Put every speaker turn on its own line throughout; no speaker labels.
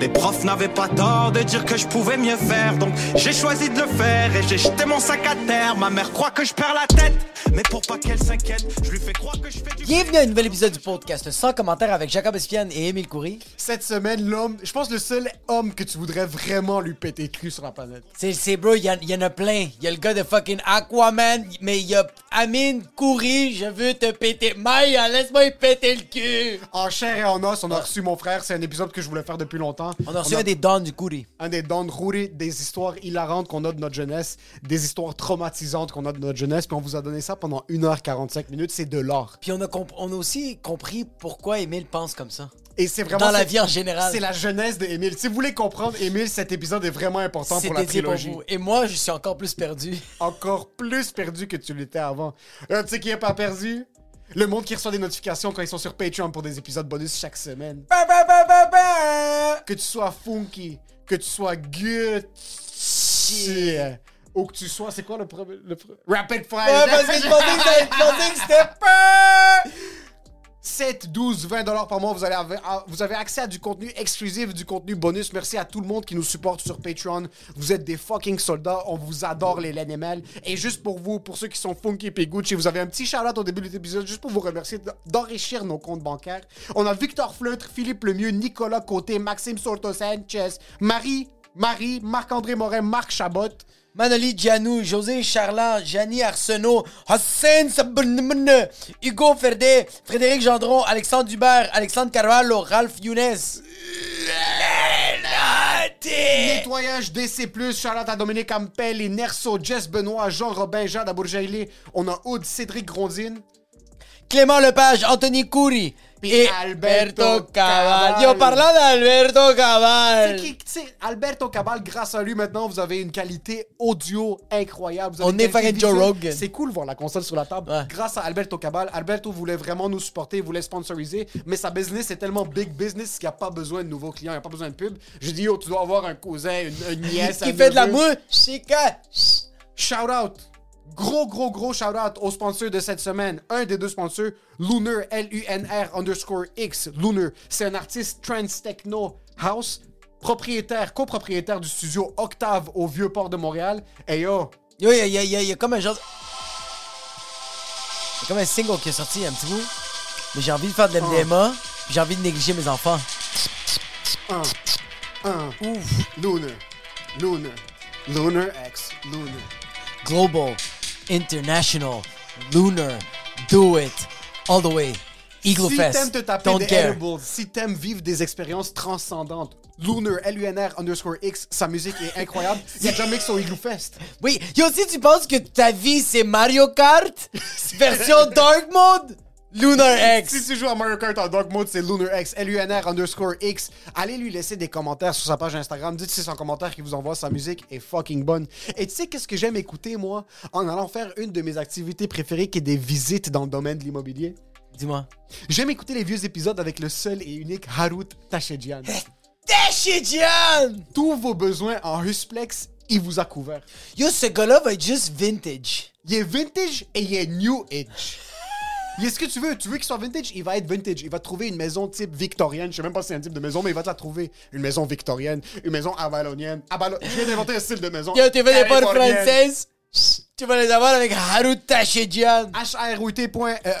Les profs n'avaient pas tort de dire que je pouvais mieux faire, donc j'ai choisi de le faire et j'ai jeté mon sac à terre. Ma mère croit que je perds la tête, mais pour pas qu'elle s'inquiète, je lui fais croire que je fais du.
Bienvenue à un nouvel épisode du podcast sans commentaire avec Jacob Espian et Émile Coury.
Cette semaine, l'homme, je pense le seul homme que tu voudrais vraiment lui péter le cul sur la planète.
C'est, c'est bro, il y, en- il y en a plein. Il y a le gars de fucking Aquaman, mais il y a Amine Coury, je veux te péter. Maya, laisse-moi y péter le cul.
En chair et en os, on a reçu mon frère. C'est un épisode que je voulais faire depuis longtemps.
On a reçu un des dons du
un des dons Rouri, des histoires hilarantes qu'on a de notre jeunesse, des histoires traumatisantes qu'on a de notre jeunesse, puis on vous a donné ça pendant 1h45 minutes. C'est de l'or.
Puis on a, comp- on a aussi compris pourquoi Émile pense comme ça.
Et c'est vraiment.
Dans la vie en général.
C'est la jeunesse d'Émile. Si vous voulez comprendre Émile, cet épisode est vraiment important pour la
pour
trilogie.
vous. Et moi, je suis encore plus perdu.
Encore plus perdu que tu l'étais avant. Tu sais qui est pas perdu? Le monde qui reçoit des notifications quand ils sont sur Patreon pour des épisodes bonus chaque semaine.
Ba, ba, ba,
que tu sois funky, que tu sois Gucci, ou que tu sois, c'est quoi le premier? Le pre- Rapid Fire!
Ouais, parce que je pensais que t'avais- je pensais que c'était pas.
7, 12, 20 dollars par mois, ah, vous avez accès à du contenu exclusif, du contenu bonus. Merci à tout le monde qui nous supporte sur Patreon. Vous êtes des fucking soldats. On vous adore, les LNML. Et juste pour vous, pour ceux qui sont funky et Gucci, vous avez un petit shout-out au début de l'épisode juste pour vous remercier d'enrichir nos comptes bancaires. On a Victor Fleutre, Philippe Lemieux, Nicolas Côté, Maxime Sorto Sanchez, Marie, Marie, Marc-André Morin, Marc Chabot.
Manoli Gianou, José Charland, Gianni Arsenault, Hassan Sabunmune, Hugo Ferdet, Frédéric Gendron, Alexandre Dubert, Alexandre Carvalho, Ralph Younes.
Nettoyage DC+, Charlotte à Dominique Ampel, Nerso, Jess Benoît, Jean Robin, Jade Abourjaïlé. On a Aude, Cédric Grondine.
Clément Lepage, Anthony Coury
Alberto Cabal.
Yo, parlant d'Alberto Cabal.
qui, Alberto Cabal, grâce à lui, maintenant, vous avez une qualité audio incroyable.
On est fucking Joe. Rogan.
C'est cool voir la console sur la table.
Ouais.
Grâce à Alberto Cabal, Alberto voulait vraiment nous supporter, voulait sponsoriser, mais sa business est tellement big business qu'il n'y a pas besoin de nouveaux clients, il n'y a pas besoin de pub. J'ai dit, yo, tu dois avoir un cousin, une, une nièce.
Qui
un
fait de la mouche, chica.
Shout out. Gros, gros, gros shout out au sponsor de cette semaine. Un des deux sponsors, Lunar, L-U-N-R underscore X. Lunar, c'est un artiste trance techno house, propriétaire, copropriétaire du studio Octave au Vieux-Port de Montréal. Et yo,
Yo, il y a, y a- y a- comme un genre. Il y a comme un single qui est sorti un petit bout. Mais j'ai envie de faire de l'MDMA, puis j'ai envie de négliger mes enfants.
un, un, ouf, Lunar, Lunar, Lunar X, Lunar.
Global, international, lunar, do it, all the way. Eagle
si
Fest.
t'aimes te taper
Don't
des
care.
edibles, si t'aimes vivre des expériences transcendantes, Lunar, L-U-N-R underscore X, sa musique est incroyable. Il y a déjà mix au Igloo Fest.
Oui, yo, si tu penses que ta vie c'est Mario Kart, version Dark Mode, Lunar X.
Si tu joues à Mario Kart en Dark Mode, c'est Lunar X, L-U-N-R underscore X. Allez lui laisser des commentaires sur sa page Instagram. Dites si un commentaire qui vous envoie sa musique est fucking bonne. Et tu sais qu'est-ce que j'aime écouter, moi, en allant faire une de mes activités préférées qui est des visites dans le domaine de l'immobilier?
Dis-moi.
J'aime écouter les vieux épisodes avec le seul et unique Harut Tachedjian.
Tashidian!
Tous vos besoins en Husplex, il vous a couvert.
Yo, ce gars-là va être juste vintage.
Il est vintage et il est new age. Il est ce que tu veux. Tu veux qu'il soit vintage, il va être vintage. Il va trouver une maison type victorienne. Je sais même pas si c'est un type de maison, mais il va te la trouver. Une maison victorienne, une maison avalonienne. Avalo- Je viens d'inventer un style de maison.
Yo, tu veux des portes françaises? Tu vas les avoir avec Harut Tachedjian.
Point- euh,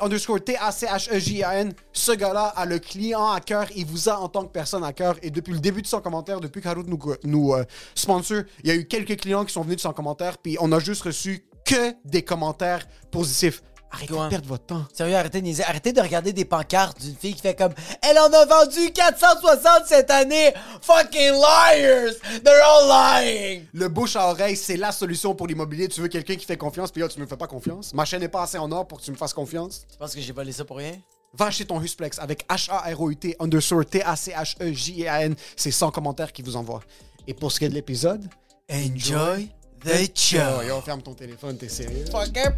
underscore T-A-C-H-E-J-A-N. Ce gars-là a le client à cœur. Il vous a en tant que personne à cœur. Et depuis le début de son commentaire, depuis qu'Harout nous, nous euh, sponsor, il y a eu quelques clients qui sont venus de son commentaire. Puis on a juste reçu que des commentaires positifs. Arrêtez de perdre votre temps.
Sérieux, arrêtez de niaiser. Arrêtez de regarder des pancartes d'une fille qui fait comme Elle en a vendu 460 cette année! Fucking liars! They're all lying!
Le bouche à oreille, c'est la solution pour l'immobilier. Tu veux quelqu'un qui fait confiance, puis là, tu me fais pas confiance. Ma chaîne n'est pas assez en or pour que tu me fasses confiance.
Tu penses que j'ai volé ça pour rien?
Va acheter ton Husplex avec H-A-R-O-U-T underscore T-A-C-H-E-J-A-N. C'est 100 commentaires qui vous envoient. Et pour ce qui est de l'épisode,
Enjoy the show.
Yo, ferme ton téléphone, t'es sérieux?
Fucking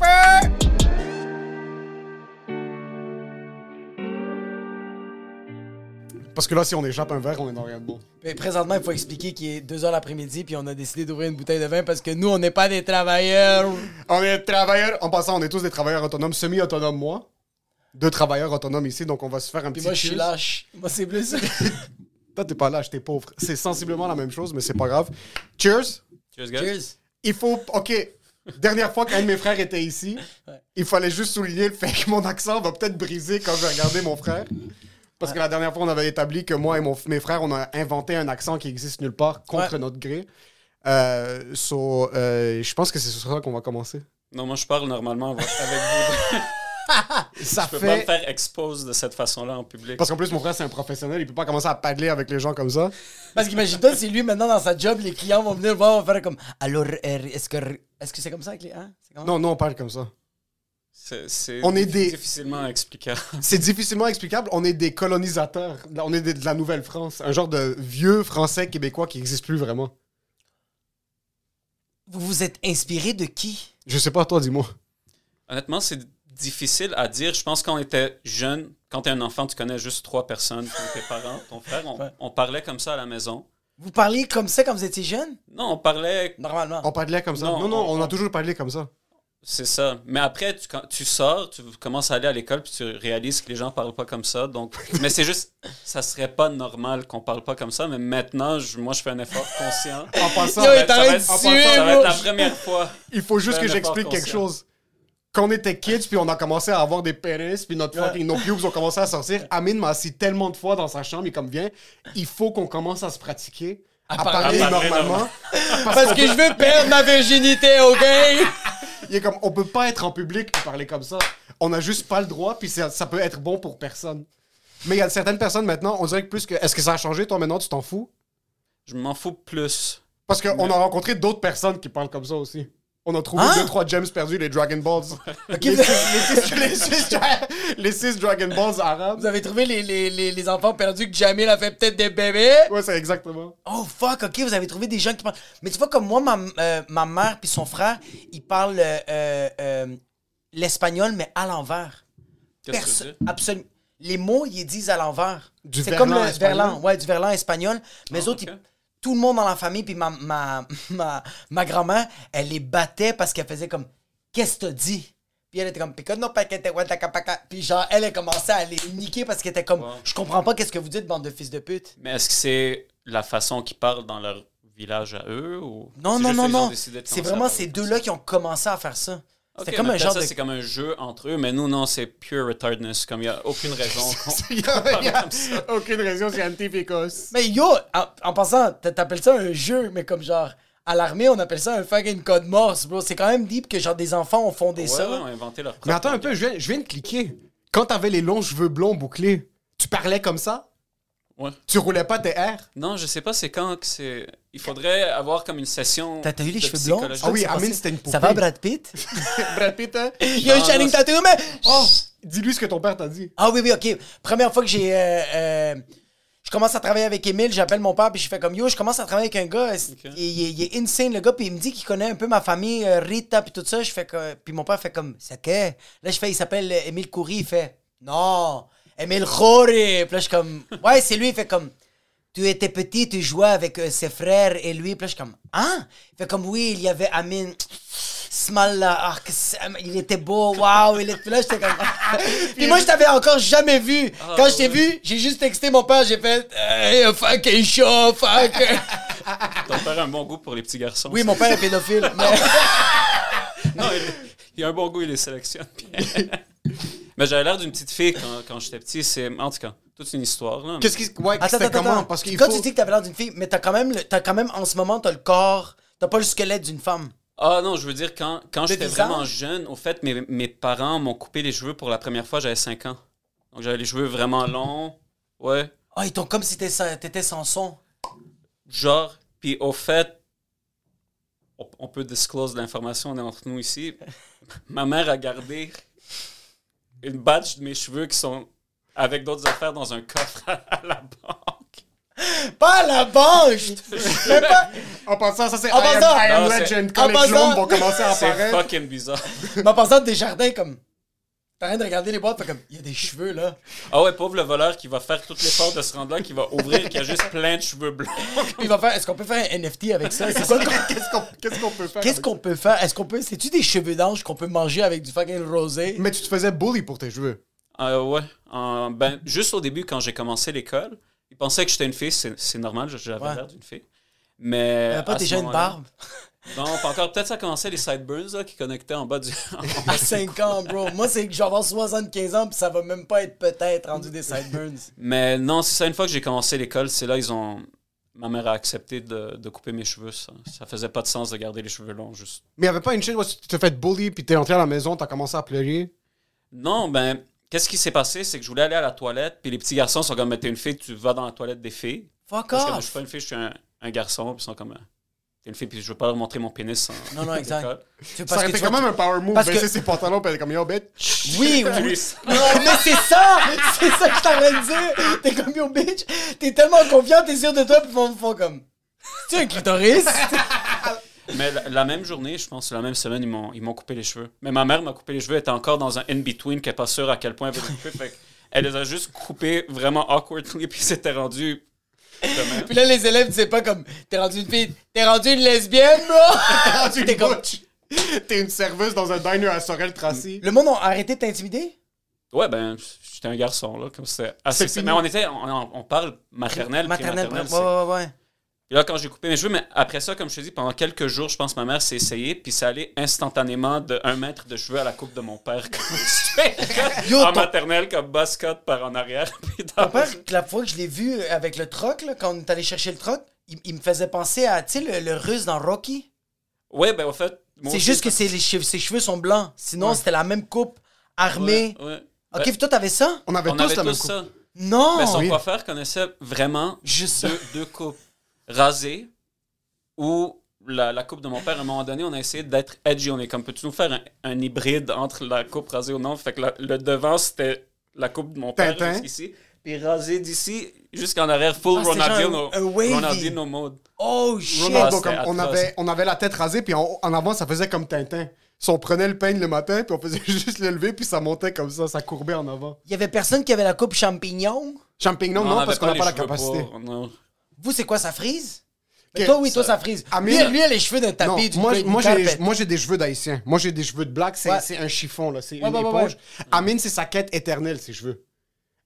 Parce que là, si on échappe un verre, on est dans rien de bon.
Mais présentement, il faut expliquer qu'il est 2h l'après-midi, puis on a décidé d'ouvrir une bouteille de vin parce que nous, on n'est pas des travailleurs.
On est travailleurs, en passant, on est tous des travailleurs autonomes, semi-autonomes, moi. Deux travailleurs autonomes ici, donc on va se faire un
Puis
petit
moi, je suis lâche. Moi, c'est plus.
Toi, t'es pas lâche, t'es pauvre. C'est sensiblement la même chose, mais c'est pas grave. Cheers!
Cheers, guys.
Cheers.
Il faut. Ok. Dernière fois qu'un de mes frères était ici, il fallait juste souligner le fait que mon accent va peut-être briser quand je vais regarder mon frère. Parce que la dernière fois, on avait établi que moi et mon, mes frères, on a inventé un accent qui existe nulle part contre
Ouais.
notre gré. Euh, so, euh, je pense que c'est sur ça qu'on va commencer.
Non, moi, je parle normalement avec vous.
Ça
je peux pas me faire expose de cette façon-là en public.
Parce qu'en plus, mon frère, c'est un professionnel, il peut pas commencer à parler avec les gens comme ça.
Parce qu'imagine-toi, si lui, maintenant, dans sa job, les clients vont venir voir, vont faire comme Alors, est-ce que est-ce que c'est comme ça avec les. Hein? C'est comme-
Non, non, on parle comme ça.
C'est
On est des-
difficilement explicable.
C'est difficilement explicable. On est des colonisateurs. On est des- de la Nouvelle-France. Un genre de vieux français québécois qui n'existe plus vraiment.
Vous vous êtes inspiré de qui?
Je sais pas, toi, dis-moi.
Honnêtement, c'est difficile à dire. Je pense qu'on était jeune, quand t'es un enfant, tu connais juste trois personnes, tes parents, ton frère. On,
Ouais.
on parlait comme ça à la maison.
Vous parliez comme ça quand vous étiez jeune?
Non, on parlait,
Normalement.
On parlait comme ça. Non,
Non,
non, on,
on-
a toujours parlé comme ça.
C'est ça. Mais après, tu, quand tu sors, tu commences à aller à l'école, puis tu réalises que les gens parlent pas comme ça. Donc, mais c'est juste, ça serait pas normal qu'on parle pas comme ça. Mais maintenant, je- moi, je fais un effort conscient.
En passant,
Yo,
Ça va être- ça va être- la première fois.
il faut juste que j'explique quelque chose. Quand on était kids, puis on a commencé à avoir des pénis, puis notre fucking, nos pubes ont commencé à sortir, Amine m'a assis tellement de fois dans sa chambre, il comme, viens, il faut qu'on commence à se pratiquer, à,
parler.
parler,
À parler
normalement.
Parce que je veux perdre ma virginité, ok?
Il est comme, on peut pas être en public et parler comme ça. On a juste pas le droit, puis ça, ça peut être bon pour personne. Mais il y a certaines personnes maintenant, on dirait que plus que. Est-ce que ça a changé, toi maintenant, tu t'en fous?
Je m'en fous plus.
Parce qu'on a rencontré d'autres personnes qui parlent comme ça aussi. On a trouvé
Hein?
deux, trois gems perdus, les Dragon Balls.
Ok,
les,
vous-
six, les, six, les six dra- les six Dragon Balls arabes.
Vous avez trouvé les, les, les, les enfants perdus que Jamil a fait peut-être des bébés?
Ouais, c'est exactement.
Oh fuck, ok, vous avez trouvé des gens qui parlent. Mais tu vois, comme moi, ma, euh, ma mère puis son frère, ils parlent euh, euh, l'espagnol, mais à l'envers.
Qu'est-ce que?
Absolument. Les mots, ils disent à l'envers.
Du
C'est comme le
espagnol?
verlan, ouais, du verlan espagnol. Mais les
Ah,
autres, ils- tout le monde dans la famille, puis ma, ma, ma, ma grand-mère, elle les battait parce qu'elle faisait comme Qu'est-ce que t'as dit? Puis elle était comme. Puis genre, elle, elle commençait à les niquer parce qu'elle était comme. Je comprends pas qu'est-ce que vous dites, bande de fils de pute.
Mais est-ce que c'est la façon qu'ils parlent dans leur village à eux ou
Non, non, non, non. C'est vraiment ces deux-là qui ont commencé à faire ça.
Ok,
C'était comme
mais
un
peut-être
genre
ça,
de.
c'est comme un jeu entre eux, mais nous, non, c'est pure retardness. Comme il n'y a aucune raison qu'on
Il y a, il y a
comme ça.
aucune raison scientifique.
Mais yo, en, en passant, t'a- t'appelles ça un jeu, mais comme genre. À l'armée, on appelle ça un fucking code morse, bro. C'est quand même deep que genre des enfants ont fondé
Ouais,
ça.
ouais, ont inventé leur
Mais attends un peu, je viens, je viens de cliquer. Quand t'avais les longs cheveux blonds bouclés, tu parlais comme ça?
Ouais.
Tu roulais pas tes airs?
Non, je sais pas c'est quand que c'est. Il faudrait avoir comme une session.
T'as t'as eu les
de
cheveux blonds?
psychologie.
Ah oui, Amine, c'était une
Ça
poupée.
va, Brad Pitt?
Brad Pitt, hein?
Yo,
Non,
Channing
non,
Tatum, mais.
Oh! Dis-lui ce que ton père t'a dit.
Ah oui, oui, ok. Première fois que j'ai. euh, euh, je commence à travailler avec Emile, j'appelle mon père, puis je fais comme Yo, je commence à travailler avec un gars. Il, il- il est insane, le gars, puis il me dit qu'il connaît un peu ma famille, euh, Rita, puis tout ça. Je fais que. Puis mon père fait comme C'est que. Là, je fais Il s'appelle euh, Émile Coury. Il fait Non, Khoury. Puis là, je suis comme Ouais, c'est lui. Il fait comme Tu étais petit, tu jouais avec euh, ses frères et lui. Puis là, je suis comme Hein? Il fait comme Oui, il y avait Amine. Smalla, ah, c'est- il était beau, waouh, il est puis là j'étais comme Puis moi je t'avais encore jamais vu. Quand je t'ai vu, j'ai juste texté mon père, j'ai fait hey, fucking show, fuck.
Ton père a un bon goût pour les petits garçons.
oui, mon père est pédophile. mais-
il, il a un bon goût, il les sélectionne. Mais j'avais l'air d'une petite fille quand, quand j'étais petit. C'est, en tout cas, toute une histoire. Là.
Qu'est-ce qui. Ouais,
Attends,
c'était
attends,
comment?
attends.
Parce qu'il
Quand
faut.
tu dis que t'avais l'air d'une fille, mais t'as quand même, le- t'as quand même, en ce moment, t'as le corps, t'as pas le squelette d'une femme.
Ah non, je veux dire, quand, quand j'étais
10
vraiment jeune, au fait, mes, mes parents m'ont coupé les cheveux pour la première fois, j'avais 5 ans. Donc j'avais les cheveux vraiment longs. Ouais.
Ah, ils t'ont comme si t'étais sans- t'étais sans son.
Genre, puis au fait, on, on peut disclose l'information, on est entre nous ici. Ma mère a gardé une batch de mes cheveux qui sont avec d'autres affaires dans un coffre à, la banque.
Pas à la banque! je- Même pas.
En passant, ça c'est I am, I am
Non, c'est-
Legend.
en
Quand les
passant-
vont commencer à
C'est
apparaître.
fucking bizarre.
Mais en passant des jardins comme. T'arrêtes de regarder les boîtes, comme. Il y a des cheveux là.
Ah ouais, pauvre le voleur qui va faire tout l'effort de se rendre là, qui va ouvrir, qui a juste plein de cheveux blancs.
Puis il va faire. Est-ce qu'on peut faire un NFT avec ça? C'est quoi qu'on-
Qu'est-ce qu'on qu'est-ce qu'on peut faire
Qu'est-ce qu'on peut faire? Est-ce qu'on peut. C'est-tu des cheveux d'ange qu'on peut manger avec du fucking rosé?
Mais tu te faisais bully pour tes cheveux.
Euh, ouais. Euh, ben, juste au début, quand j'ai commencé l'école, ils pensaient que j'étais une fille. C'est c'est normal, j'avais
Ouais.
l'air d'une fille. Mais.
T'avais pas
ce
déjà une barbe?
Non, pas encore. Peut-être ça commençait les sideburns là, qui connectaient en bas du.
À 5 ans, bro. Moi, c'est que je vais avoir 75 ans, puis ça va même pas être peut-être rendu des sideburns.
Mais non, c'est ça. Une fois que j'ai commencé l'école, c'est là ils ont. Ma mère a accepté de, de couper mes cheveux. Ça, ça faisait pas de sens de garder les cheveux longs, juste.
Mais il n'y avait pas une chaîne où tu t'es fait bully puis t'es entré à la maison, t'as commencé à pleurer?
Non, ben, qu'est-ce qui s'est passé? C'est que je voulais aller à la toilette, puis les petits garçons sont comme, mais t'es une fille, tu vas dans la toilette des filles.
Fuck
Parce que moi, je
off!
suis pas une fille, je suis un, un garçon, puis ils sont comme, t'es une fille, puis je veux pas leur montrer mon pénis. En,
Non, non, exact.
Ça aurait été quand même un power move,
parce que-
baisser ses pantalons puis comme yo, bitch.
Oui, oui.
c'est-
Non, mais c'est ça! C'est ça que je t'arrête de dire! T'es comme yo, bitch! T'es tellement confiant, t'es sûr de toi, puis ils font, font comme. Tu un clitoris?
Mais la, la même journée, je pense, la même semaine, ils m'ont, ils m'ont coupé les cheveux. Mais ma mère m'a coupé les cheveux, elle était encore dans un in-between, qu'elle n'est pas sûre à quel point elle veut les couper. fait elle les a juste coupés vraiment awkwardly, puis c'était rendu.
Puis là, les élèves disaient pas comme t'es rendu une fille, t'es rendu une lesbienne, bro! T'es comme-
T'es une serveuse dans un diner à Sorel-Tracy.
Le monde a arrêté de t'intimider?
Ouais, ben, j'étais un garçon, là, comme assez.
C'est.
Mais on était, on, parle maternelle,
Maternelle,
maternelle.
ouais, ouais, ouais.
Là, quand j'ai coupé mes cheveux, mais après ça, comme je te dis, pendant quelques jours, je pense que ma mère s'est essayée, puis ça allait instantanément de 1 mètre de cheveux à la coupe de mon père.
Yo,
en
ton-
maternelle, comme boss cut par en arrière. Puis dans
Mon père, la fois que je l'ai vu avec le troc, là, quand on est allé chercher le troc, il, il me faisait penser à, tu sais, le, le russe dans Rocky.
Ouais, ben, en fait.
C'est juste que les cheveux, ses cheveux sont blancs. Sinon, c'était la même coupe, armée.
Ouais, ouais.
Ok,
Ben,
puis toi, t'avais ça?
On avait
on
tous
avait
la même coupe.
ça.
Non!
Mais son
oui.
coiffeur connaissait vraiment
Juste
deux coupes. Rasées ou la, la coupe de mon père. À un moment donné, on a essayé d'être edgy. On est comme, peux-tu nous faire un, un hybride entre la coupe rasée ou non? Fait que la- le devant, c'était la coupe de mon père jusqu'ici. Puis rasé d'ici jusqu'en arrière, full
Ah,
Ronaldinho. Ronaldinho mode.
Oh shit!
Ronaldo, comme on, avait, on avait la tête rasée, puis en, en avant, ça faisait comme Tintin. Si on prenait le peigne le matin, puis on faisait juste le lever, puis ça montait comme ça, ça courbait en avant.
Il y avait personne qui avait la coupe champignon?
Champignon, non,
on
parce qu'on n'a pas la capacité.
pour- non.
Vous, c'est quoi, ça frise? Mais toi, oui, toi,
ça-
frise.
Amine-
Lui, lui, il a les cheveux d'un tapis. du
moi,
du
moi, j'ai,
carpet.
moi, j'ai des cheveux d'haïtien. Moi, j'ai des cheveux de black, c'est,
Ouais.
c'est un chiffon, là. C'est
Ouais,
une
ouais, ouais,
éponge. Amine, c'est sa quête éternelle, ses cheveux.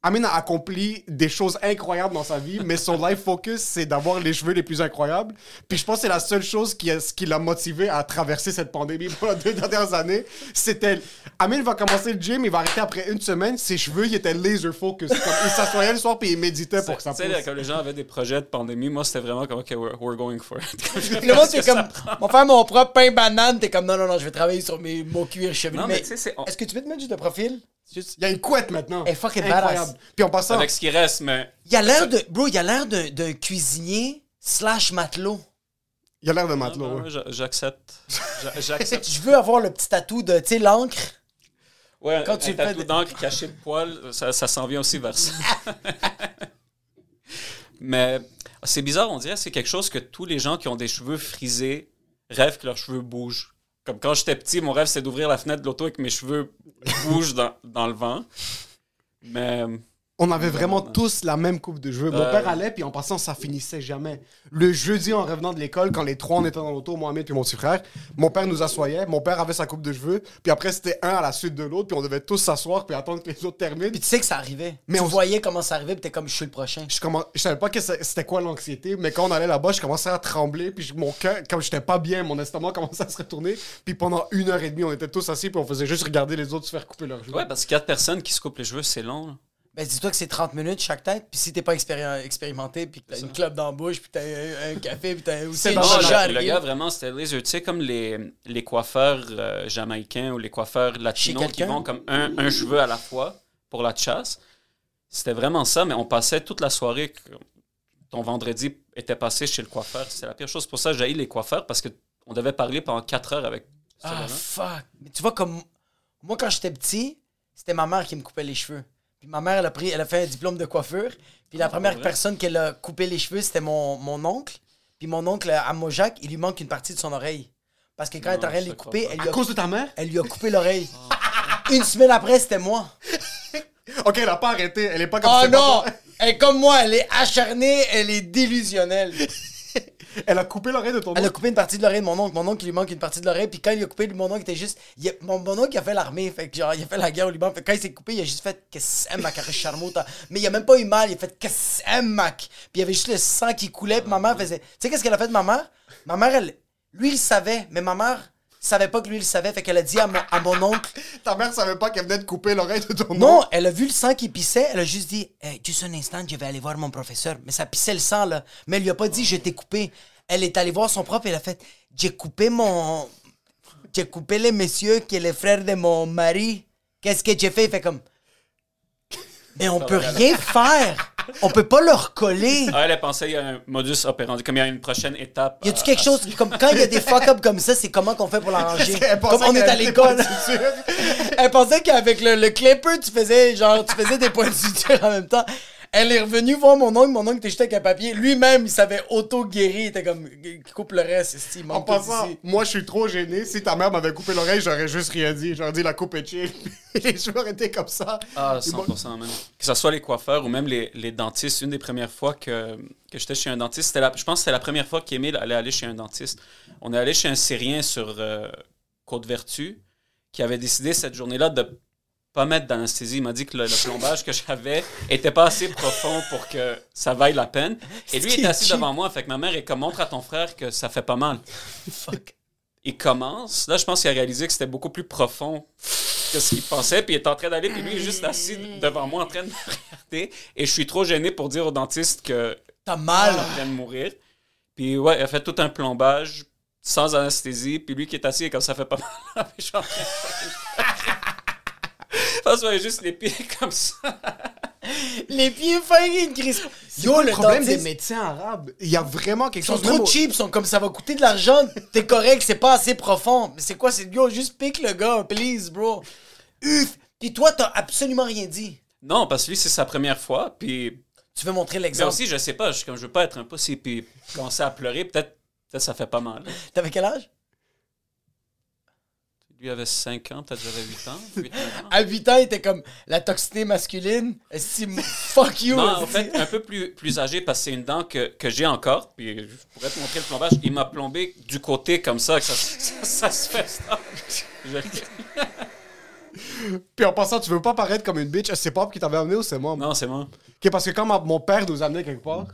Amine a accompli des choses incroyables dans sa vie, mais son life focus, c'est d'avoir les cheveux les plus incroyables. Puis je pense que c'est la seule chose qui, a- ce qui l'a motivé à traverser cette pandémie pour les deux dernières années. C'était. Amine va commencer le gym, il va arrêter après une semaine. Ses cheveux, ils étaient laser focus. Comme, il s'assoyait le soir puis il méditait pour que ça
Tu sais, quand les gens avaient des projets de pandémie, moi, c'était vraiment comme, OK, we're, we're going for it.
Le monde, c'est comme, on va faire mon propre pain banane. T'es comme, non, non, non, je vais travailler sur mes, mon cuir chevelu.
Non, mais
mais
tu sais, c'est- on-
est-ce que tu peux te mettre juste de profil? Juste-
Il y a une couette maintenant.
Elle est fucking
Incroyable.
badass.
Puis en passant,
Avec ce qui reste, mais.
Il a l'air de, bro, il a l'air d'un d'un cuisinier slash matelot.
il a l'air de
Ah,
matelot.
ouais,
ouais.
ouais, j'a- J'accepte. J'a- J'accepte.
Je veux avoir le petit tatou de, tu sais, l'encre.
Ouais,
Quand
un
tu le
tatou d'encre caché de poil, ça, ça s'en vient aussi vers ça. Mais c'est bizarre, on dirait que c'est quelque chose que tous les gens qui ont des cheveux frisés rêvent que leurs cheveux bougent. Comme quand j'étais petit, mon rêve c'est d'ouvrir la fenêtre de l'auto que mes cheveux bougent dans, dans le vent. Mais
On avait vraiment tous la même coupe de cheveux. Mon
Ouais.
père allait, puis en passant, ça finissait jamais. Le jeudi, en revenant de l'école, quand les trois, on était dans l'auto, Mohamed et mon petit frère, mon père nous assoyait, mon père avait sa coupe de cheveux, puis après, c'était un à la suite de l'autre, puis on devait tous s'asseoir, puis attendre que les autres terminent.
Puis tu sais que ça arrivait.
Mais
tu
on-
voyais comment ça arrivait, puis t'es comme, je suis le prochain.
je, commen- je savais pas que c'était quoi l'anxiété, mais quand on allait là-bas, je commençais à trembler, puis je- mon cœur, comme j'étais pas bien, mon estomac commençait à se retourner, puis pendant une heure et demie, on était tous assis, puis on faisait juste regarder les autres se faire couper leurs cheveux.
Ouais, parce que quatre personnes qui se coupent les cheveux, c'est long. là.
Ben, dis-toi que c'est 30 minutes chaque tête, puis si t'es pas expéri- expérimenté, puis que t'as une clope dans la bouche, puis t'as un, un café, puis t'as aussi une
dans le
le, gars, vraiment, c'était laser. Tu sais, comme les, les coiffeurs euh, jamaïcains ou les coiffeurs latinos qui vont comme un, un cheveu à la fois pour la chasse. C'était vraiment ça, mais on passait toute la soirée. que Ton vendredi était passé chez le coiffeur. C'était la pire chose. Pour ça, j'ai les coiffeurs parce qu'on devait parler pendant 4 heures avec
Ah, fuck. Mais tu vois, comme moi, quand j'étais petit, c'était ma mère qui me coupait les cheveux. Puis ma mère, elle a, pris, elle a fait un diplôme de coiffeur. Puis la première
vrai?
personne qu'elle a coupé les cheveux, c'était mon, mon oncle. Puis mon oncle, à Mojac, il lui manque une partie de son oreille. Parce que quand elle est en train de les couper, elle
À
lui, a,
cause de ta mère?
elle lui a coupé l'oreille. Une semaine après, c'était moi.
Ok, elle a pas arrêté, elle est pas comme
Oh non! Elle est comme moi, elle est acharnée, elle est délusionnelle.
Elle a coupé l'oreille de ton
Elle a
oncle?
coupé une partie de l'oreille de mon oncle. Mon oncle, il lui manque une partie de l'oreille. Puis quand il a coupé, mon oncle était juste. il a- mon, mon oncle, il a fait l'armée. Fait que genre, il a fait la guerre au Liban. Fait que quand il s'est coupé, il a juste fait ma charmota. Mais il a même pas eu mal. Il a fait mac? Puis il y avait juste le sang qui coulait. Puis ma mère faisait. Tu sais, qu'est-ce qu'elle a fait de ma mère? Ma mère, elle. Lui, il savait. Mais ma mère savait pas que lui, il savait. Fait qu'elle a dit à mon, à mon oncle.
Ta mère savait pas qu'elle venait de couper l'oreille de ton
Non,
oncle.
elle a vu le sang qui pissait. Elle a juste dit Eh, Juste un instant, je vais aller voir mon professeur. Mais ça pissait le sang, là. Mais elle lui a pas dit Je t'ai coupé. Elle est allée voir son prof et elle a fait J'ai coupé mon. J'ai coupé le monsieur qui est le frère de mon mari. Qu'est-ce que j'ai fait Il fait comme. Mais on peut rien faire. On peut pas le recoller.
Ah, elle a pensé qu'il y a un modus operandi, comme il y a une prochaine étape.
Y a-tu quelque chose comme quand il y a des fuck-up comme ça, c'est comment qu'on fait pour l'arranger? Comme on est à l'école. Elle pensait qu'avec le, le clipper, tu faisais genre tu faisais des points de suture en même temps. Elle est revenue voir mon oncle, mon oncle était juste avec un papier. Lui-même, il savait auto-guérir. Il était comme, coupe le reste, esti, il
En passant,
ici.
moi je suis trop gêné. Si ta mère m'avait coupé l'oreille, j'aurais juste rien dit. J'aurais dit la coupe est chill. les auraient été comme ça.
Ah,
Ils m'ont-
100%, man. Que ce soit les coiffeurs ou même les, les dentistes, une des premières fois que, que j'étais chez un dentiste, c'était la, je pense que c'était la première fois qu'Émile allait aller chez un dentiste. On est allé chez un Syrien sur euh, Côte-Vertu qui avait décidé cette journée-là de pas mettre d'anesthésie. Il m'a dit que le, le plombage que j'avais était pas assez profond pour que ça vaille la peine. Et lui est assis devant moi. Fait que ma mère est comme montre à ton frère que ça fait pas mal.
Fuck.
Il commence. Là, je pense qu'il a réalisé que c'était beaucoup plus profond que ce qu'il pensait. Puis il est en train d'aller. Puis lui, il est juste assis devant moi en train de me regarder. Et je suis trop gêné pour dire au dentiste que
T'as mal.
il vient de mourir. Puis ouais, il a fait tout un plombage sans anesthésie. Puis lui qui est assis, et comme ça fait pas mal. Juste les pieds comme ça.
Les pieds fucking crisp.
Yo,
Yo,
le
le
problème des médecins arabes, il y a vraiment quelque
ils sont
chose.
trop
au-
cheap, ils sont comme ça va coûter de l'argent. T'es correct, c'est pas assez profond. Mais c'est quoi, c'est yo, juste pique le gars, please, bro. Uf. Puis toi, t'as absolument rien dit.
Non, parce que lui, c'est sa première fois. Puis
Tu veux montrer
mais
l'exemple?
aussi, je sais pas, je, comme je veux pas être un pussy. Puis commencer à pleurer, peut-être peut ça fait pas mal.
T'avais quel âge?
Lui avait 5 ans, peut-être j'avais 8 ans. 8 9 ans.
À 8 ans, il était comme la toxicité masculine. Fuck you.
Non, en fait, un peu plus, plus âgé parce que c'est une dent que, que j'ai encore. Puis je pourrais te montrer le plombage. Il m'a plombé du côté comme ça, que ça, ça, ça se fait. ça. Je-
Puis en passant, tu veux pas paraître comme une bitch. C'est pas qui t'avait amené ou c'est moi?
Non, c'est moi.
Ok, parce que quand ma- mon père nous amenait quelque part,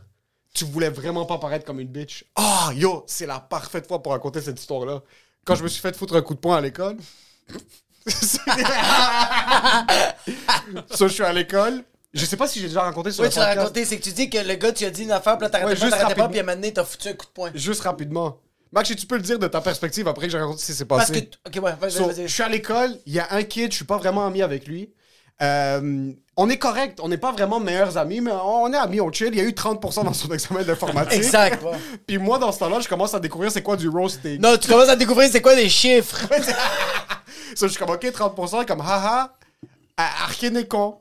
tu voulais vraiment pas paraître comme une bitch. Ah, yo, c'est la parfaite fois pour raconter cette histoire-là. Quand je me suis fait foutre un coup de poing à l'école. so, je suis à l'école. Je sais pas si j'ai déjà raconté sur
Oui,
le
tu l'as raconté, c'est que tu dis que le gars, tu as dit une affaire, puis là, t'arrêtais
Ouais,
pas,
juste
t'arrêtais pas,
rapidement.
puis à un moment donné, t'as foutu un coup de poing.
Juste rapidement. Max, si tu peux le dire de ta perspective après que j'ai raconté ce qui s'est
Parce
passé.
que. Ok, ouais, vas-y,
So,
vas-y.
je suis à l'école, il y a un kid, je suis pas vraiment ami avec lui. Euh, on est correct, on n'est pas vraiment meilleurs amis, mais on est amis, on chill. Il y a eu 30% dans son examen d'informatique.
Exact, ouais.
Puis moi, dans ce temps-là, je commence à découvrir c'est quoi du roasting.
Non, tu commences à découvrir c'est quoi des chiffres.
So, je suis comme, ok, 30%, comme, haha, à- Arkin est con.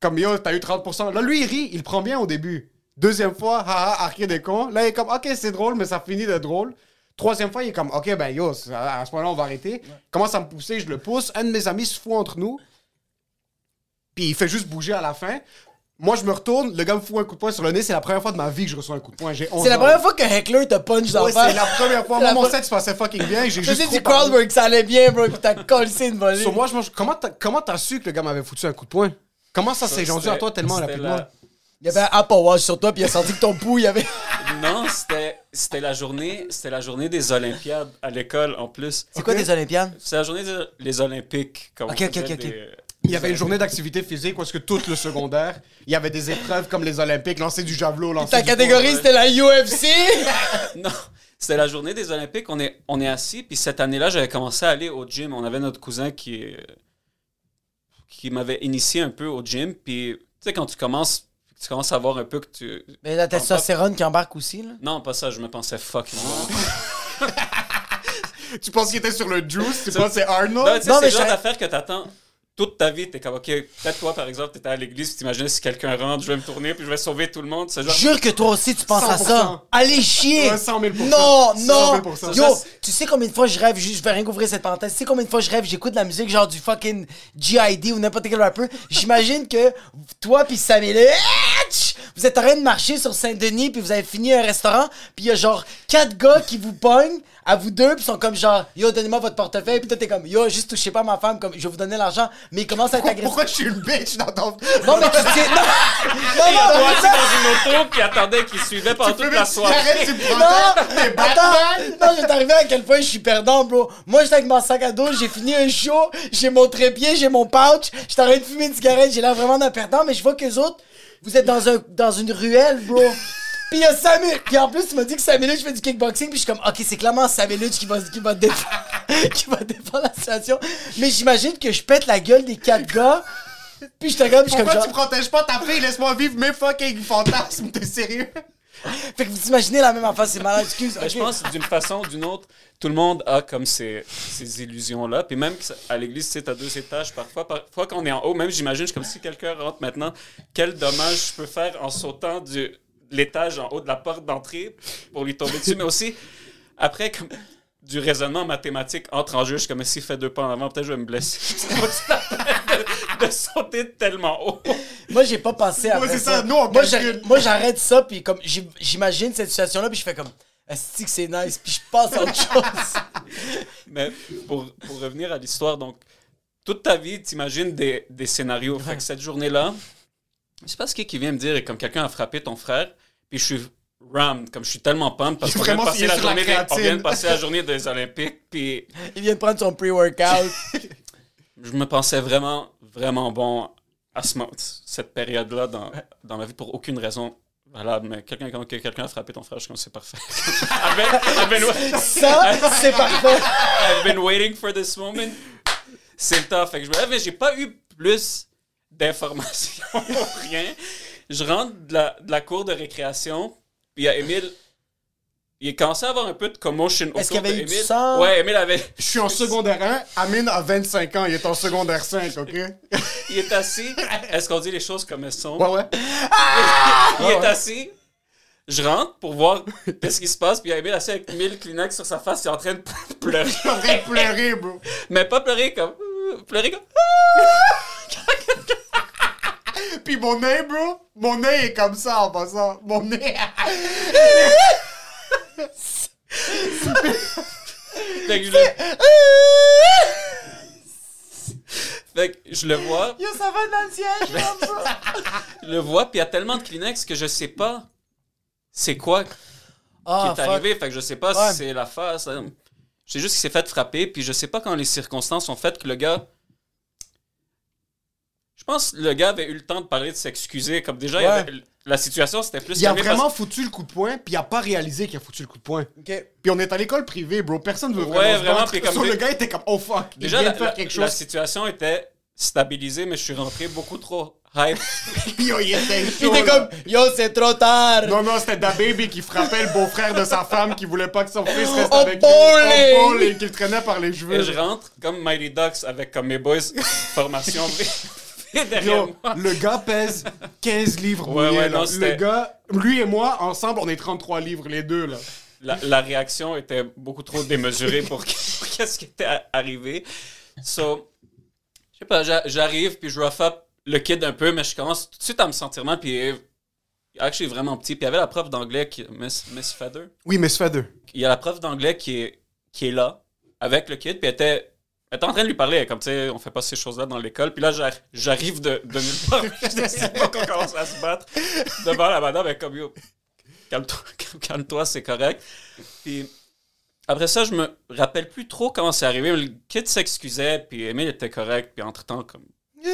Comme, yo, t'as eu 30%. Là, lui, il rit, il prend bien au début. Deuxième fois, haha, Arkin est con. Là, il est comme, ok, c'est drôle, mais ça finit d'être drôle. Troisième fois, il est comme, ok, ben yo, à ce moment-là, on va arrêter. Commence à me pousser, je le pousse. Un de mes amis se fout entre nous. Puis il fait juste bouger à la fin. Moi, je me retourne, le gars me fout un coup de poing sur le nez. C'est la première fois de ma vie que je reçois un coup de poing. J'ai 11
C'est la
ans.
première fois que Heckler te punch dans le face.
c'est la première fois. Moi, mon set se passait fucking bien. J'ai
Je
juste
sais
trop
du
parlé.
crowdwork, ça allait bien, bro, pis t'as collé une volée.
Sur moi, je mange. Comment t'as comment t'as su que le gars m'avait foutu un coup de poing? Comment ça s'est rendu à toi tellement rapidement?
la-
Il y avait un Apple Watch sur toi, pis il a senti que ton pouls, il y avait.
Non, c'était c'était la journée, c'était la journée des Olympiades à l'école en plus.
C'est quoi des Olympiades?
C'est la journée des Olympiques. Comme
Ok,
on
ok, ok.
des-
Il y avait une journée d'activité physique parce que tout le secondaire, il y avait des épreuves comme les Olympiques, lancer du javelot, lancer
Ta
du
catégorie, c'était la UFC?
Non, c'était la journée des Olympiques. On est, on est assis, puis cette année-là, j'avais commencé à aller au gym. On avait notre cousin qui, qui m'avait initié un peu au gym. Puis, tu sais, quand tu commences, tu commences à voir un peu que tu.
Mais la testostérone qui embarque aussi, là?
Non, pas ça, je me pensais fucking bon.
Tu penses qu'il était sur le juice? Tu penses que c'est Arnold?
Non, sais,
Non,
c'est
mais
le genre d'affaire que t'attends toute ta vie. T'es comme, OK, peut-être toi, par exemple, t'étais à l'église, tu t'imaginais si quelqu'un rentre, je vais me tourner, puis je vais sauver tout le monde. Genre.
Jure que toi aussi, tu penses à
100%.
ça. Allez chier!
Ouais, 100 000
Non,
100
non!
000
Yo, tu sais combien de fois je rêve, juste, je vais rien ouvrir cette parenthèse, tu sais combien de fois je rêve, j'écoute de la musique genre du fucking G.I.D. ou n'importe quel rappeur. J'imagine que toi pis Samuel, vous êtes en train de marcher sur Saint-Denis puis vous avez fini un restaurant puis il y a genre quatre gars qui vous pognent à vous deux puis sont comme genre yo donnez-moi votre portefeuille puis toi t'es comme yo juste touchez pas ma femme comme je vais vous donner l'argent mais ils commencent à être agressifs.
Pourquoi je suis une bitch dans ton...
Non mais tu sais non non non,
assis dans une auto qui attendait, qui suivait pendant toute la soirée.
Arrête, tu
Non,
prends tes
attends,
Batman!
non, je vais t'arriver à quel point je suis perdant, bro. Moi, j'étais avec mon sac à dos, j'ai fini un show, j'ai mon trépied, j'ai mon pouch, j'étais en train de fumer une cigarette, j'ai l'air vraiment d'un perdant, mais je vois que les autres, vous êtes dans, un, dans une ruelle, bro. Puis il y a 5 minutes. Puis en plus, tu m'as dit que 5 minutes, je fais du kickboxing. Puis je suis comme, ok, c'est clairement 5 minutes qui va, qui va, défendre, qui va défendre la situation. Mais j'imagine que je pète la gueule des quatre gars. Puis je te regarde, puis je suis comme
Pourquoi
genre.
tu protèges pas ta fille? Laisse-moi vivre mes fucking fantasmes, t'es sérieux?
Fait que vous imaginez la même affaire, c'est malade, excuse.
Ben, Je pense d'une façon ou d'une autre, tout le monde a comme ces, ces illusions-là. Puis même à l'église, tu sais, t'as deux étages. Parfois, parfois quand on est en haut, même j'imagine, je suis comme si quelqu'un rentre maintenant, quel dommage je peux faire en sautant du l'étage en haut de la porte d'entrée pour lui tomber dessus. Mais aussi, après, comme du raisonnement mathématique entre en jeu, je suis comme s'il fait deux pas en avant, peut-être je vais me blesser. C'est pas toute la peine de, de sauter tellement haut?
Moi, j'ai pas pensé à
Ouais,
ça.
c'est ça, nous, on
moi,
calcule.
j'ai- moi, j'arrête ça, puis comme j'im- j'imagine cette situation-là, puis je fais comme, est que c'est nice, puis je passe à autre chose.
Mais pour, pour revenir à l'histoire, donc, toute ta vie, t'imagines des, des scénarios. Fait que cette journée-là, je sais pas ce qui vient me dire, comme quelqu'un a frappé ton frère, puis je suis rammed, comme je suis tellement pumped parce qu'on vient, de passer la journée des- on vient de passer la journée des Olympiques, puis
Il vient de prendre son pre-workout.
je me pensais vraiment, vraiment bon à ce moment, cette période-là dans, dans ma vie pour aucune raison valable. Mais quelqu'un quand que quelqu'un a frappé ton frère, je suis comme c'est parfait. I've been- I've been-
ça, c'est parfait.
I've been waiting for this moment. C'est le temps. Fait que je me lève, mais j'ai pas eu plus d'informations pour rien. Je rentre de la, de la cour de récréation, puis il y a Émile. Il commençait à avoir un peu de commotion autour
Est-ce qu'il y avait
de
eu du sang?
Ouais, Émile avait.
Je suis en secondaire 1, Amine a 25 ans, il est en secondaire 5, ok?
Il est assis. Est-ce qu'on dit les choses comme elles sont?
Ouais, ouais.
il est assis. Je rentre pour voir qu'est-ce qui se passe, puis il y a Émile assis avec 1000 Kleenex sur sa face, il est en train de pleurer.
Je suis en train de pleurer, bro.
Mais pas pleurer comme. Pleurer comme.
Puis mon nez, bro, mon nez est comme ça en passant. Mon nez.
Fait que je le... fait que je le vois,
Yo, ça va dans le siège, là, bro.
je le vois, puis il y a tellement de Kleenex que je sais pas c'est quoi qui
Ah,
est
fuck.
arrivé. Fait que je sais pas
Ouais.
si c'est la face. hein. Je sais juste qu'il s'est fait frapper, puis je sais pas quand les circonstances ont fait que le gars. Je pense que le gars avait eu le temps de parler, de s'excuser. Comme déjà, il y
Ouais.
avait- la situation c'était plus.
Il a
calmée parce-
vraiment foutu le coup de poing, puis il a pas réalisé qu'il a foutu le coup de poing.
Ok.
Puis on est à l'école privée, bro. Personne veut
Ouais,
vraiment. se
vraiment,
battre.
puis comme
So,
des-
le gars était comme, oh fuck, il
Déjà,
vient
la,
de faire
la-
quelque
la
chose.
situation était stabilisée, mais je suis rentré beaucoup trop hype.
Yo, il était
Il
chaud.
était
là.
comme, yo, c'est trop tard.
Non, non, c'était Da Baby qui frappait le beau-frère de sa femme qui voulait pas que son fils reste
Au
avec
bowling!
Au bowling, qu'il traînait par les cheveux.
Et je rentre comme Mighty Ducks avec comme mes boys formation derrière
Yo,
moi.
le gars pèse 15 livres
Ouais, non,
Le gars, lui et moi, ensemble, on est 33 livres, les deux, là.
La, la réaction était beaucoup trop démesurée pour qu'est-ce qui était arrivé. So, je sais pas, j'a- j'arrive puis je rough up le kid un peu, mais je commence tout de suite à me sentir mal. Puis, euh, actually, vraiment petit. Puis, il y avait la prof d'anglais, qui, Miss, Miss Feather.
Oui, Miss Feather.
Il y a la prof d'anglais qui est, qui est là, avec le kid. Puis, elle était, elle était en train de lui parler. Elle Comme, tu sais, on fait pas ces choses-là dans l'école. Puis là, j'ar- j'arrive de, de nulle part. je décide pas qu'on commence à se battre devant la madame. Elle est comme, yo, calme-toi, calme-toi, c'est correct. Puis, après ça, je me rappelle plus trop comment c'est arrivé. mais Le kid s'excusait, puis Emile était correct. Puis, entre-temps, comme.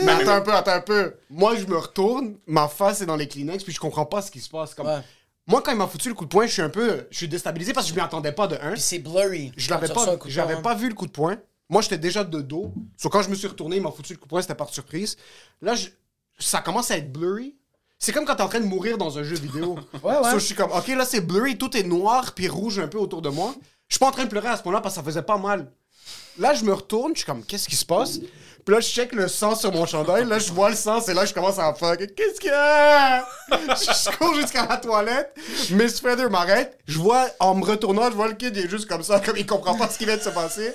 Mais attends un peu, attends un peu. Moi, je me retourne, ma face est dans les Kleenex, puis je comprends pas ce qui se passe. Comme...
Ouais.
Moi, quand il m'a foutu le coup de poing, je suis un peu. Je suis déstabilisé parce que je m'y attendais pas de un.
Puis c'est blurry.
Je l'avais pas, pas vu le coup de poing. Moi, j'étais déjà de dos. So, quand je me suis retourné, il m'a foutu le coup de poing, c'était par surprise. Là, je- ça commence à être blurry. C'est comme quand t'es en train de mourir dans un jeu vidéo.
Ouais, ouais.
So, je suis comme, ok, là, c'est blurry, tout est noir puis rouge un peu autour de moi. Je suis pas en train de pleurer à ce moment-là parce que ça faisait pas mal. Là, je me retourne, je suis comme, qu'est-ce qui se passe? Puis là, je check le sang sur mon chandail. Là, je vois le sang, c'est là que je commence à fuck. Qu'est-ce qu'il y a? je cours jusqu'à la toilette. Miss Feather m'arrête. Je vois, en me retournant, je vois le kid, il est juste comme ça, comme il comprend pas ce qui vient de se passer.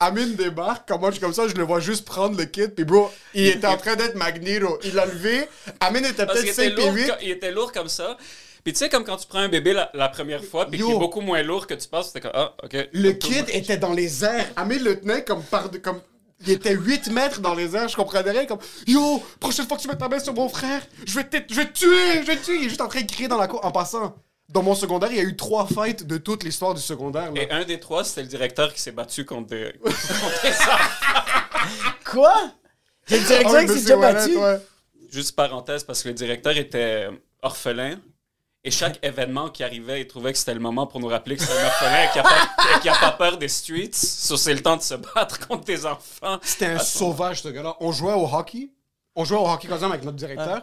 Amine débarque, comme moi je suis comme ça, je le vois juste prendre le kit, puis bro, il était en train d'être Magneto. Il l'a levé, Amine était
qu'il
peut-être
était,
5
lourd,
pieds 8.
co- il était lourd comme ça. Puis tu sais, comme quand tu prends un bébé la, la première fois, puis
Yo.
qui est beaucoup moins lourd que tu penses, c'était comme, ah, ok.
Le kid était dans les airs. Amine le tenait comme par... comme... Il était 8 mètres dans les airs, je comprenais rien, comme Yo, prochaine fois que tu mets ta main sur mon frère, je vais te, je vais te tuer, je vais te tuer. Il est juste en train de crier dans la cour. En passant, dans mon secondaire, il y a eu trois fights de toute l'histoire du secondaire. là.
Et un des trois, c'était le directeur qui s'est battu contre des, contre des enfants.
Quoi? J'ai le
Ah
directeur qui s'est
monsieur
déjà
Wallet,
battu?
ouais.
Juste parenthèse, parce que le directeur était orphelin. Et chaque événement qui arrivait, il trouvait que c'était le moment pour nous rappeler que c'est un orphelin et qui a pas, qui a pas peur des streets. So, c'est le temps de se battre contre des enfants.
C'était un sauvage, ce gars-là. On jouait au hockey. On jouait au hockey quand même avec notre directeur.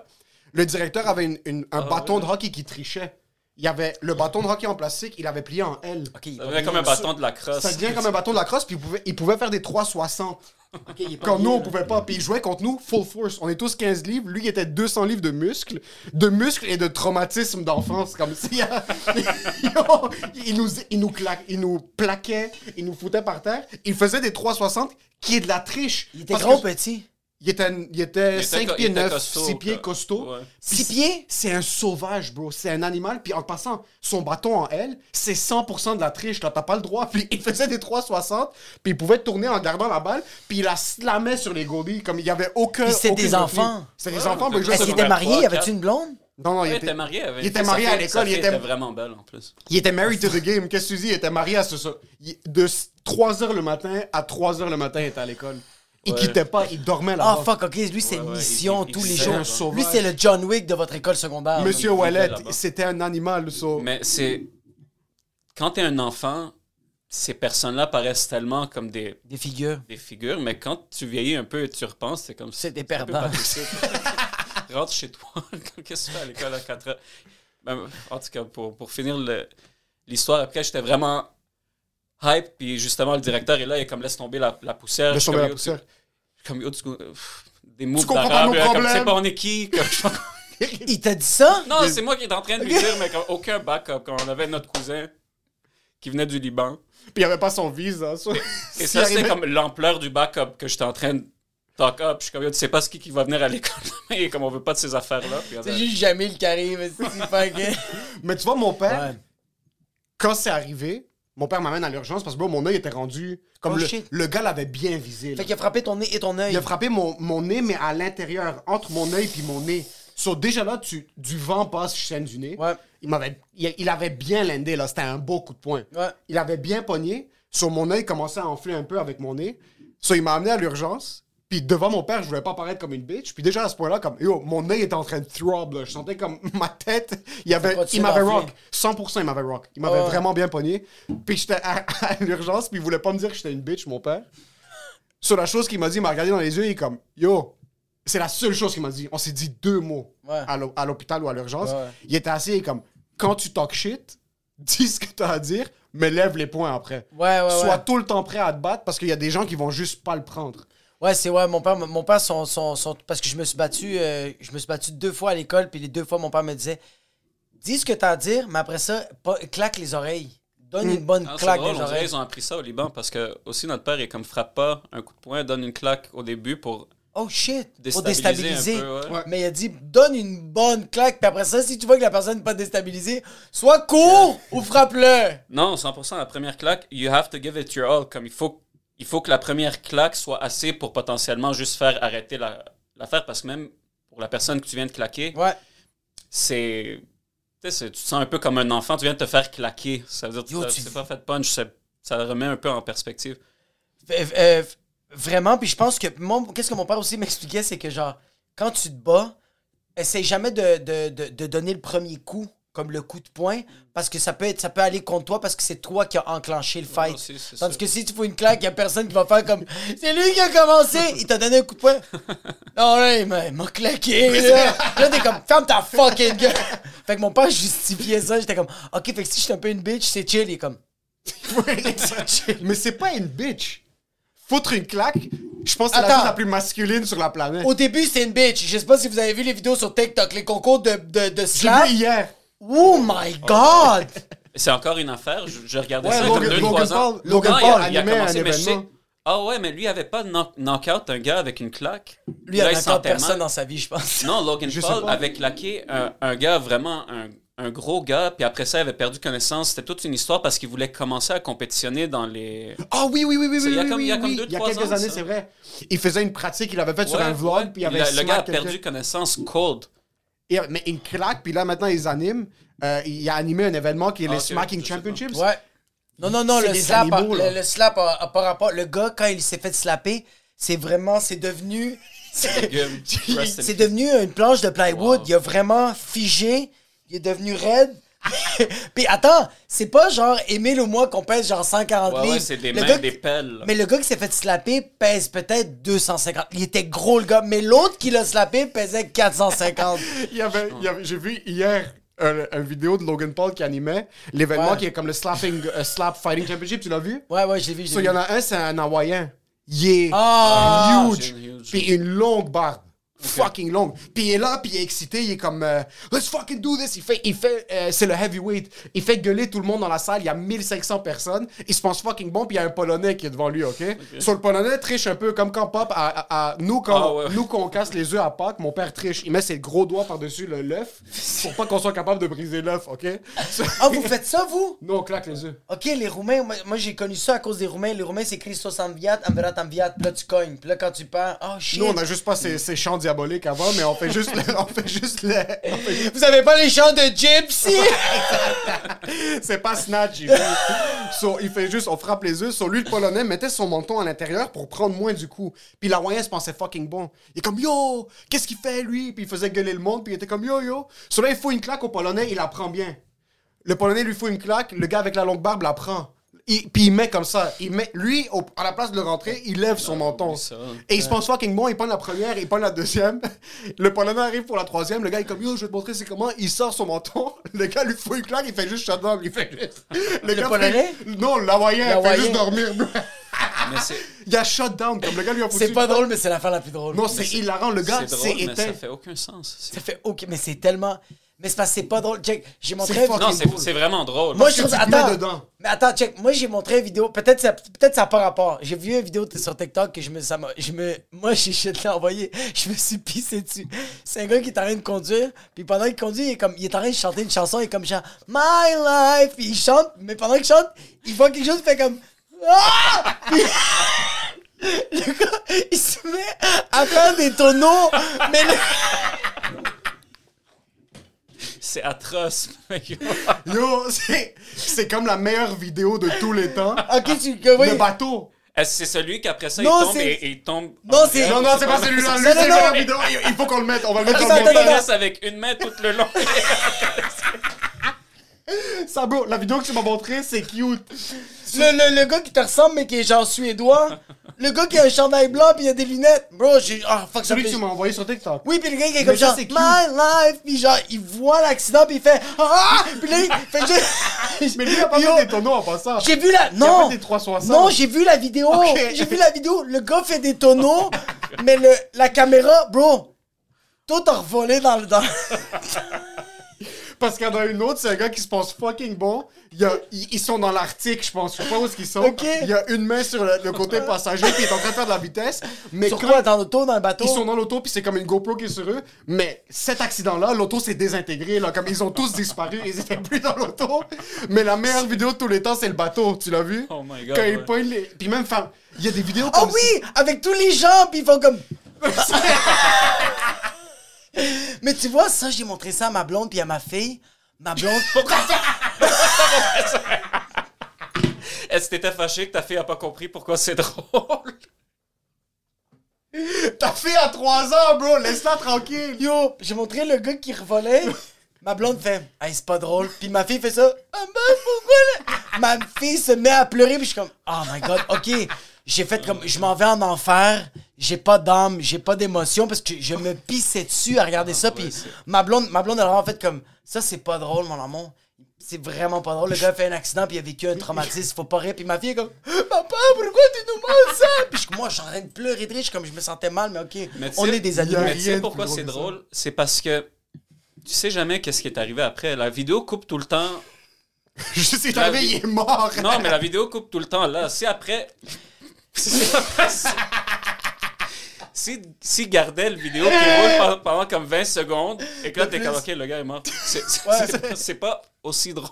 Le directeur avait une- une- un
Ah,
bâton
ouais.
de hockey qui trichait. Il y avait le bâton de hockey en plastique, il avait plié en L.
Ça devient comme un bâton de la crosse.
Ça devient comme un bâton de la crosse, puis il pouvait, il pouvait faire des 360.
ok, il
nous, on pouvait pas. Puis il jouait contre nous full force. On est tous 15 livres. Lui, il était 200 livres de muscles. De muscles et de traumatisme d'enfance. Comme si. Il, nous, il, nous claque, il nous plaquait, il nous foutait par terre. Il faisait des 360 qui est de la triche.
Il était
Parce
gros
que
petit.
Il était, il était
Il était
5
co-
pieds
il était
9,
costaud,
6 pieds costaud.
Ouais.
Puis
6 pieds?
C'est un sauvage, bro. C'est un animal. Puis en passant, son bâton en L, c'est 100% de la triche. Là, t'as pas le droit. Puis il faisait des 360. Puis il pouvait tourner en gardant la balle. Puis il la slamait sur les goalies. Comme il y avait aucun.
Puis c'était
aucun
des enfants.
C'était des
Ouais,
enfants.
Est-ce qu'il était marié? Y avait-tu une blonde?
Non, non, il
Il
était,
marié avec
il était marié à l'école. Il était,
était vraiment belle en plus.
il était married to the game. Qu'est-ce que tu dis? Il était marié à ce. De 3h le matin à 3h le matin, il était à l'école. Il
Ouais.
quittait pas. Il dormait là-bas.
Ah, fuck, ok, lui, c'est
Ouais,
mission
il- il-
tous
il
les jours.
un sauvage.
Lui, c'est le John Wick de votre école secondaire.
Monsieur
il
Wallet,
là-bas.
c'était un animal. so-
Mais c'est. Quand t'es un enfant, ces personnes-là paraissent tellement comme des,
Des figures.
des figures, mais quand tu vieillis un peu et tu repenses, c'est comme
C'est des
un peu
perdants.
pathétique. Rentre chez toi. Qu'est-ce que tu fais à l'école à 4 heures? Ben, en tout cas, pour, pour finir le- l'histoire, après, j'étais vraiment hype, puis justement, le directeur est là, il est comme laisse tomber la, la poussière.
Laisse tomber
comme,
la poussière.
Comme, yo, tu- pff, des
pas
d'arabe, comme, sais pas on est qui. comme,
Il t'a dit ça?
non, c'est moi qui est en train de lui dire, mais comme, aucun backup. Quand on avait notre cousin qui venait du Liban.
Puis il avait pas son visa. so-
Et
S'il
ça, c'est
arrivait-
comme l'ampleur du backup que j'étais en train de talk up. Je suis comme, yo, tu sais pas ce qui, qui va venir à l'école. Et comme on veut pas de ces affaires-là.
C'est juste Jamil qui arrive. C'est fucking...
Mais tu vois, mon père,
Ouais.
quand c'est arrivé, mon père m'amène à l'urgence parce que bro, mon œil était rendu. Comme
Oh,
le,
shit.
le gars l'avait bien visé. là.
Fait qu'il a frappé ton nez et ton œil.
Il a frappé mon, mon nez, mais à l'intérieur, entre mon œil et mon nez. So, déjà là, tu, du vent passe chaîne du nez.
Ouais.
Il, m'avait, il, il avait bien landé, là. C'était un beau coup de poing.
Ouais.
Il avait bien pogné. Sur mon œil commençait à enfler un peu avec mon nez. So, il m'a amené à l'urgence. Puis devant mon père, je voulais pas paraître comme une bitch. Puis déjà à ce point-là, comme yo, mon œil était en train de throb. là. Je sentais comme ma tête. Il, avait, m'avait rock. 100% il m'avait rock. Il m'avait vraiment bien pogné. Puis j'étais à, à l'urgence. Puis il voulait pas me dire que j'étais une bitch, mon père. Sur la chose qu'il m'a dit, il m'a regardé dans les yeux. Il est comme yo. C'est la seule chose qu'il m'a dit. On s'est dit deux mots
Ouais.
à l'hô- à l'hôpital ou à l'urgence.
Ouais.
Il était assis et comme quand tu talk shit, dis ce que t'as à dire, mais lève les poings après.
Ouais, ouais,
Sois
ouais.
tout le temps prêt à te battre parce qu'il y a des gens qui vont juste pas le prendre.
Ouais, c'est ouais, mon père, mon père son, son, son- parce que je me suis battu, euh, je me suis battu deux fois à l'école, puis les deux fois mon père me disait, dis ce que t'as à dire, mais après ça, pas- claque les oreilles, donne une bonne
Ah,
claque
drôle,
les
on dirait
oreilles.
qu'ils ont appris ça au Liban parce que aussi notre père est comme frappe pas un coup de poing, donne une claque au début pour
oh shit, pour
Déstabiliser
déstabiliser.
un peu, ouais.
Ouais.
Mais il a dit, donne une bonne claque, puis après ça, si tu vois que la personne n'est pas déstabilisée, soit cours ou frappe-le.
Non, 100%. La première claque, you have to give it your all. Comme il faut, il faut que la première claque soit assez pour potentiellement juste faire arrêter la- l'affaire. parce que même pour la personne que tu viens de claquer,
Ouais.
c'est. Tu te sens un peu comme un enfant, tu viens de te faire claquer. Ça veut dire que tu c'est pas fait de punch, c'est- ça remet un peu en perspective.
Euh, euh, vraiment, puis je pense que qu'est-ce que mon père aussi m'expliquait, c'est que genre, quand tu te bats, essaye jamais de, de, de, de donner le premier coup, comme le coup de poing, parce que ça peut, être, ça peut aller contre toi, parce que c'est toi qui as enclenché le fight.
c'est
Tandis
ça.
que si tu fous une claque, il y a personne qui va faire comme C'est lui qui a commencé Il t'a donné un coup de poing Non, là, il m'a claqué. Là, Là, t'es comme Ferme ta fucking gueule Fait que mon père justifiait ça. J'étais comme Ok, fait que si je suis un peu une bitch, c'est chill. Il est comme
Mais c'est pas une bitch. Foutre une claque, je pense que c'est la chose la plus masculine sur la planète.
Au début, c'était une bitch. Je sais pas si vous avez vu les vidéos sur TikTok, les concours de, de, de
J'ai
slap.
vu hier.
Oh my god!
C'est encore une affaire. Je, je regardais
Ouais,
ça
Logan-
comme deux,
Logan
trois ans.
Paul- Logan
Non,
Paul
il a, il a commencé,
un
mais je sais-. Ah ouais, mais lui, il avait pas de knock, knock-out un gars avec une claque.
Lui, il
Là,
a
il
encore
sentait
personne dans sa vie, je pense.
Non, Logan
Je
Paul avait claqué un, un gars vraiment un, un gros gars, puis après ça, il avait perdu connaissance. C'était toute une histoire parce qu'il voulait commencer à compétitionner dans les.
Ah oui, oui, oui, oui,
C'est-
oui.
il y a
oui,
comme-
oui,
il y a comme
oui.
deux,
Il y a
trois
quelques
ans,
années, c'est vrai. Il faisait une pratique qu'il avait faite sur un vlog,
ouais.
puis il avait
Le- gars a perdu connaissance cold.
Et- Mais une claque, puis là, maintenant, ils animent. Euh, il a animé un événement qui est
Ah,
les
ok,
Smacking. Championships.
Ouais. Non, non, non, le slap, a-
animaux, là.
le, le slap a, a pas rapport. Le gars, quand il s'est fait slapper, c'est vraiment, c'est devenu. c'est- devenu une planche de plywood.
Wow.
Il a vraiment figé. Il est devenu raide. Puis attends, c'est pas genre Émile ou moi qu'on pèse genre 140
Ouais,
livres.
ouais, c'est des
Le
mains,
gars-
des pelles.
Mais le gars qui s'est fait slapper pèse peut-être 250. Il était gros le gars. Mais l'autre qui l'a slappé pesait 450.
Il y avait, il y avait- j'ai vu hier un- une vidéo de Logan Paul qui animait l'événement
Ouais.
qui est comme le slapping, euh, Slap Fighting Championship, tu l'as vu?
Ouais, ouais, je l'ai vu.
So, il y en a un, c'est un Hawaïen. Il est
Ah!
huge.
Huge.
Puis une longue Fucking longue. Puis il est là, puis il est excité, il est comme euh, Let's fucking do this. Il fait, il fait euh, c'est le heavyweight. Il fait gueuler tout le monde dans la salle. Il y a 1500 personnes. Il se pense fucking bon, puis il y a un Polonais qui est devant lui, ok? Sur le Polonais triche un peu comme quand Pop, à, à- à- nous, quand,
Ah ouais.
nous, quand on casse les œufs à Pâques, mon père triche. Il met ses gros doigts par-dessus le l'œuf pour pas qu'on soit capable de briser l'œuf, ok?
Ah, vous faites ça, vous?
Nous, on claque les œufs.
Ok, les Roumains, moi, moi, j'ai connu ça à cause des Roumains. Les Roumains, c'est Christos enviat, enverat enviat. Puis là, tu cognes. Puis là, quand tu perds, oh shit.
Nous, on a juste pas ces, ces chants diaboliques avant, mais on fait juste le, on fait juste le, on fait juste-
Vous avez pas les chants de Gypsy?
C'est pas Snatch, il fait. So, il fait juste, on frappe les œufs. Sur lui, le Polonais mettait son menton à l'intérieur pour prendre moins du coup. Puis l'Hawaïen se pensait fucking bon. Il est comme yo, qu'est-ce qu'il fait lui? Puis il faisait gueuler le monde, puis il était comme yo yo. Sur là, il faut une claque au Polonais, il la prend bien. Le Polonais lui faut une claque, le gars avec la longue barbe la prend. Il- puis il met comme ça. Il met, lui, au- à la place de le rentrer, il lève son menton.
oublie ça.
Et il se pense fucking bon, il prend la première, il prend la deuxième. Le Polonais arrive pour la troisième, le gars il est comme yo, je vais te montrer c'est comment. Il sort son menton, le gars lui fout une claque, il fait juste shut down, il fait juste. Le, gars
Polonais?
fait- Non, l'Hawaïen, il fait juste dormir.
Mais
il a shut down, comme le gars lui a foutu.
C'est pas drôle, mais c'est l'affaire la plus drôle.
Non, c'est hilarant, le gars
c'est
c'est
drôle, mais ça fait aucun sens.
Ça fait ok, mais c'est tellement. Mais c'est parce que c'est pas drôle. Check, j'ai montré.
C'est
Non, c'est c'est vraiment drôle.
Moi, je trouve attends.
dedans.
Mais attends, check. Moi, j'ai montré une vidéo. Peut-être ça, peut-être ça n'a pas rapport. J'ai vu une vidéo sur TikTok que je me, ça je me, moi, je, je te l'ai envoyé. Je me suis pissé dessus. C'est un gars qui est en train de conduire. Puis pendant qu'il conduit, il est comme, il est en train de chanter une chanson. Il est comme genre My Life. Puis il chante. Mais pendant qu'il chante, il voit quelque chose. Il fait comme Ah! Puis- le gars, il se met à faire des tonneaux. Mais le-
C'est atroce.
Yo, c'est c'est comme la meilleure vidéo de tous les temps.
Ok, tu, que oui.
Le bateau.
Est-ce que c'est celui qu'après ça,
Non,
il tombe
c'est-
et, et il tombe.
Non,
en
c'est-
Non, non, c'est pas celui-là.
Non,
Lui,
non,
c'est
non.
la vidéo. Il- Il faut qu'on le mette. On va le mettre
Attends,
dans le
attends, attends.
avec une main tout le long.
Ça, bro, la vidéo que tu m'as montrée, c'est cute.
Le, le, le gars qui te ressemble, mais qui est genre suédois. Le gars qui a un chandail blanc puis il a des lunettes. Bro, j'ai. Ah, fuck, ça
Celui que tu m'as envoyé sur TikTok.
Oui, puis le gars qui est comme
ça,
genre,
c'est cute.
My life, puis genre, il voit l'accident, puis il fait Ah! Puis là, il fait juste.
Mais lui, il a pas fait des tonneaux en passant.
J'ai vu la.
a
Non!
fait des 360.
Non, j'ai vu la vidéo! J'ai vu la vidéo. Le gars fait des tonneaux, mais le, la caméra, bro, tout a revolé dans le. Dans...
Parce qu'il y en a une autre, c'est un gars qui se pense fucking bon. Il y a- ils, ils sont dans l'Arctique, je pense. Je sais pas où est-ce qu'ils sont.
Ok.
Il y a une main sur le, le côté passager, puis il est en train de faire de la vitesse. Mais
Sur
quand
quoi, dans l'auto, dans le bateau?
ils sont dans l'auto, puis c'est comme une GoPro qui est sur eux. Mais cet accident-là, l'auto s'est désintégrée. Là, comme ils ont tous disparu, ils étaient plus dans l'auto. Mais la meilleure vidéo de tous les temps, c'est le bateau. Tu l'as vu?
Oh my God,
Quand
ouais.
ils poignent les. Puis même, enfin, il y a des vidéos
Oh oui! Avec tous les gens, puis ils font comme... Mais tu vois, ça, j'ai montré ça à ma blonde puis à ma fille. Ma blonde...
Est-ce que t'étais fâché que ta fille a pas compris pourquoi c'est drôle?
Ta fille a 3 ans, bro, laisse-la tranquille.
Yo, j'ai montré le gars qui revolait. Ma blonde fait Hey, c'est pas drôle. Puis ma fille fait ça. Ah, ben, pourquoi? Ma fille se met à pleurer. Puis je suis comme Oh my god, ok. J'ai fait comme Je m'en vais en enfer. J'ai pas d'âme, j'ai pas d'émotion parce que je me pissais dessus à regarder ça. Puis ma blonde, ma blonde, elle a fait comme Ça, c'est pas drôle, mon amour. C'est vraiment pas drôle. Le gars a fait un accident puis il a vécu un traumatisme. Faut pas rire. Puis ma fille est comme Papa, pourquoi tu nous montres ça? Puis je- moi, je suis en train de pleurer de rire. Je suis comme Je me sentais mal, mais ok.
Mais
on est des animaux.
Mais tu sais pourquoi c'est
drôle?
C'est parce que tu sais jamais qu'est-ce qui est arrivé après. La vidéo coupe tout le temps.
Je sais,
La
il est mort.
Non, mais la vidéo coupe tout le temps là. Si après. Si. Si, gardait le vidéo qui roule pendant, pendant comme 20 secondes et que là t'es comme ok le gars est mort. C'est pas aussi drôle.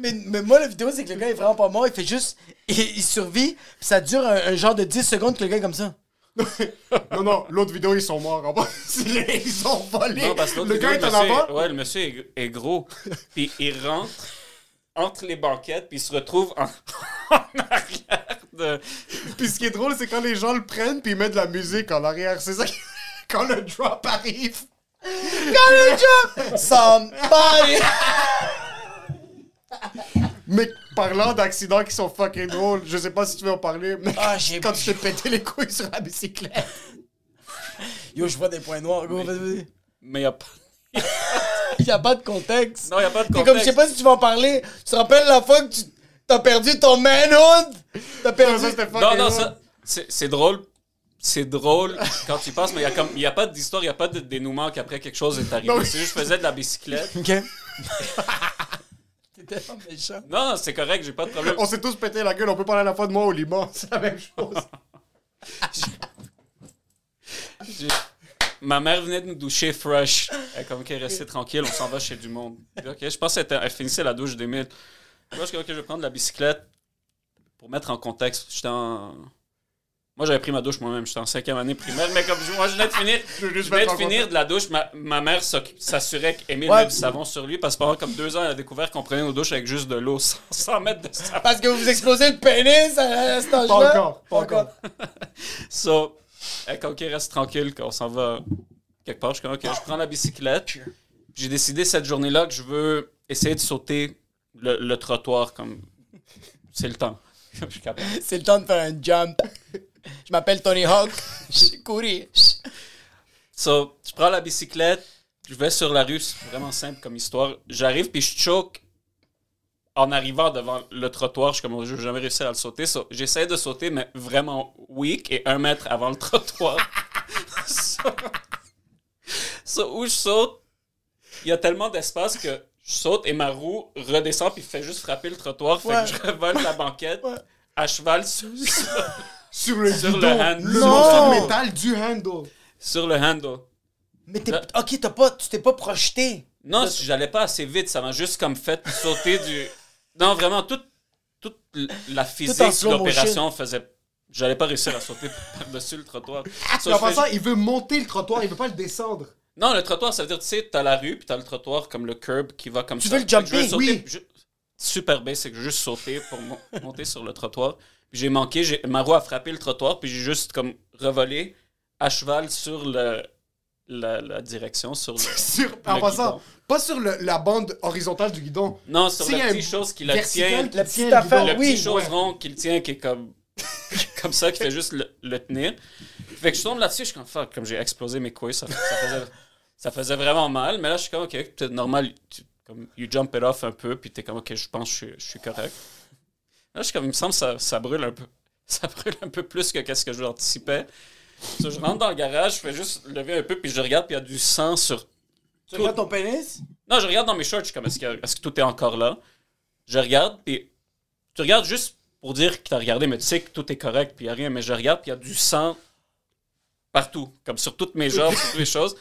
Mais, mais moi, la vidéo, c'est que le gars est vraiment pas mort. Il fait juste. Il, il survit. Puis ça dure un, un genre de 10 secondes que le gars est comme ça.
Non, non, l'autre vidéo, ils sont morts. en bas. ils ont volé.
Non, parce que l'autre
le gars est en avant.
Ouais, le monsieur est, est gros. puis il rentre entre les banquettes, puis il se retrouve en, en arrière de.
Puis ce qui est drôle, c'est quand les gens le prennent, puis ils mettent de la musique en arrière. C'est ça qui- Quand le drop arrive.
Somebody!
Mais parlant d'accidents qui sont fucking drôles, je sais pas si tu veux en parler, mais
Ah,
quand tu t'es pété les couilles sur la bicyclette.
Yo, je vois des points noirs. Go, vas-y.
Mais il y a pas.
Il y a pas de contexte.
Non, il a pas de
C'est
contexte.
comme, je sais pas si tu vas en parler. Tu te rappelles la fois que tu t'as perdu ton manhood? T'as perdu.
Non, non,
drôle.
ça, c'est c'est drôle. C'est drôle quand tu y penses, mais il y a comme, il y a pas d'histoire, il y a pas de dénouement qu'après quelque chose est arrivé. C'est juste, je faisais de la bicyclette.
Ok. T'es tellement méchant.
Non, non, c'est correct, j'ai pas de problème.
On s'est tous pété la gueule, on peut parler à la fois de moi au Liban, c'est la même chose.
J'ai- Ma mère venait de nous doucher fresh. Elle est comme, ok, restez tranquille, on s'en va chez du monde. Puis, Ok, je pense qu'elle finissait la douche des mythes. Moi, je suis comme, ok, je vais prendre la bicyclette pour mettre en contexte. J'étais en. Moi, j'avais pris ma douche moi-même. J'étais en cinquième année primaire, mais comme je- moi, je venais de finir,
Je
venais de finir de la douche. Ma, ma mère s'assurait qu'Emile
Ouais.
met du savon sur lui parce que pendant comme deux ans, elle a découvert qu'on prenait nos douches avec juste de l'eau sans, sans mettre de savon.
Parce que vous explosez le pénis à, à cet âge-là?
Pas encore, pas encore.
So, comme, ok, reste tranquille, qu'on s'en va quelque part. Je ok, je prends la bicyclette. J'ai décidé cette journée-là que je veux essayer de sauter le, le trottoir comme. C'est le temps.
C'est le temps de faire un jump. Je m'appelle Tony Hawk. Je courir.
So, je prends la bicyclette, je vais sur la rue, c'est vraiment simple comme histoire. J'arrive puis je choke en arrivant devant le trottoir. Je comme, je vais jamais réussir à le sauter. So, J'essaie de sauter, mais vraiment weak et un mètre avant le trottoir. so, so, où je saute, il y a tellement d'espace que je saute et ma roue redescend puis fait juste frapper le trottoir. Fait que je revole la banquette à cheval sur, sur,
Sur le
Sur le
guidon,
hand-
le
Non.
morceau de métal du handle.
sur le handle.
Mais t'es. Ok, t'as pas, tu t'es pas projeté.
Non, j'allais pas assez vite, ça m'a juste comme fait sauter du. Non, vraiment, toute, toute la physique de l'opération faisait. J'allais pas réussir à sauter par-dessus le trottoir.
En
je fais
il veut monter le trottoir, il veut pas le descendre.
Non, le trottoir, ça veut dire, tu sais, t'as la rue, puis t'as le trottoir comme le curb qui va comme
Tu
ça.
veux le
je
jumper?
sauter,
Oui.
ju- Super basic, je veux juste sauter pour mon- monter sur le trottoir. Puis j'ai manqué, j'ai- ma roue a frappé le trottoir, puis j'ai juste comme revolé à cheval sur le, la, la direction, sur le.
Sur, en
Le
passant,
guidon.
pas sur le- la bande horizontale du guidon.
Non, sur la
y a
petite chose qui la tient.
qui
La petite affaire,
le
oui,
petit chose
ouais.
rond qui le tient, qui est comme, comme ça, qui fait juste le, le tenir. Fait que je tombe là-dessus, je suis comme, fuck, comme j'ai explosé mes couilles, ça, ça, faisait, ça faisait vraiment mal. Mais là, je suis comme, ok, peut-être normal, tu, comme, you jump it off un peu, puis t'es comme, ok, je pense que je, suis- je suis correct. Là, je suis comme, il me semble que ça, ça brûle un peu. Ça brûle un peu plus que qu'est-ce que je l'anticipais. So, je rentre dans le garage, je fais juste lever un peu, puis je regarde, puis il y a du sang sur
Tu regardes ton pénis?
Non, je regarde dans mes shorts, je suis comme, est-ce que, est-ce que tout est encore là? Je regarde, puis tu regardes juste pour dire que tu as regardé, mais tu sais que tout est correct, puis il n'y a rien. Mais je regarde, puis il y a du sang partout, comme sur toutes mes jambes, sur toutes les choses.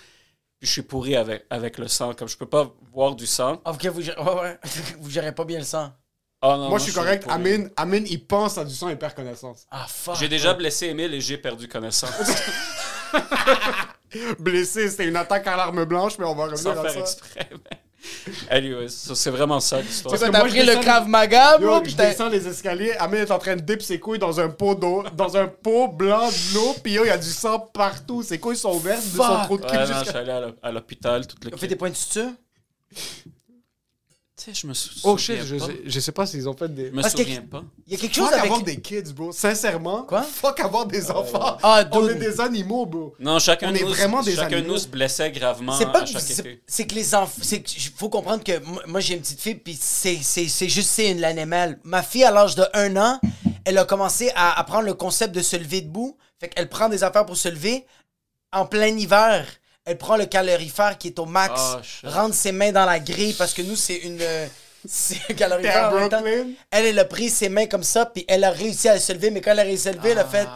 Puis je suis pourri avec, avec le sang, comme je peux pas voir du sang.
Ah, ok, vous, ouais. vous gérez pas bien le sang.
Ah non,
Moi, je suis correct.
pourri.
Amin, Amin, il pense à du sang et perd connaissance.
Ah, fuck.
J'ai déjà blessé Emile et j'ai perdu connaissance.
Blessé, c'était une attaque à l'arme blanche, mais on va revenir
Sans
à
faire
ça.
exprès. mais- ça, c'est vraiment ça l'histoire.
Parce
Toi,
que
t'as
moi, je
pris le
descends
Krav Maga,
Yo,
bro,
je descends les escaliers, Amin est en train de dip ses couilles dans un pot d'eau, dans un pot blanc d'eau, puis yo, il y a du sang partout. Ses couilles sont ouvertes de son
Fuck.
trou de cul
Ouais, non, je
jusqu'à...
suis allé à l'hô- à l'hôpital, tout le
On fait des points de suture?
Tu sais, je me sou-
Oh
souviens
shit, je
pas.
sais, je sais pas s'ils ont fait des...
Je me
Parce que-
souviens pas.
Il y a quelque chose
Fuck
avec...
avoir des kids, bro. Sincèrement.
Quoi?
Fuck avoir des enfants.
Ah,
On
dude.
est des animaux, bro.
Non, chacun,
On
de
est
nous,
vraiment des
chacun de
animaux.
nous se blessait gravement
C'est pas
à
que-
chaque
c'est-
été.
c'est que les enfants c'est que j- faut comprendre que moi, moi, j'ai une petite fille puis c'est c'est c'est juste c'est une l'animal ma fille à l'âge de un an elle a commencé à apprendre le concept de se lever debout fait qu'elle prend des affaires pour se lever en plein hiver elle prend le calorifère qui est au max
Ah,
rentre ses mains dans la grille parce que nous c'est une euh, c'est un calorifère
à
en même temps.
Brooklyn?
elle elle a pris ses mains comme ça puis elle a réussi à se lever mais quand elle a réussi à se lever elle a fait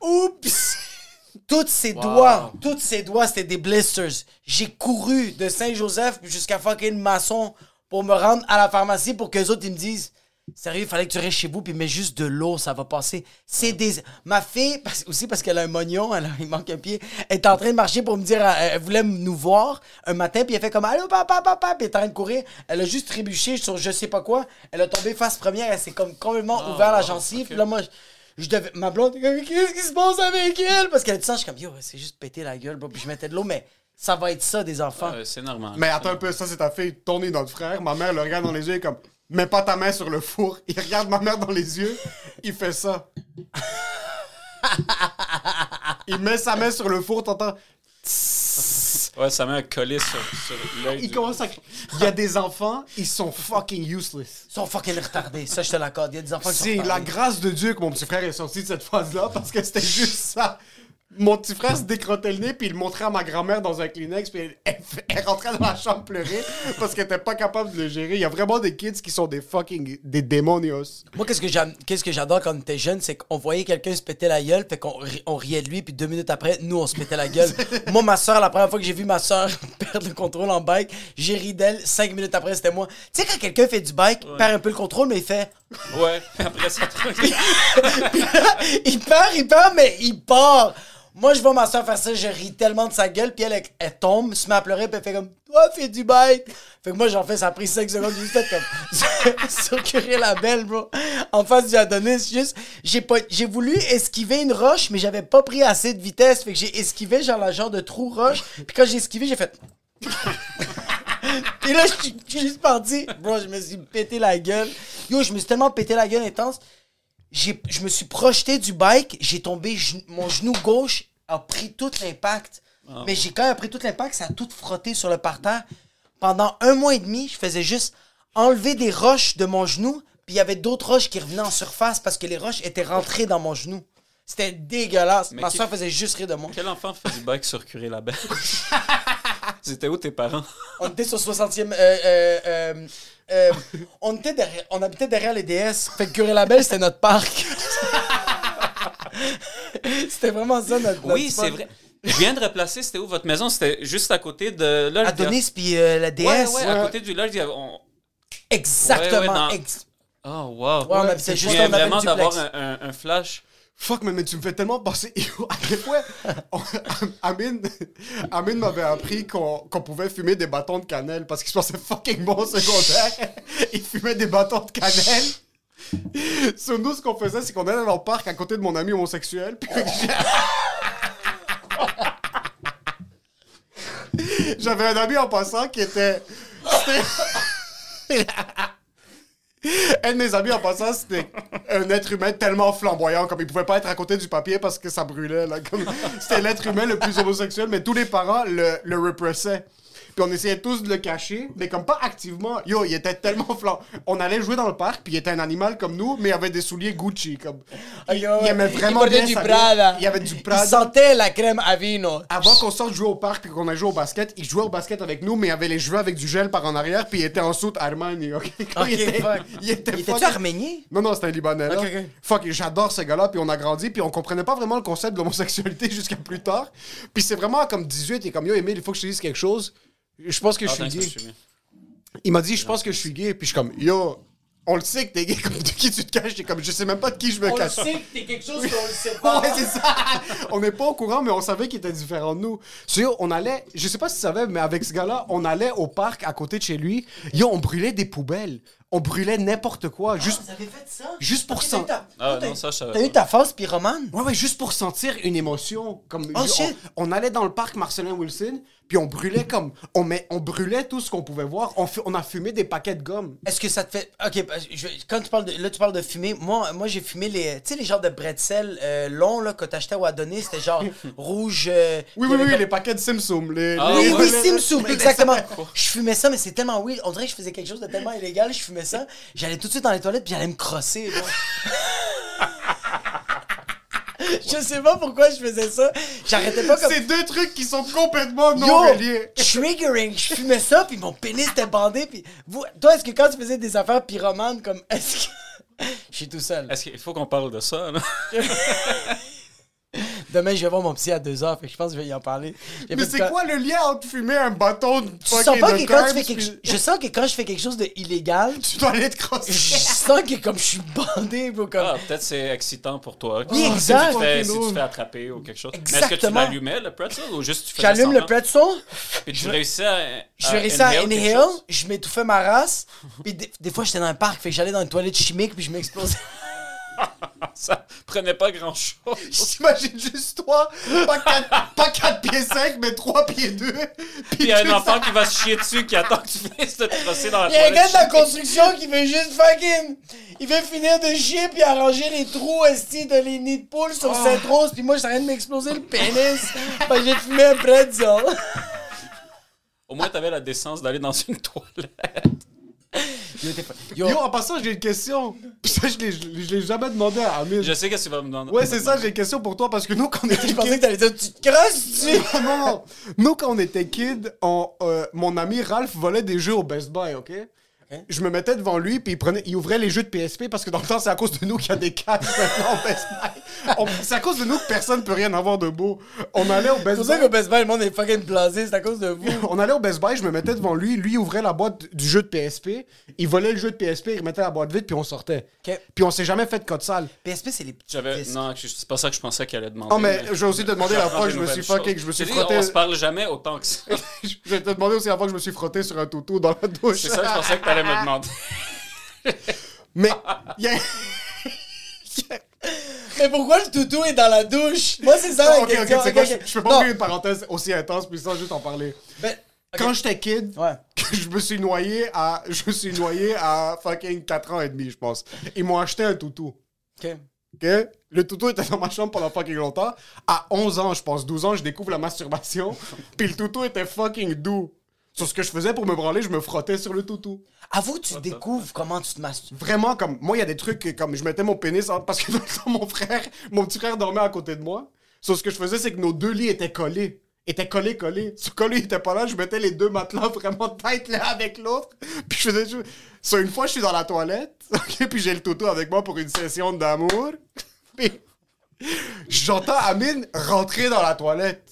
oups tous ses doigts, tous ses doigts, c'était des blisters. J'ai couru de Saint-Joseph jusqu'à fucking Masson pour me rendre à la pharmacie pour que les autres ils me disent Sérieux, il fallait que tu restes chez vous puis mets juste de l'eau, ça va passer. C'est des. Ma fille, parce- aussi parce qu'elle a un mognon, elle a- il manque un pied, elle est en train de marcher pour me dire, elle, elle voulait nous voir un matin puis elle fait comme Allô, papa, papa, puis elle est en train de courir. Elle a juste trébuché sur je sais pas quoi. Elle a tombé face première, elle s'est comme complètement ouvert la gencive.
ok.
Puis là, moi, je- je devais, ma blonde, qu'est-ce qui se passe avec elle? Parce qu'elle a du sang, je suis comme, yo, c'est juste péter la gueule, bro. Puis je mettais de l'eau, mais ça va être ça, des enfants.
C'est normal.
Mais attends un peu, ça c'est ta fille, Tony, notre frère. Ma mère le regarde dans les yeux et comme, mets pas ta main sur le four. Il regarde ma mère dans les yeux, il fait ça. il met sa main sur le four, t'entends?
Ouais, ça met un collier sur, sur l'œil.
Il
du-
commence à. Il y a des enfants, ils sont fucking useless.
Ils sont fucking retardés. Ça, je te l'accorde. Il y a des enfants qui sont
C'est la grâce de Dieu que mon petit frère est sorti de cette phase-là parce que c'était juste ça. Mon petit frère se décrottait le nez puis il le montrait à ma grand-mère dans un Kleenex puis elle, elle- elle rentrait dans la chambre pleurer parce qu'elle était pas capable de le gérer. Il y a vraiment des kids qui sont des fucking des démonios.
Moi, qu'est-ce que j'aime- qu'est-ce que j'adore quand on était jeune, c'est qu'on voyait quelqu'un se péter la gueule, fait qu'on ri- on riait de lui, puis deux minutes après, nous, on se pétait la gueule. moi, ma soeur, la première fois que j'ai vu ma soeur perdre le contrôle en bike, j'ai ri d'elle. Cinq minutes après, c'était moi. Tu sais, quand quelqu'un fait du bike, perd un peu le contrôle, mais il fait.
Ouais, après ça,
il perd, il perd, mais il part. Moi, je vois ma soeur faire ça, je ris tellement de sa gueule, puis elle, elle, tombe, se met à pleurer, puis elle fait comme Toi, fais du bike. Fait que moi, j'en fais, ça a pris 5 secondes, juste comme Surcurer la belle, bro. En face du Adonis, juste, j'ai pas, j'ai voulu esquiver une roche, mais j'avais pas pris assez de vitesse, fait que j'ai esquivé, genre, la genre de trou roche, puis quand j'ai esquivé, j'ai fait. Et là, je suis juste parti. Bro, je me suis pété la gueule. Yo, je me suis tellement pété la gueule intense. J'ai- Je me suis projeté du bike. J'ai tombé. Mon genou gauche a pris tout l'impact. Mais j'ai quand même pris tout l'impact. Ça a tout frotté sur le parterre. Pendant un mois et demi, je faisais juste enlever des roches de mon genou. Puis il y avait d'autres roches qui revenaient en surface parce que les roches étaient rentrées dans mon genou. C'était dégueulasse.
Mais
Ma
qui-
soeur faisait juste rire de moi.
Quel enfant fait du bike sur Curé la Belle C'était où tes parents?
On était sur 60e. euh, euh, euh, euh, on, était derrière, on habitait derrière les DS. Fait que Curé-Labelle, c'était notre parc. c'était vraiment ça notre.
Oui,
notre
c'est
spot.
vrai. Je viens de replacer, c'était où votre maison? C'était juste à côté de là.
Adonis puis euh, la DS.
Ouais, ouais, à côté du lodge, il y avait- on-
Exactement.
Ouais, ouais, dans-
ex-
Oh, wow.
Ouais, on habitait
Je
juste on avait
vraiment d'avoir un, un- un flash.
Fuck, mais, mais tu me fais tellement penser. À quel point. on- Amine, Amine m'avait appris qu'on qu'on pouvait fumer des bâtons de cannelle parce qu'il se pensait fucking bon au secondaire. Il fumait des bâtons de cannelle. Sur nous, ce qu'on faisait, c'est qu'on allait dans le parc à côté de mon ami homosexuel. Puis J'avais un ami en passant qui était. Un de mes amis en passant, c'était un être humain tellement flamboyant, comme il pouvait pas être à côté du papier parce que ça brûlait. Là. C'était l'être humain le plus homosexuel, mais tous les parents le, le repressaient. Puis on essayait tous de le cacher, mais comme pas activement. Yo, il était tellement flan. On allait jouer dans le parc, puis il était un animal comme nous, mais il avait des souliers Gucci. Comme... Il,
Yo,
il aimait
il
vraiment
portait
bien
du. Prada.
Il y avait du
Il
Prada.
sentait la crème à vino.
Avant qu'on sorte jouer au parc puis qu'on ait joué au basket, il jouait au basket avec nous, mais il avait les cheveux avec du gel par en arrière, puis il était en soute Armani. ok? Il était,
fuck.
il était
Il arménien?
Non, non, c'était un Libanais. là. Fuck, j'adore ce gars-là, puis on a grandi, puis on comprenait pas vraiment le concept de l'homosexualité jusqu'à plus tard. Puis c'est vraiment comme 18, et comme yo, Emile, il faut que je te dise quelque chose. Je pense que je suis gay.
je suis bien.
Il m'a dit, je pense que je suis gay, puis je suis comme, yo, on le sait que t'es gay, comme de qui tu te caches, t'es comme, je sais même pas de qui je me
On le
cache.
sait que t'es quelque chose qu'on le sait pas.
Ouais, c'est ça. on n'est pas au courant, mais on savait qu'il était différent de nous. So, yo, on allait, je sais pas si tu savais, mais avec ce gars-là, on allait au parc à côté de chez lui. Yo, on brûlait des poubelles. On brûlait n'importe quoi. Juste,
Vous avez fait ça?
juste pour
Ok,
sen-
t'as-
Ah,
t'as-
non, ça, je savais
T'as eu
pas.
ta phase pyromane?
Ouais, ouais, juste pour sentir une émotion. Comme,
Oh,
on-
shit.
On, allait dans le parc Marcelin Wilson, puis on brûlait comme. On, met, on brûlait tout ce qu'on pouvait voir. On, a fumé des paquets de gomme.
Est-ce que ça te fait. Ok, que je- quand tu parles de. Là, tu parles de fumer. Moi, moi j'ai fumé les. Tu sais, les genres de bretzels euh, longs là, que t'achetais au Adonis. C'était genre rouge. euh,
Oui, oui, oui,
comme-
les paquets de Simsum. Les,
Ah,
les-
Oui, oui,
les-
Simsum, exactement. Je fumais ça, mais c'est tellement weird. On dirait que je faisais quelque chose de tellement illégal. Je fumais ça. J'allais tout de suite dans les toilettes, puis j'allais me crosser. je sais pas pourquoi je faisais ça. J'arrêtais pas comme.
C'est deux trucs qui sont complètement non
Yo,
reliés.
triggering, je fumais ça, puis mon pénis était bandé, puis vous, toi, est-ce que quand tu faisais des affaires pyromanes, comme, est-ce que... Je suis tout seul.
Est-ce qu'il faut qu'on parle de ça, là?
Demain, je vais voir mon psy à 2h, fait que je pense que je vais y en parler. J'ai
Mais c'est quoi le lien entre fumer un bâton de
Tu sens pas
de
que quand tu fais quelque
puis.
Je sens que quand je fais quelque chose de illégal,
Tu dois aller te crosser.
je sens que comme je suis bandé, bro, comme...
Ah, peut-être c'est excitant pour toi.
Oui,
Si
exact.
tu te fais- Si tu fais
ouf.
attraper ou quelque chose. Mais est-ce que tu
Exactement.
l'allumais, le pretzel, ou juste tu faisais
J'allume le pretzel,
Puis tu réussis à.
je réussis à
inhale
je m'étouffais ma race, puis des, des fois, j'étais dans un parc, fait que j'allais dans une toilette chimique, puis je m'explosais.
Ça prenait pas grand chose.
J'imagine juste toi, pas 4, pas pieds 5, mais 3 pieds 2.
Puis il y a un enfant qui va se chier dessus qui attend que tu finisses de te crosser dans la
Il y a un gars de la construction qui veut juste fucking. Il veut finir de chier puis arranger les trous esti de les nids de poules sur
Oh.
cette rose puis moi j'étais en train de m'exploser le pénis. Parce que j'ai fumé un pretzel.
Au moins, t'avais la décence d'aller dans une toilette.
Yo,
Yo, en passant, j'ai une question. Ça, je l'ai- je l'ai je l'ai jamais demandé à Amine.
Je sais qu'est-ce que tu vas me demander.
Ouais, c'est ça, j'ai une question pour toi parce que nous, quand on était
je pensais
kids.
que t'allais dire tu te crosses-tu?
non, non. Nous, quand on était kids, on, euh, mon ami Ralph volait des jeux au Best Buy, ok? Je me mettais devant lui, puis il, prenait, il ouvrait les jeux de PSP parce que dans le temps, c'est à cause de nous qu'il y a des cash maintenant au Best Buy. C'est à cause de nous que personne peut rien avoir de beau. On allait au
C'est
Best
pour ça
Buy.
qu'au Best Buy le monde est fucking blasé, c'est à cause de vous.
On allait au Best Buy, je me mettais devant lui, lui ouvrait la boîte du jeu de PSP, il volait le jeu de PSP, il remettait la boîte vide, puis on sortait. Puis on s'est jamais fait de code sale.
PSP c'est les petits.
Non, c'est pas ça que je pensais qu'elle allait demander.
Oh, mais je vais aussi te demander la fois que je me suis fucké, que je me suis frotté.
On se parle jamais autant que ça.
Je vais te demander aussi la fois que je me suis frotté sur un toutou dans la douche.
C'est ça que je pensais que me demander.
Mais il y a-
Mais pourquoi le toutou est dans la douche? Moi c'est ça la
Ok, ok,
question.
c'est
Ok,
quoi,
ok.
je, je peux pas
Non,
ouvrir une parenthèse aussi intense puis sans juste en parler.
ben, ok.
Quand j'étais kid,
Ouais.
je me suis noyé à je me suis noyé à fucking 4 ans et demi, je pense. Ils m'ont acheté un toutou.
Ok.
OK? Le toutou était dans ma chambre pendant fucking longtemps. À 11 ans, je pense, 12 ans, je découvre la masturbation. Puis le toutou était fucking doux. Sur ce que je faisais pour me branler, je me frottais sur le toutou.
Avoue, tu découvres comment tu te masturbes.
Vraiment, comme moi, il y a des trucs que, comme je mettais mon pénis en- parce que dans le temps, mon frère, mon petit frère dormait à côté de moi. Sur ce que je faisais, c'est que nos deux lits étaient collés. Étaient collés, collés. Sur lui, il était pas là, je mettais les deux matelas vraiment tête l'un avec l'autre. Puis je faisais juste. Sur une fois, je suis dans la toilette. OK? Puis j'ai le toutou avec moi pour une session d'amour. Puis j'entends Amine rentrer dans la toilette.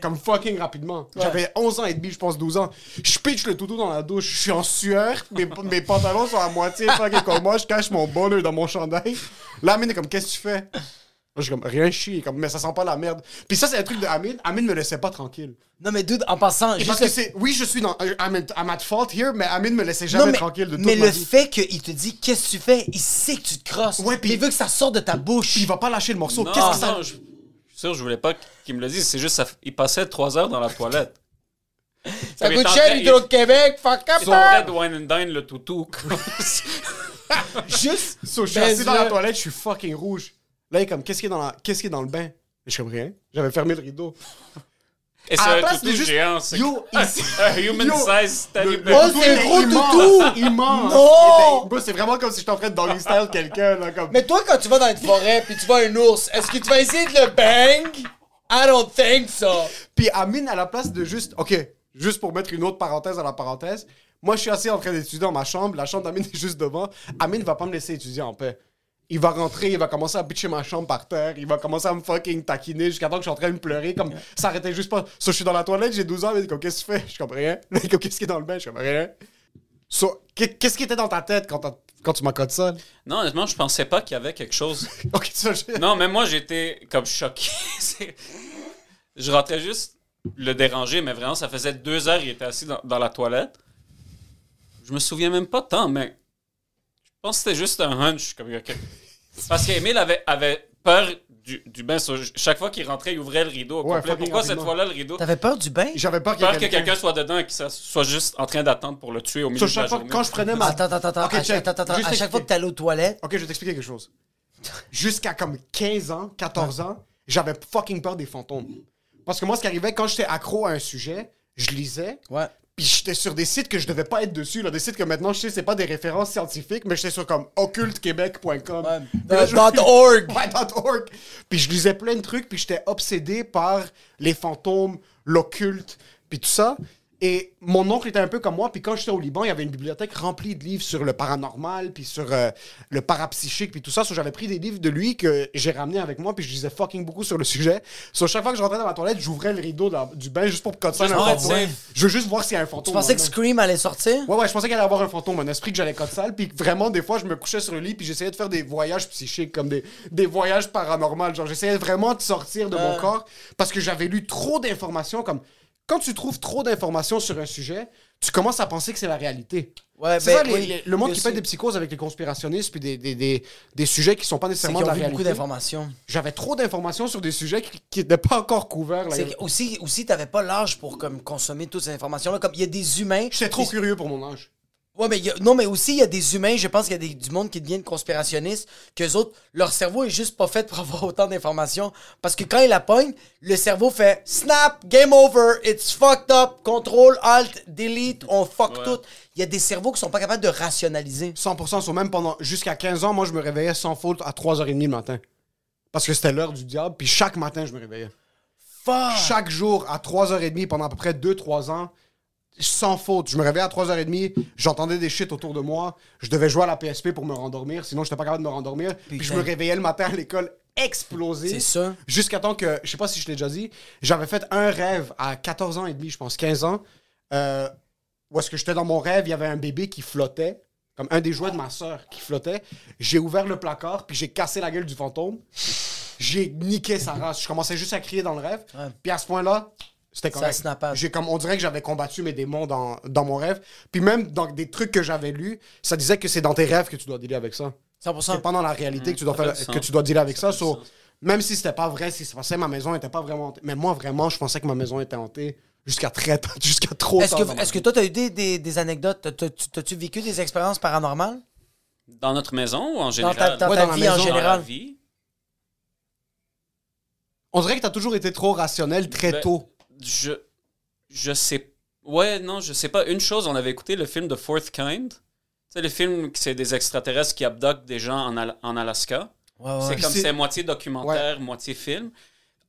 Comme fucking rapidement. J'avais 11 ans et demi, je pense 12 ans. Je pitch le toutou dans la douche, je suis en sueur, mes, mes pantalons sont à moitié fucking comme moi, je cache mon bonheur dans mon chandail. Là, Amine est comme, qu'est-ce que tu fais? Je suis comme, rien chier, comme, mais ça sent pas la merde. Puis ça, c'est un truc de Amine. Amine me laissait pas tranquille.
Non mais dude, en passant,
Et
juste
parce que c'est, oui, je suis dans, I'm, at- I'm at fault here, mais Amine me laissait
Non,
jamais
mais,
tranquille de toute
mais
ma
le
vie.
fait qu'il te dit qu'est-ce que tu fais, il sait que tu te crosses.
Ouais, puis-
il veut que ça sorte de ta bouche.
Puis il va pas lâcher le morceau.
Non,
Qu'est-ce que ça.
je suis sûr, je voulais pas qu'il me le dise. C'est juste, ça, il passait trois heures dans la toilette.
ça coûte cher Hydro-Québec, fuck up.
Train de wine and dine le toutou.
Juste.
So, je suis assis dans la toilette, je suis fucking rouge. Là, il est comme, qu'est-ce qui est dans, la... qu'est-ce qui est dans le bain? Et je suis comme rien. J'avais fermé le rideau.
Et
À
c'est
la
un
place
toutou
de juste-
géant. c'est
Yo,
un human
Yo,
size
Le-
Oh, c'est un gros
immense,
toutou!
Immense!
Non!
Bro, C'est vraiment comme si j'étais en train de doggy style quelqu'un, là, comme...
Mais toi, quand tu vas dans une forêt puis tu vois un ours, est-ce que tu vas essayer de le bang? I don't think so.
Puis Amine, à la place de juste... OK, juste pour mettre une autre parenthèse dans la parenthèse, moi, je suis assis en train d'étudier dans ma chambre, la chambre d'Amine est juste devant. Amine va pas me laisser étudier en paix. Il va rentrer, il va commencer à pitcher ma chambre par terre, il va commencer à me fucking taquiner jusqu'à temps que je suis en train de pleurer, comme ça arrêtait juste pas. So, je suis dans la toilette, j'ai 12 ans, il dit comme qu'est-ce que tu fais? Je comme rien. Comme qu'est-ce qui est dans le bain? Je comme rien. So, qu'est- qu'est-ce qui était dans ta tête quand, tu m'as codé ça?
Non, honnêtement, je pensais pas qu'il y avait quelque chose. Non, mais moi, j'étais comme choqué. Je rentrais juste le déranger, mais vraiment, ça faisait deux heures, il était assis dans, dans la toilette. Je me souviens même pas tant, mais pense que c'était juste un hunch. Comme. Parce qu'Emile avait, avait peur du, du bain. So, chaque fois qu'il rentrait, il ouvrait le rideau au
Ouais,
complet. Pourquoi cette fois-là, le rideau?
T'avais peur du bain?
J'avais peur
que quelqu'un soit dedans et qu'il soit- soit juste en train d'attendre pour le tuer au milieu
So,
de la
fois,
journée.
quand je prenais ma...
Attends, attends, attends.
Ok,
à, attends, attends, à chaque fois que t'allais aux toilettes,
Ok, je vais t'expliquer quelque chose. Jusqu'à comme 15 ans, 14 ans, j'avais fucking peur des fantômes. Parce que moi, ce qui arrivait, quand j'étais accro à un sujet, je lisais,
ouais.
Puis j'étais sur des sites que je devais pas être dessus, là, des sites que maintenant, je sais, c'est pas des références scientifiques, mais j'étais sur comme occultequebec.com. Je-. Ouais, org. Puis je lisais plein de trucs, puis j'étais obsédé par les fantômes, l'occulte, puis tout ça. Et mon oncle était un peu comme moi, puis quand j'étais au Liban, il y avait une bibliothèque remplie de livres sur le paranormal, puis sur euh, le parapsychique, puis tout ça. So, j'avais pris des livres de lui que j'ai ramenés avec moi, puis je lisais fucking beaucoup sur le sujet. So, chaque fois que je rentrais dans ma toilette, j'ouvrais le rideau la- du bain juste pour
Juste
un
être
fantôme. Je veux juste voir s'il y a un fantôme.
Tu pensais que. Scream allait sortir?
Ouais, ouais, je pensais qu'il allait avoir un fantôme, un esprit que j'allais code sale. Puis vraiment, des fois, je me couchais sur le lit, puis j'essayais de faire des voyages psychiques, comme des, des voyages paranormaux. Genre, j'essayais vraiment de sortir de mon corps parce que j'avais lu trop d'informations. Comme quand tu trouves trop d'informations sur un sujet, tu commences à penser que c'est la réalité.
Ouais,
C'est
ben,
ça, les-
oui.
les- le monde qui fait des psychoses avec les conspirationnistes, puis des, des, des, des sujets qui sont pas nécessairement de la
vu beaucoup
réalité.
d'informations.
J'avais trop d'informations sur des sujets qui n'étaient pas encore couverts. là.
Aussi, aussi t'avais pas l'âge pour comme, consommer toutes ces informations-là. Comme il y a des humains.
J'étais trop curieux pour mon âge.
Ouais, mais il y a- non, mais aussi, il y a des humains, je pense qu'il y a des- du monde qui deviennent conspirationnistes, qu'eux autres, leur cerveau est juste pas fait pour avoir autant d'informations. Parce que quand ils la pognent, le cerveau fait snap, game over, it's fucked up, contrôle, alt, delete, on fuck
Ouais.
tout. Il y a des cerveaux qui sont pas capables de rationaliser.
100% sur même pendant jusqu'à 15 ans, moi je me réveillais sans faute à 3h30 le matin. Parce que c'était l'heure du diable, puis chaque matin je me réveillais.
Fuck!
Chaque jour à 3h30 pendant à peu près 2-3 ans, sans faute. Je me réveillais à 3h30, j'entendais des shit autour de moi, je devais jouer à la PSP pour me rendormir, sinon j'étais pas capable de me rendormir. Puis je me réveillais le matin à l'école explosé.
C'est ça.
Jusqu'à temps que, je sais pas si je l'ai déjà dit, j'avais fait un rêve à 14 ans et demi, je pense, 15 ans, euh, où est-ce que j'étais dans mon rêve, il y avait un bébé qui flottait, comme un des jouets de ma soeur qui flottait. J'ai ouvert le placard, puis j'ai cassé la gueule du fantôme. J'ai niqué sa race. Je commençais juste à crier dans le rêve.
Ouais.
Puis à ce point-là, c'était
Ça
correct. J'ai comme, on dirait que j'avais combattu mes démons dans, dans mon rêve. Puis même dans des trucs que j'avais lus, ça disait que c'est dans tes rêves que tu dois dealer avec ça.
100%.
C'est pas dans la réalité que tu dois
ça
faire, que tu dois dealer avec ça.
Ça
So, même si c'était pas vrai, si c'est passé, ma maison était pas vraiment hantée. Mais moi, vraiment, je pensais que ma maison était hantée jusqu'à très tard- jusqu'à trop
Est-ce que, est-ce que toi, t'as eu des, des, des anecdotes? T'as- t'as- T'as-tu vécu des expériences paranormales?
Dans notre maison ou en
Dans
général?
ta, dans
Ouais,
ta
dans
vie en
maison, dans la
Dans la
général?
vie?
On dirait que t'as toujours été trop rationnel très
Ben,
tôt.
Je, je sais. Ouais, non, je sais pas. Une chose, on avait écouté le film The Fourth Kind. Tu sais, le film, c'est des extraterrestres qui abductent des gens en, Al- en Alaska.
Ouais, ouais.
C'est comme
c'est-
c'est moitié documentaire, moitié film.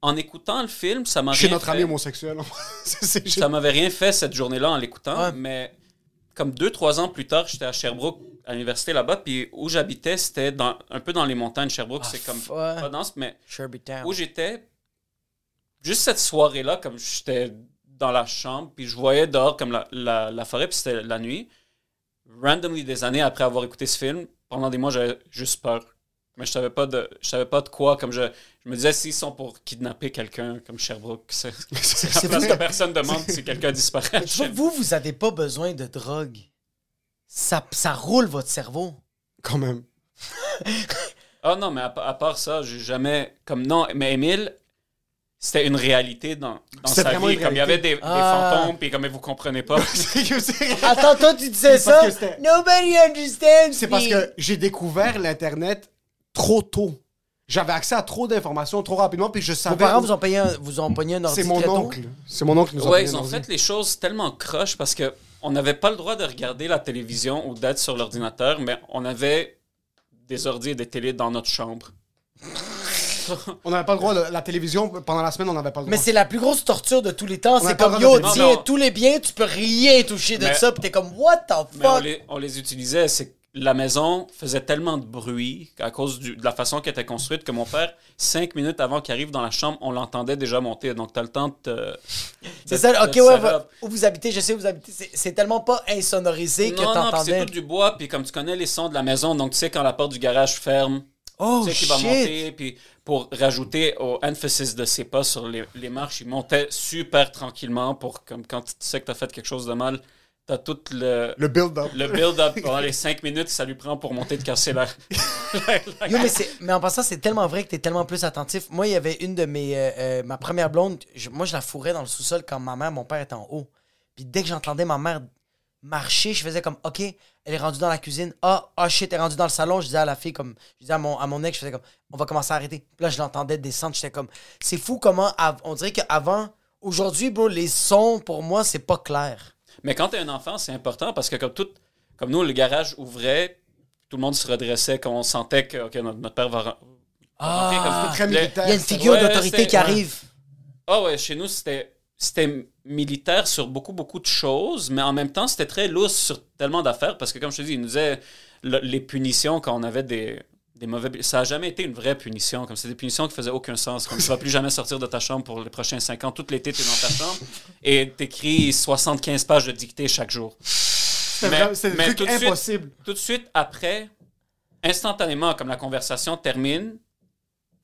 En écoutant le film, ça m'a
Chez notre
fait.
ami homosexuel. C'est- c'est-
Ça m'avait rien fait cette journée-là en l'écoutant, mais comme deux, trois ans plus tard, j'étais à Sherbrooke, à l'université là-bas, puis où j'habitais, c'était un peu dans les montagnes. Sherbrooke, c'est comme
Ah,
pas dense, mais
Sherby Town.
où j'étais, juste cette soirée-là, comme j'étais dans la chambre, puis je voyais dehors comme la, la, la forêt, puis c'était la nuit. Randomly, des années après avoir écouté ce film, pendant des mois, j'avais juste peur. Mais je savais pas de, je savais pas de quoi. Comme je, je me disais, s'ils sont pour kidnapper quelqu'un comme Sherbrooke, c'est la place que personne demande si quelqu'un disparaît.
Vous, vous avez pas besoin de drogue. Ça, ça roule votre cerveau.
Quand même.
Ah non, mais à, à part ça, j'ai jamais. Comme non, mais Émile, c'était une réalité dans, dans sa vie. Comme il y avait des, des
Ah.
fantômes, puis comme vous comprenez pas.
c'est
Attends, toi, tu disais ça? Nobody understands
c'est parce que j'ai découvert l'Internet trop tôt. j'avais accès à trop d'informations trop rapidement, puis je
Vos
savais.
parents vous ont payé un, vous ont pogné un ordi
C'est mon oncle. C'est mon oncle qui nous a
Ouais,
payé
ils ont fait les choses tellement croches parce que on n'avait pas le droit de regarder la télévision ou d'être sur l'ordinateur, mais on avait des ordi et des télés dans notre chambre.
On n'avait pas le droit de la télévision pendant la semaine, on n'avait pas le droit.
Mais c'est la plus grosse torture de tous les temps. C'est comme, yo,
Non,
tiens, tous les biens, tu peux rien toucher de
Mais-
ça. Puis t'es comme, what the
Mais on
fuck?
les, on les utilisait, c'est que la maison faisait tellement de bruit à cause du- de la façon qu'elle était construite que mon père, cinq minutes avant qu'il arrive dans la chambre, on l'entendait déjà monter. Donc t'as le temps de te-
C'est ça, ok, ouais, va- où vous habitez, je sais où vous habitez. C'est- C'est tellement pas insonorisé que
Non, non, puis c'est tout du bois, puis comme tu connais les sons de la maison, donc tu sais quand la porte du garage ferme,
Oh
tu sais qu'il va monter, puis pour rajouter au emphasis de ses pas sur les, les marches, il montait super tranquillement pour, comme quand tu sais que t'as fait quelque chose de mal, t'as tout le,
Le build-up.
le build-up pendant les cinq minutes que ça lui prend pour monter de casser la... la-
Yo, mais, c'est- mais en passant, c'est tellement vrai que t'es tellement plus attentif. Moi, il y avait une de mes. euh, euh, ma première blonde, je- moi, je la fourrais dans le sous-sol quand ma mère, mon père était en haut. Puis dès que j'entendais ma mère marcher, je faisais comme, OK, elle est rendue dans la cuisine. Ah, ah shit, elle est rendue dans le salon. Je disais à la fille, comme, je disais à mon, à mon ex, je faisais comme, on va commencer à arrêter. Puis là, je l'entendais descendre. J'étais comme, c'est fou comment, on dirait qu'avant, aujourd'hui, bro, les sons, pour moi, c'est pas clair.
Mais quand t'es un enfant, c'est important parce que comme tout, comme nous, le garage ouvrait, tout le monde se redressait quand on sentait que ok, notre, notre père va... va rentrer, comme-
Très
Le-
militaire.
Il y a une figure
Ouais,
d'autorité qui arrive.
Ah ouais, chez nous, c'était c'était militaire sur beaucoup, beaucoup de choses, mais en même temps, c'était très lousse sur tellement d'affaires parce que, comme je te dis, il nous disait le- les punitions quand on avait des, des mauvais... Ça n'a jamais été une vraie punition. Comme c'est des punitions qui faisaient aucun sens. Comme tu vas plus jamais sortir de ta chambre pour les prochains cinq ans. Tout l'été, tu es dans ta chambre et t'écris 75 pages de dictée chaque jour.
C'est
suite-
impossibles.
Tout de suite après, instantanément, comme la conversation termine,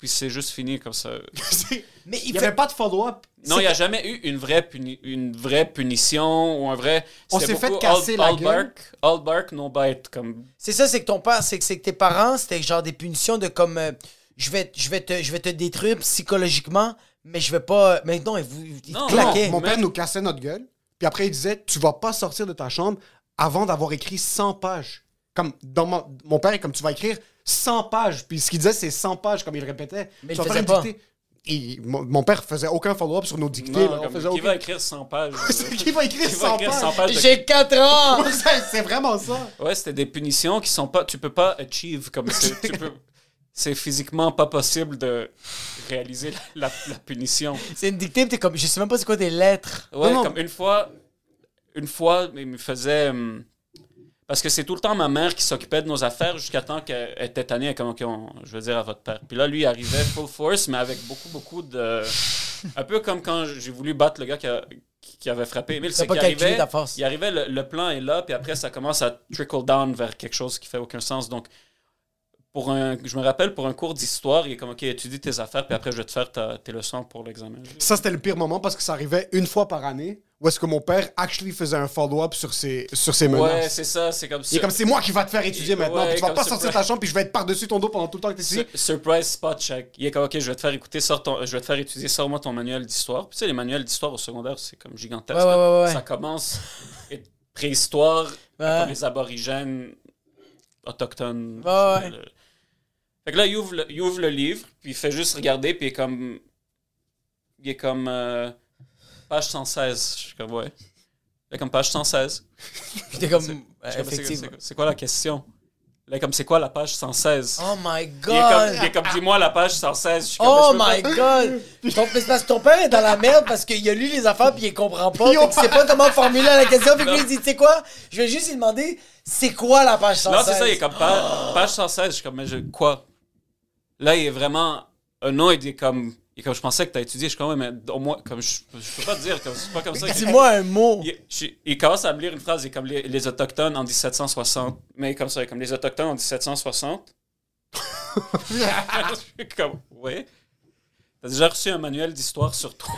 puis c'est juste fini comme ça.
Mais
Il
il
n'y
fait-
avait pas de follow-up.
Non, il n'y a jamais eu une vraie, puni- une vraie punition ou un vrai.
On s'est fait casser
all,
la
all
gueule.
Bark, all bark, no bite. Comme...
C'est ça, c'est que ton père, c'est que, c'est que tes parents, c'était genre des punitions de comme euh, je vais, je vais te, je vais te détruire psychologiquement, mais je vais pas. Mais non, ils, vous-
Non,
claquaient.
Mon
Mais-
père nous cassait notre gueule. Puis après, il disait Tu vas pas sortir de ta chambre avant d'avoir écrit 100 pages. Comme dans mon, mon père, est comme tu vas écrire 100 pages. Puis ce qu'il disait, c'est 100 pages, comme il répétait.
Mais
Tu
il
vas
faisait
une
pas.
dictée. Et mon, mon père faisait aucun follow-up sur nos dictées.
Non,
là. On
comme-
faisait
qui
aucun-
va écrire 100 pages euh,
Qui va écrire
qui
100
écrire
pages?
100 pages de-
J'ai 4 ans!
C'est- c'est vraiment ça.
Ouais, c'était des punitions qui sont pas. Tu peux pas achieve comme c'est. tu peux- C'est physiquement pas possible de réaliser la, la- la punition.
C'est une dictée, pis t'es comme, je sais même pas c'est quoi des lettres.
Ouais,
Non, non.
comme une fois, une fois, il me faisait. hum, parce que c'est tout le temps ma mère qui s'occupait de nos affaires jusqu'à temps qu'elle était tannée, comme, on- je veux dire à votre père. Puis là, lui, il arrivait full force, mais avec beaucoup, beaucoup de. Un peu comme quand j'ai voulu battre le gars qui, a- qui avait frappé Emile. C'est
pas
qu'il arrivait, il arrivait, le, le plan est là, puis après, ça commence à trickle down vers quelque chose qui fait aucun sens. Donc, pour un, je me rappelle, pour un cours d'histoire, il est comme, OK, étudie tes affaires, puis après, je vais te faire ta- tes leçons pour l'examen.
Ça, c'était le pire moment parce que ça arrivait une fois par année où est-ce que mon père actually faisait un follow-up sur ses, sur ses
Ouais,
menaces.
c'est ça, c'est comme
Il est comme c'est moi qui va te faire étudier
Ouais,
maintenant. puis tu vas pas sortir de ta chambre puis je vais être par-dessus ton dos pendant tout le temps que t'es ici.
Sur- Surprise spot check. Il est comme, OK, je vais te faire écouter, sors ton, je vais te faire étudier, sors-moi ton manuel d'histoire. Puis tu sais, les manuels d'histoire au secondaire, c'est comme gigantesque.
Ouais, ouais, ouais, ouais.
Ça commence et préhistoire,
Ouais.
les aborigènes autochtones.
Ouais, ouais.
Fait que là, il ouvre, le, il ouvre le livre, puis il fait juste regarder, puis il est comme... Il est comme... euh, page 116. Je suis comme, ouais. Il est comme page 116.
Pis t'es comme,
C'est-
euh,
quoi la question? Là, comme, c'est quoi la page 116?
Oh my god!
il est comme, dis-moi la page 116. Je suis comme,
Oh my
pas-
god! Ton, parce que ton père est dans la merde parce qu'il a lu les affaires puis il comprend pas. Puis il sait pas comment formuler la question. Puis lui, il dit, tu sais quoi? Je vais juste lui demander, c'est quoi la page 116?
Non, c'est ça, il est comme page, page 116. Je suis comme, mais je, quoi? Là, il est vraiment. Un nom, il est comme. Il est comme, je pensais que tu as étudié. Je suis comme, ouais, mais au moins, comme, je, je peux pas te dire, comme, c'est pas comme ça.
Dis-moi un mot.
Il, je- il commence à me lire une phrase, il est comme les, les Autochtones en 1760. Mais comme ça, comme les Autochtones en 1760. je suis comme, ouais. T'as déjà reçu un manuel d'histoire sur toi?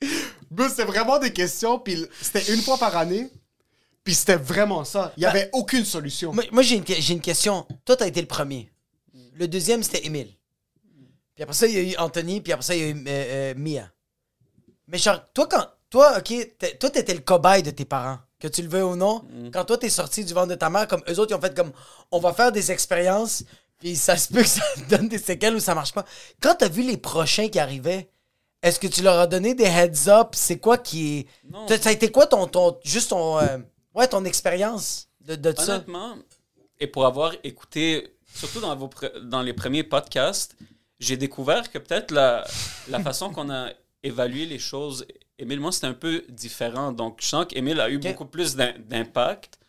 C'était vraiment des questions, puis c'était une fois par année, puis c'était vraiment ça. Il y avait aucune solution.
Moi, moi, j'ai une, j'ai une question. Toi, t'as été le premier. Le deuxième, c'était Émile. Puis après ça, il y a eu Anthony, puis après ça, il y a eu euh, euh, Mia. Mais genre, toi, quand. Toi, OK, t'es- toi, t'étais le cobaye de tes parents. que tu le veux ou non,
Mm.
quand toi, t'es sorti du ventre de ta mère, comme eux autres, ils ont fait comme, on va faire des expériences, puis ça se peut que ça donne des séquelles ou ça marche pas. Quand t'as vu les prochains qui arrivaient, est-ce que tu leur as donné des heads up? C'est quoi qui est...
Non.
Ça ça a été quoi ton, ton juste ton, euh, ouais, ton expérience de, de ça?
Honnêtement, et pour avoir écouté, surtout dans, vos pre- dans les premiers podcasts, j'ai découvert que peut-être la, la façon qu'on a évalué les choses, Émile, moi, c'était un peu différent. Donc, je sens qu'Émile a eu beaucoup plus d'im- d'impact.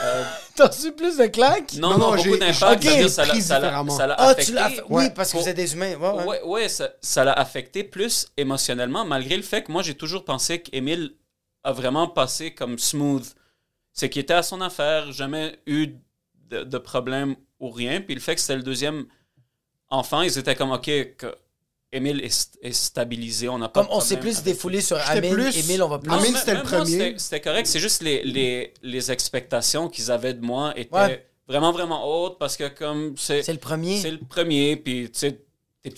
Euh,
T'as reçu plus de claques?
non,
Non,
non,
non, j'ai-
beaucoup d'impact.
ok,
c'est-à-dire ça l'a-
pris
ça l'a
différemment.
ça l'a
Ah,
affecté.
tu fait- Oui, parce que vous êtes des humains. Ouais, ouais.
Ouais, ouais, ça, ça l'a affecté plus émotionnellement, malgré le fait que moi, j'ai toujours pensé qu'Émile a vraiment passé comme smooth. C'est qu'il était à son affaire, jamais eu de, de problème ou rien. Puis le fait que c'était le deuxième enfant, ils étaient comme, OK, que Émile est, est stabilisé, on n'a pas
Comme
de
on s'est plus défoulé sur Amine,
plus-
Émile, on va plus...
Amine,
mais-
c'était le premier.
c'était- correct. C'est juste les, les, les expectations qu'ils avaient de moi étaient
Ouais.
vraiment, vraiment hautes parce que comme c'est
C'est le premier.
c'est le premier, puis tu sais,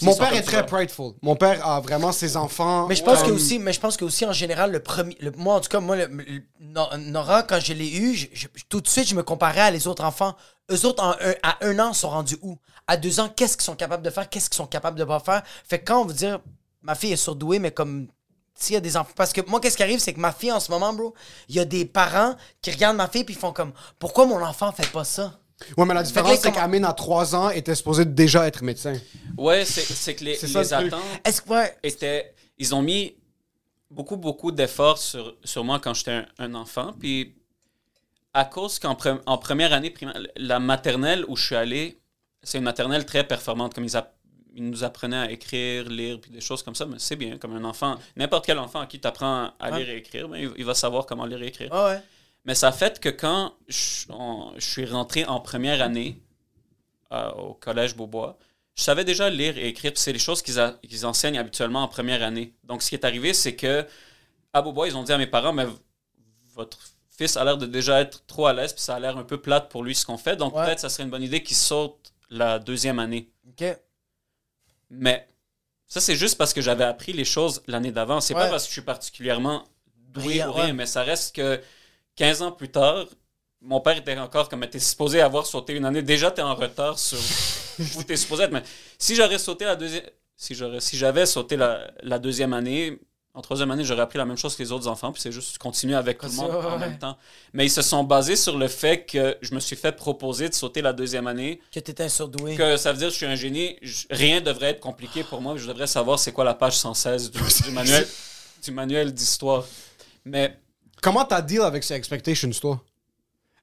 Mon père est
ça.
très prideful. Mon père a vraiment ses enfants.
Mais je pense
comme-
que aussi, mais je pense que aussi en général le premier, le- moi en tout cas moi, le- le- No- Nora quand je l'ai eu, je- je- tout de suite je me comparais à les autres enfants. Eux autres en un- à un an sont rendus où? À deux ans, qu'est-ce qu'ils sont capables de faire? Qu'est-ce qu'ils sont capables de pas faire? Fait que quand on veut dire ma fille est surdouée, mais comme s'il y a des enfants, parce que moi qu'est-ce qui arrive, c'est que ma fille en ce moment, bro, il y a des parents qui regardent ma fille puis ils font comme pourquoi mon enfant fait pas ça
Ouais, mais la différence, c'est
comment-
qu'Amine, à 3 ans, était supposé déjà être médecin.
Ouais, c'est c'est que les,
C'est ça,
les attentes
Est-ce que ouais,
étaient. Ils ont mis beaucoup, beaucoup d'efforts sur, sur moi quand j'étais un, un enfant. Puis, à cause qu'en pre- en première année primaire, la maternelle où je suis allé, c'est une maternelle très performante. Comme ils, nous apprenaient à écrire, lire, puis des choses comme ça. Mais c'est bien, comme un enfant, n'importe quel enfant à qui tu apprends à lire et écrire, ben, il, il va savoir comment lire et écrire.
Ah ouais.
Mais ça a fait que quand je, on- je suis rentré en première année euh, au collège Beaubois, je savais déjà lire et écrire. C'est les choses qu'ils enseignent habituellement en première année. Donc, ce qui est arrivé, c'est que à Beaubois, ils ont dit à mes parents, mais votre fils a l'air de déjà être trop à l'aise, puis ça a l'air un peu plate pour lui ce qu'on fait. Donc,
Ouais.
peut-être ça serait une bonne idée qu'il saute la deuxième année.
OK.
Mais ça, c'est juste parce que j'avais appris les choses l'année d'avant. C'est
Ouais.
pas parce que je suis particulièrement doué ou rien,
ouais.
mais ça reste que 15 ans plus tard, mon père était encore comme, t'es supposé avoir sauté une année. Déjà, t'es en retard sur où t'es supposé être. Mais si j'aurais sauté la deuxième, si j'aurais, si j'avais sauté la, la deuxième année, en troisième année, j'aurais appris la même chose que les autres enfants, puis c'est juste continuer avec tout le monde
Continue,
en même temps. Mais ils se sont basés sur le fait que je me suis fait proposer de sauter la deuxième année
Que t'étais un surdoué.
que ça veut dire que je suis un génie. Je- rien devrait être compliqué pour moi. Je devrais savoir c'est quoi la page 116 du, du manuel, du manuel d'histoire. Mais
Comment t'as deal avec ces expectations, toi?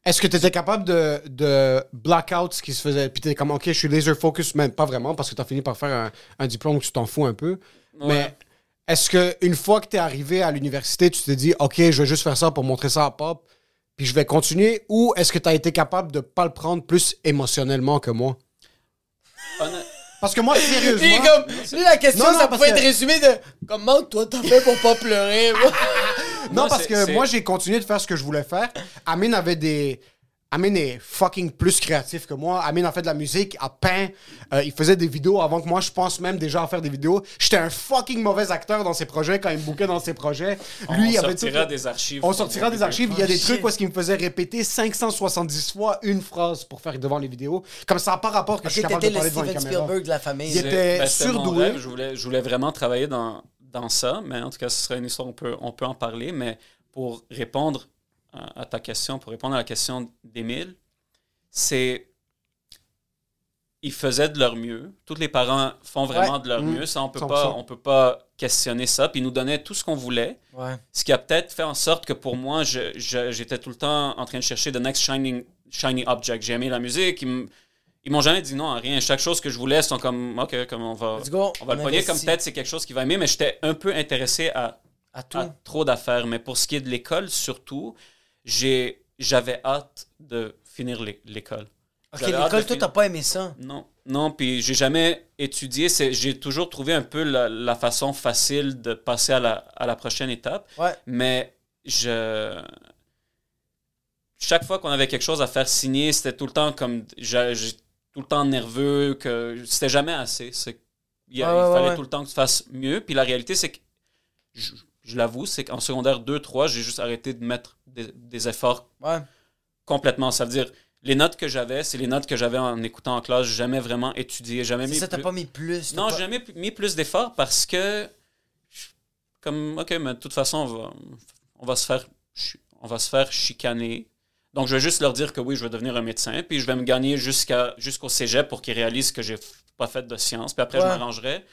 Est-ce que t'étais capable de, de black out ce qui se faisait? Puis t'es comme, OK, je suis laser focus, même pas vraiment, parce que t'as fini par faire un, un diplôme que tu t'en fous un peu. Mais est-ce que une fois que t'es arrivé à l'université, tu t'es dit, OK, je vais juste faire ça pour montrer ça à Pop, puis je vais continuer? Ou est-ce que t'as été capable de pas le prendre plus émotionnellement que moi? Parce que moi,
Lui,
sérieusement...
comme, lui, la question,
Non, non,
ça pouvait
que-
être résumé de comment toi t'as fait pour pas pleurer. moi?
Non,
Non,
parce que moi, j'ai continué de faire ce que je voulais faire. Amine avait des. Amine est fucking plus créatif que moi. Amine a fait de la musique, a peint, euh, il faisait des vidéos avant que moi, je pense même déjà à faire des vidéos. J'étais un fucking mauvais acteur dans ses projets quand il me bouquait dans ses projets. Lui,
on
il avait
sortira
tout-
des archives.
On sortira des archives. Il y a des
Oh,
trucs où est-ce qu'il me faisait répéter 570 fois une phrase pour faire devant les vidéos. Comme ça n'a pas rapport que je suis capable de
le
parler devant une
Steven
caméra.
Spielberg de la famille.
Il était
Ben,
surdoué.
rêve. Je voulais, je voulais vraiment travailler dans, dans ça, mais en tout cas, ce serait une histoire, on peut, on peut en parler. Mais pour répondre à, à ta question, pour répondre à la question d'Émile, c'est. Ils faisaient de leur mieux. Tous les parents font vraiment
Ouais.
de leur
Mmh.
mieux. Ça, on peut
100%.
pas, on peut pas questionner ça. Puis ils nous donnaient tout ce qu'on voulait.
Ouais.
Ce qui a peut-être fait en sorte que pour moi, j'étais tout le temps en train de chercher the next shining, shiny object. J'ai aimé la musique. Ils ils m'ont jamais dit non à rien. Chaque chose que je voulais, ils sont comme, OK, comme on va,
go.
on va le pogner comme peut-être c'est quelque chose qu'il va aimer, mais j'étais un peu intéressé à,
À tout.
à trop d'affaires. Mais pour ce qui est de l'école, surtout, j'ai- j'avais hâte de finir l'é- l'école.
Ok, l'école, toi, t'as pas aimé ça?
Non, non, puis j'ai jamais étudié. J'ai toujours trouvé un peu la, la façon facile de passer à la, à la prochaine étape.
Ouais.
Mais je. Chaque fois qu'on avait quelque chose à faire signer, c'était tout le temps comme. Tout le temps nerveux, que c'était jamais assez. C'est- Il, y a-
Ouais,
il fallait
ouais.
tout le temps que tu fasses mieux. Puis la réalité, c'est que je, je l'avoue, c'est qu'en secondaire 2-3, j'ai juste arrêté de mettre des, des efforts
Ouais.
complètement. Ça veut dire, les notes que j'avais, c'est les notes que j'avais en écoutant en classe. Jamais vraiment étudié, jamais mis
ça, t'as
plus-
pas mis plus.
Non, j'ai jamais mis plus d'efforts parce que, je- comme, ok, mais de toute façon, on va, on va se faire, on va se faire chicaner. Donc, je vais juste leur dire que oui, je vais devenir un médecin, puis je vais me gagner jusqu'à jusqu'au cégep pour qu'ils réalisent que j'ai pas fait de sciences, puis après, je m'arrangerai.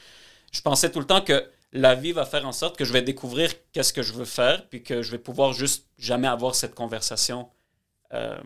Je pensais tout le temps que la vie va faire en sorte que je vais découvrir qu'est-ce que je veux faire, puis que je vais pouvoir juste jamais avoir cette conversation euh,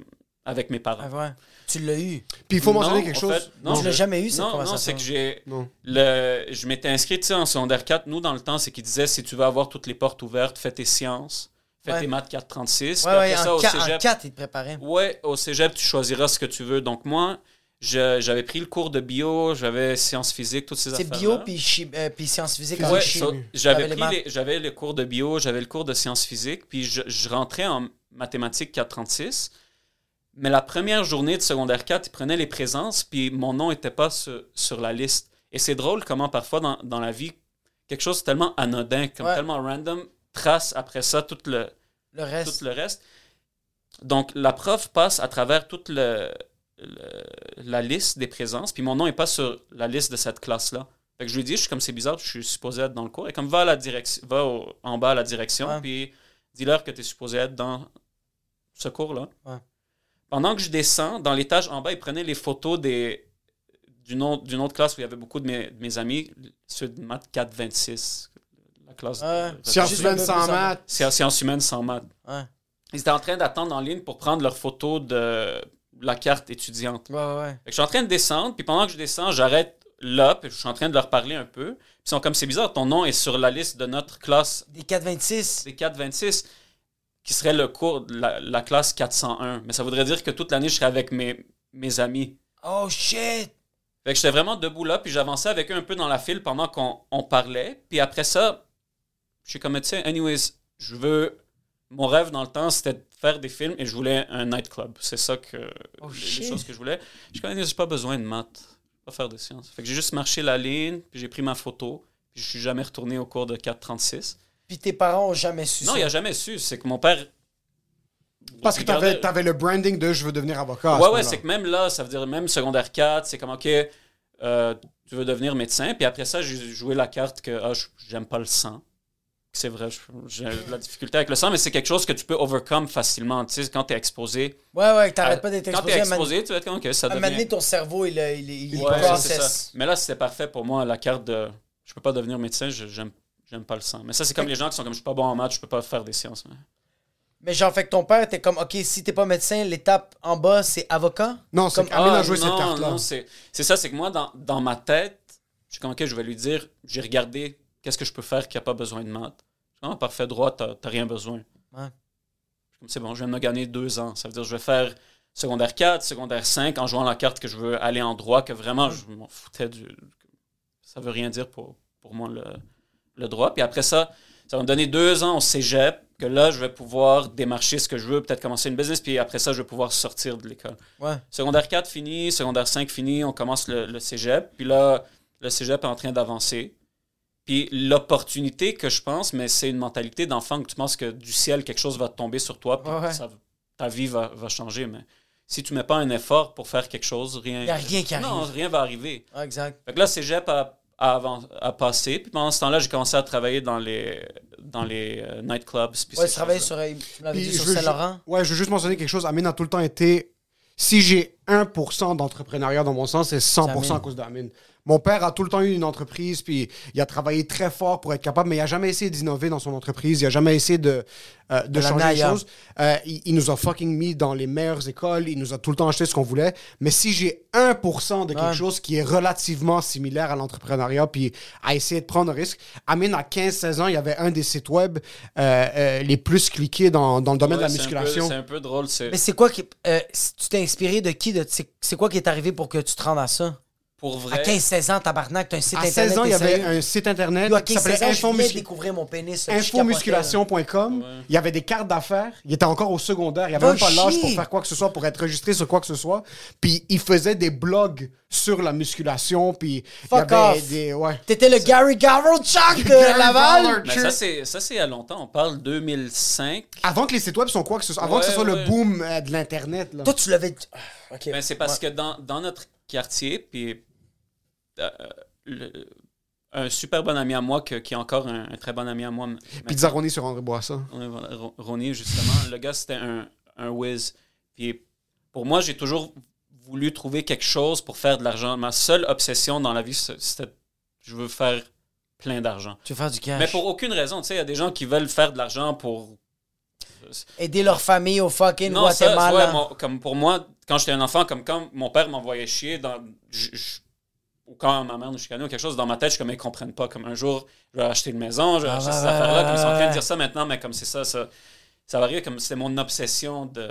avec mes parents.
Ah, ouais? Tu l'as eu?
Puis il faut
Non,
mentionner quelque chose.
fait, non,
Tu l'as
je-
jamais eu, cette
non,
conversation.
Non, c'est que j'ai. Le, je m'étais inscrit tu sais, en secondaire 4. Nous, dans le temps, c'est qu'ils disaient si tu veux avoir toutes les portes ouvertes, fais tes sciences, fais
Ouais.
tes maths 436.
Ouais, ouais, en,
ça, au
ca- en
cégep,
4, ils te préparaient.
ouais, au cégep, tu choisiras ce que tu veux. Donc, moi, je- j'avais pris le cours de bio, j'avais sciences physiques, toutes ces
C'est
affaires.
bio puis, euh, puis sciences physiques. en
Ouais,
chimie.
j'avais pris j'avais le cours de bio, j'avais le cours de sciences physiques, puis je, je rentrais en mathématiques 436. Mais la première journée de secondaire 4, ils prenaient les présences, puis mon nom n'était pas sur, sur la liste. Et c'est drôle comment parfois dans, dans la vie, quelque chose de tellement anodin, comme
Ouais.
tellement random, trace après ça tout le,
Le reste.
tout le reste. Donc, la prof passe à travers toute le, le- la liste des présences, puis mon nom n'est pas sur la liste de cette classe-là. Fait que je lui dis, je suis comme c'est bizarre, je suis supposé être dans le cours. Et comme va, à la direction, va au- en bas à la direction,
Ouais.
puis dis-leur que tu es supposé être dans ce cours-là.
Ouais.
Pendant que je descends, dans l'étage en bas, ils prenaient les photos des, d'une, autre, d'une autre classe où il y avait beaucoup de mes, de mes amis, ceux de maths 426, la classe
Ouais.
de-
Sciences humaines sans maths.
Sciences humaines sans maths.
Ouais.
Ils étaient en train d'attendre en ligne pour prendre leur photo de la carte étudiante.
Ouais, ouais,
je suis en train de descendre, puis pendant que je descends, j'arrête là, puis je suis en train de leur parler un peu. Ils sont comme, c'est bizarre, ton nom est sur la liste de notre classe
Des 426.
des 426, qui serait le cours de la, la classe 401. Mais ça voudrait dire que toute l'année, je serais avec mes, mes amis.
Oh shit!
Fait que j'étais vraiment debout là, puis j'avançais avec eux un peu dans la file pendant qu'on on parlait. Puis après ça, je suis comme, tu sais, anyways, je veux. Mon rêve dans le temps, c'était de faire des films et je voulais un nightclub. C'est ça que.
Oh,
les, choses que je voulais. Je suis comme, j'ai pas besoin de maths. Pas faire de sciences. Fait que j'ai juste marché la ligne, puis j'ai pris ma photo, puis je suis jamais retourné au cours de 436.
Puis tes parents ont jamais su
Non,
ça?
il a jamais su. C'est que mon père.
Parce que t'avais avais le branding de je veux devenir avocat. à ce
Ouais, ouais, c'est que même là, ça veut dire même secondaire 4, c'est comme, OK, euh, tu veux devenir médecin. Puis après ça, j'ai joué la carte que ah, je- j'aime pas le sang. C'est vrai, j'ai de la difficulté avec le sang, mais c'est quelque chose que tu peux overcome facilement. Tu sais, quand t'es exposé.
Ouais, ouais, t'arrêtes pas d'être
Quand
exposé.
t'es
un moment-
exposé, tu vas être comme, OK, ça
À un moment donné,
devient.
ton cerveau, il, il, il, il
Ouais, ça, c'est
process.
ça. Mais là, c'était parfait pour moi, la carte de. Je peux pas devenir médecin, je- j'aime j'aime pas le sang. Mais ça, c'est comme les gens qui sont comme, je suis pas bon en maths, je peux pas faire des sciences. mais-
Mais genre, fait que ton père, t'es comme, OK, si t'es pas médecin, l'étape en bas, c'est avocat?
Non, c'est
Comme-
qu'Amine a
Ah,
joué cette
non,
carte-là.
non, c'est c'est ça, c'est que moi, dans, dans ma tête, je suis comme, OK, je vais lui dire, j'ai regardé qu'est-ce que je peux faire qui n'a pas besoin de maths? Ah, parfait, droit, t'as rien besoin.
Ouais.
C'est bon, je viens de me gagner deux ans. Ça veut dire, je vais faire secondaire 4, secondaire 5, en jouant la carte que je veux aller en droit, que vraiment, je m'en foutais du. Ça veut rien dire pour, pour moi, le, le droit. Puis après ça, ça va me donner deux ans au cégep, que là, je vais pouvoir démarcher ce que je veux, peut-être commencer une business, puis après ça, je vais pouvoir sortir de l'école.
Ouais.
Secondaire 4 fini, secondaire 5 fini, on commence le, le cégep. Puis là, le cégep est en train d'avancer. Puis l'opportunité que je pense, mais c'est une mentalité d'enfant que tu penses que du ciel, quelque chose va tomber sur toi, puis
Ouais, ouais.
ça- ta vie va, va changer. Mais si tu mets pas un effort pour faire quelque chose, rien.
Y a rien qui arrive.
Non, rien va arriver.
Ah, exact.
Fait que là, cégep a, a, a passé. Puis pendant ce temps-là, j'ai commencé à travailler dans les, dans les euh, nightclubs. puis
Ouais, tu travailles
choses-là.
sur,
Puis
dit
je
Saint-Laurent.
Ouais, je veux juste mentionner quelque chose. Amine a tout le temps été. Si j'ai 1% d'entrepreneuriat dans mon sens, c'est 100% à cause d'Amine. Mon père a tout le temps eu une entreprise, puis il a travaillé très fort pour être capable, mais il a jamais essayé d'innover dans son entreprise. Il a jamais essayé de, euh, de
De l'amener
changer les choses. Euh, il, il nous a fucking mis dans les meilleures écoles. Il nous a tout le temps acheté ce qu'on voulait. Mais si j'ai 1% de quelque
Ouais.
chose qui est relativement similaire à l'entrepreneuriat, puis à essayer de prendre un risque, Amine, à 15-16 ans, il y avait un des sites web euh, euh, les plus cliqués dans, dans le domaine
Ouais,
de la musculation.
C'est un peu drôle. c'est-
Mais c'est quoi qui. euh, tu t'es inspiré de qui de, c'est quoi qui est arrivé pour que tu te rendes à ça?
Pour
À
vrai.
15-16 ans, tabarnak, t'as un site
À
internet.
16 ans, il y avait un site internet
Yo, à
qui
15
s'appelait
ans, je viens de
Infomuscu-
découvrir mon pénis.
infomusculation.com.
Ouais.
Il y avait des cartes d'affaires. Il était encore au secondaire. Il avait
Va
même pas l'âge pour faire quoi que ce soit, pour être registré sur quoi que ce soit. Puis il faisait des blogs sur la musculation. Puis il y
Fuck
avait
off.
des. Ouais.
là. T'étais le Gary Garrelchuk de Laval.
Mais ça, c'est ça, c'est il y a longtemps. On parle 2005.
Avant que les sites web sont quoi que ce soit. Avant
Ouais,
que ce soit le boom euh, de l'Internet. là.
Toi, tu l'avais. Ah, Ok.
Ben, c'est parce que dans, dans notre quartier, puis le- un super bon ami à moi, que- qui est encore un, un très bon ami à moi.
Pizza Ronnie sur André Boisson.
Ronnie, justement. Le gars, c'était un, un whiz. Puis pour moi, j'ai toujours voulu trouver quelque chose pour faire de l'argent. Ma seule obsession dans la vie, c'était je veux faire plein d'argent.
Tu veux faire du cash.
Mais pour aucune raison. Tu sais, il y a des gens qui veulent faire de l'argent pour
Aider leur famille au fucking
Non, ça,
Guatemala.
ouais, mon- comme pour moi, quand j'étais un enfant, comme quand mon père m'envoyait chier, dans, j- j- ou quand ma mère nous chicanait ou quelque chose, dans ma tête, je suis comme, ils comprennent pas. Comme un jour, je vais acheter une maison, je vais
Ah,
acheter
ouais,
affaires-là, comme ils sont en train de dire ça maintenant, mais comme c'est ça, ça, ça va arriver comme c'était mon obsession de,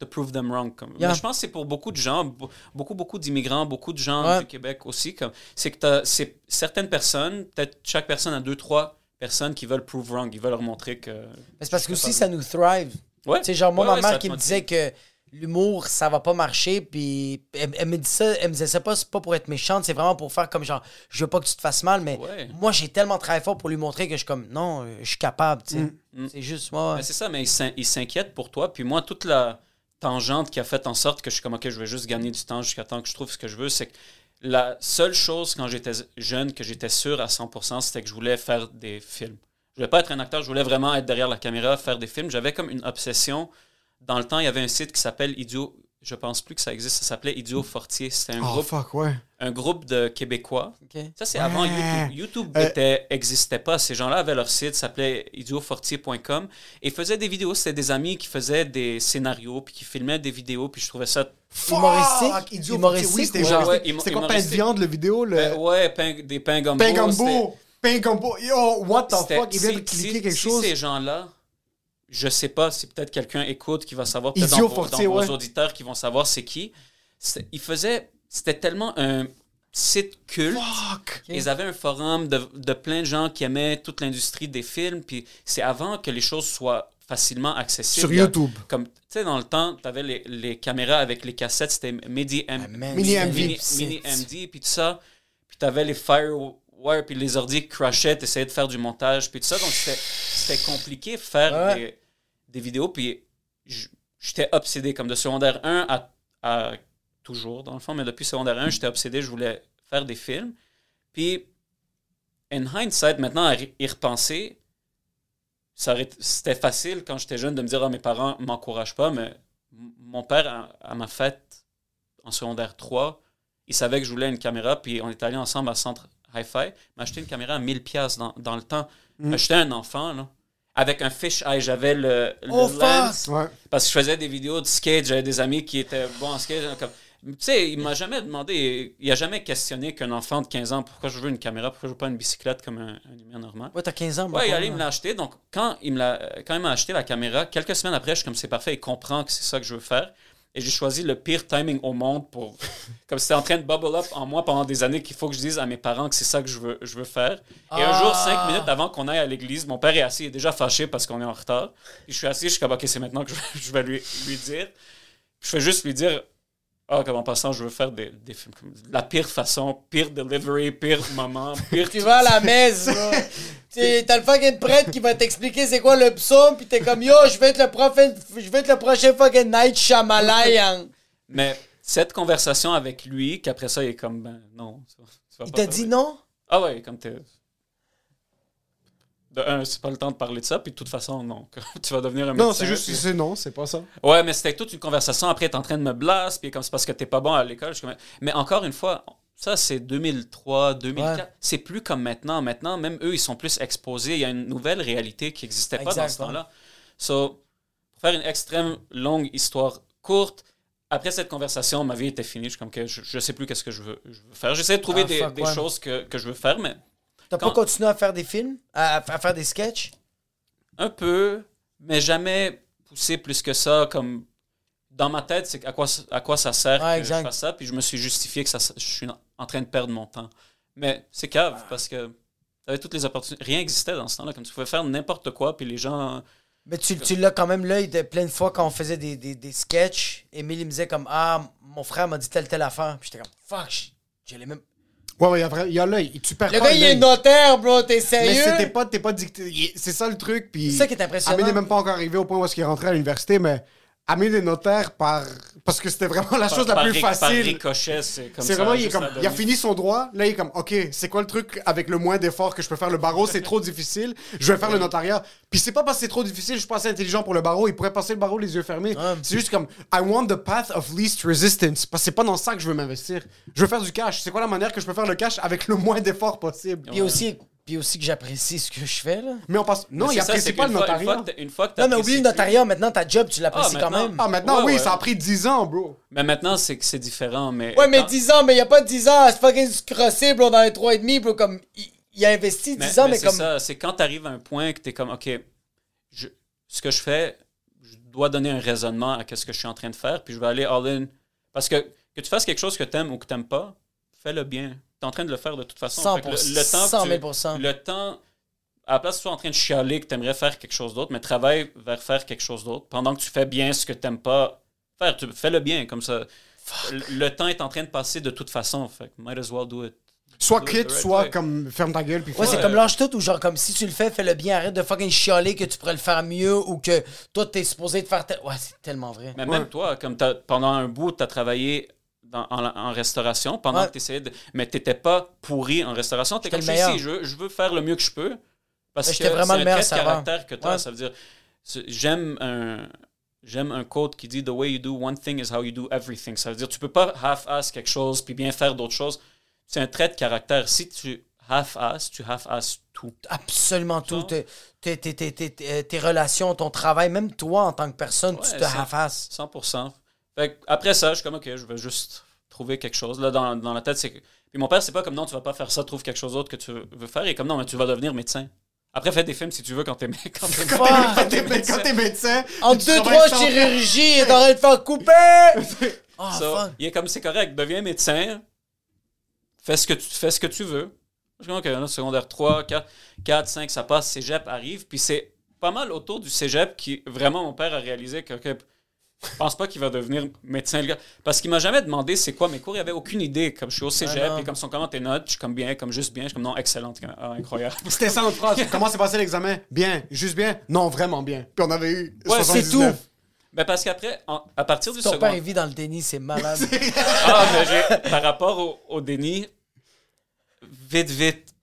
de prove them wrong. Comme.
Yeah.
Mais je pense que c'est pour beaucoup de gens, be- beaucoup, beaucoup d'immigrants, beaucoup de gens
Ouais.
du Québec aussi, comme, c'est que t'as- c'est certaines personnes, peut-être chaque personne a deux, trois personnes qui veulent prove wrong, ils veulent leur montrer que.
Mais c'est parce que aussi, ça nous thrive.
Ouais.
Sais, genre, moi,
Ouais,
ma mère qui me disait que l'humour, ça va pas marcher, puis elle, elle me dit ça, elle me disait ça pas, c'est pas pour être méchante, c'est vraiment pour faire comme genre, je veux pas que tu te fasses mal, mais
Ouais.
moi, j'ai tellement travaillé fort pour lui montrer que je suis comme, non, euh, je suis capable, tu sais.
Mm.
C'est juste, moi.
Ben, c'est ça, mais il s'inquiète pour toi. Puis moi, toute la tangente qui a fait en sorte que je suis comme, OK, je vais juste gagner du temps jusqu'à temps que je trouve ce que je veux, c'est que la seule chose quand j'étais jeune que j'étais sûr à 100%, c'était que je voulais faire des films. Je voulais pas être un acteur, je voulais vraiment être derrière la caméra, faire des films. J'avais comme une obsession. Dans le temps, il y avait un site qui s'appelle Idiot. Je pense plus que ça existe. Ça s'appelait Idiot Fortier. C'était un,
Oh
groupe,
fuck, ouais.
un groupe de Québécois ça, c'est avant
Ouais.
YouTube. YouTube
Euh,
était- existait pas. Ces gens-là avaient leur site, ça s'appelait idiofortier.com, et ils faisaient des vidéos. C'était des amis qui faisaient des scénarios, puis qui filmaient des vidéos, puis je trouvais ça...
Humoristique?
Idiot,
Humoristique
Oui, c'était
ou-
genre.
Ouais,
c'était-
ouais,
C'était quoi, pain de viande, le vidéo? Le...
Ben, ouais, pain- des pains gumbo.
Pain gumbo! Pain gumbo! Yo, what the fuck? Ils viennent cliquer
si-
quelque
si
chose.
ces gens-là, je sais pas si peut-être quelqu'un écoute qui va savoir, peut-être dans, vos- dans vos
ouais.
auditeurs qui vont savoir c'est qui. C'est- Ils faisaient... C'était tellement un site culte.
Fuck!
Ils avaient un forum de, de plein de gens qui aimaient toute l'industrie des films. Puis c'est avant que les choses soient facilement accessibles.
Sur
Il
YouTube.
Comme, tu sais, dans le temps, tu avais les, les caméras avec les cassettes, c'était Midi,
Ah,
Mini MV.
Mini, Mini MD, puis tout ça. Puis tu avais les Firewire, puis les ordi crashaient, tu essayais de faire du montage, puis tout ça. Donc c'était c'était compliqué de faire
Ouais.
des, des vidéos. Puis j'étais obsédé, comme de secondaire 1 à, à toujours, dans le fond, mais depuis secondaire 1, j'étais obsédé, je voulais faire des films. Puis, in hindsight, maintenant, à y repenser, c'était facile quand j'étais jeune de me dire, ah, mes parents m'encouragent pas, mais mon père, à, à ma fête, en secondaire 3, il savait que je voulais une caméra, puis on est allé ensemble à Centre Hi-Fi, m'a acheté une caméra à 1000$ piastres dans, dans le temps. J'étais un enfant, là. Avec un fish eye, j'avais le, le
Oh,
lens!
Ouais.
parce que je faisais des vidéos de skate, j'avais des amis qui étaient bons en skate. comme- Tu sais, il m'a jamais demandé, il a jamais questionné qu'un enfant de 15 ans, pourquoi je veux une caméra, pourquoi je veux pas une bicyclette comme un, un humain normal?
Ouais, t'as 15 ans,
Ouais, il allait, me l'a acheté. Donc, quand il me l'a- quand il m'a acheté la caméra, quelques semaines après, je suis comme c'est parfait, il comprend que c'est ça que je veux faire. Et j'ai choisi le pire timing au monde pour. Comme c'était en train de bubble up en moi pendant des années qu'il faut que je dise à mes parents que c'est ça que je veux, je veux faire. Et un jour, cinq minutes avant qu'on aille à l'église, mon père est assis, il est déjà fâché parce qu'on est en retard. Puis je suis assis, je suis comme, OK, c'est maintenant que je, vais lui, lui dire. Je fais juste lui dire, ah, comme en passant, je veux faire des, des films comme la pire façon, pire delivery, pire moment, pire.
Tu vas à la messe, T'as le fucking prêtre qui va t'expliquer c'est quoi le psaume, pis t'es comme yo, je vais être le prochain, je vais être le prochain fucking Night Shyamalan.
Mais cette conversation avec lui, qu'après ça, il est comme, ben non.
Il t'a dit non?
Ah ouais, comme t'es. De un, c'est pas le temps de parler de ça, puis de toute façon, non. tu vas devenir un
Non,
médecin,
c'est juste,
puis-
c'est non, c'est pas ça.
Ouais, mais c'était toute une conversation. Après, t'es en train de me blast, puis comme c'est parce que t'es pas bon à l'école. je Mais encore une fois, ça, c'est 2003, 2004.
Ouais.
C'est plus comme maintenant. Maintenant, même eux, ils sont plus exposés. Il y a une nouvelle réalité qui n'existait pas dans ce temps-là. So, pour faire une extrême longue histoire courte, après cette conversation, ma vie était finie. Je suis comme que je, je sais plus qu'est-ce que je veux, je veux faire. J'essaie de trouver
Ah,
des,
fuck,
des
ouais.
choses que, que je veux faire, mais
T'as
Quand-
pas continué à faire des films? À, à faire des sketchs?
un peu, mais jamais poussé plus que ça. Comme dans ma tête, c'est à quoi, à quoi ça sert que
exact.
je fasse ça, puis je me suis justifié que ça, je suis en train de perdre mon temps. Mais c'est cave, parce que t'avais toutes les opportunités. Rien n'existait dans ce temps-là, comme tu pouvais faire n'importe quoi, puis les gens...
Mais tu, tu l'as quand même l'œil de plein de fois quand on faisait des, des, des sketchs. Émile, il me disait comme Ah, mon frère m'a dit telle, telle affaire. Puis j'étais comme Fuck, j- j'allais même.
Ouais, ouais, il y a vrai- il y a l'œil. Tu perds
Le
pas
gars, il est notaire, bro, t'es
Mais
sérieux?
c'était pas, t'es pas dicté. il- C'est ça le truc. Puis
C'est ça qui est impressionnant.
Amine n'est même pas encore arrivé au point où est-ce qu'il est rentré à l'université, mais Est notaire par parce que c'était vraiment la chose la
par
plus facile.
ricochet, c'est comme
C'est
ça.
vraiment, il, est comme, il a fini son droit. Là, il est comme, OK, c'est quoi le truc avec le moins d'efforts que je peux faire? Le barreau, c'est trop difficile. Je vais faire le notariat. Puis c'est pas parce que c'est trop difficile, je suis pas assez intelligent pour le barreau. Il pourrait passer le barreau les yeux fermés.
Ouais.
C'est juste comme, I want the path of least resistance. Parce que c'est pas dans ça que je veux m'investir. Je veux faire du cash. C'est quoi la manière que je peux faire le cash avec le moins d'efforts possible?
Puis aussi, puis aussi que j'apprécie ce que je fais, là.
Mais on passe. Non, il
c'est
apprécie
c'est
pas le notariat.
fois que t'as- Une fois que
Non, mais oublie le notariat, maintenant, ta job, tu l'apprécies
Ah,
quand même.
Ah, maintenant,
Ouais,
oui,
ouais.
ça a pris 10 ans, bro.
Mais maintenant, c'est que c'est différent. Mais
Ouais, mais
quand-
10 ans, mais il y a pas 10 ans, c'est fucking crossé, bro, dans les 3 et demi, bro, comme. Il, a investi 10 ans, mais,
c'est
comme.
ça, c'est quand tu arrives à un point que tu es comme, OK, je- ce que je fais, je dois donner un raisonnement à ce que je suis en train de faire, puis je vais aller all-in. Parce que que tu fasses quelque chose que tu aimes ou que tu n'aimes pas, fais-le bien. Tu es en train de le faire de toute façon.
100%,
Fait que le, le temps,
100
que
000%.
tu- le temps, à la place que tu sois en train de chialer que tu aimerais faire quelque chose d'autre, mais travaille vers faire quelque chose d'autre pendant que tu fais bien ce que tu n'aimes pas faire. Tu, fais-le bien, comme ça. Le, le temps est en train de passer de toute façon. Fait que might as well do it.
Soit quitte, soit
way.
comme ferme ta gueule. Puis
Ouais,
fais-
c'est comme lâche tout ou genre comme si tu le fais, fais-le bien, arrête de fucking chialer que tu pourrais le faire mieux ou que toi t'es supposé de faire tel... Ouais, c'est tellement vrai.
Mais
Ouais.
même toi, comme t'as- pendant un bout, tu as travaillé dans- en, en restauration pendant
Ouais.
que tu essayais de. Mais tu pas pourri en restauration. Tu
J'étais
comme ici, je veux, je veux faire le mieux que je peux. Parce
Mais
que c'est
vraiment le meilleur
trait de caractère que tu as.
Ouais.
Ça veut dire, j'aime un. J'aime un quote qui dit The way you do one thing is how you do everything. Ça veut dire tu peux pas half-ass quelque chose puis bien faire d'autres choses. C'est un trait de caractère. Si tu half-ass, tu half-ass tout.
Absolument tout. Tes, tes, tes, tes, tes- relations, ton travail, même toi en tant que personne, tu te half-asses.
100%. Fait que après ça, je suis comme, OK, je vais juste trouver quelque chose. Là, dans, dans la tête, c'est que... Puis mon père, c'est pas comme, non, tu vas pas faire ça, trouve quelque chose d'autre que tu veux faire. Et comme, non, mais tu vas devenir médecin. Après, fais des films si tu veux quand t'es quand t'es-
Quand t'es- quand t'es médecin, quand t'es médecin,
En deux, trois chirurgies, il est en train de faire couper! Ah,
So, il est comme, c'est correct, deviens médecin, fais ce que tu, fais ce que tu veux. Je suis comme, OK, là, secondaire 3, 4, 4, 5, ça passe, cégep arrive. Puis c'est pas mal autour du cégep qui, vraiment, mon père a réalisé que, OK, je pense pas qu'il va devenir médecin, le gars. Parce qu'il m'a jamais demandé c'est quoi mes cours. Il avait aucune idée. Comme je suis au cégep,
non.
puis comme son comment tes notes, je suis comme bien, comme juste bien. Je suis comme non, excellent. Ah, incroyable.
C'était ça notre phrase. Comment s'est passé l'examen? Bien. Juste bien? Non, vraiment bien. Puis on avait eu
Ouais, c'est
79.
tout.
Mais parce qu'après, à partir du
Ton père, vit dans le déni, c'est malade.
Ah, mais j'ai- par rapport au, au déni, vite, vite.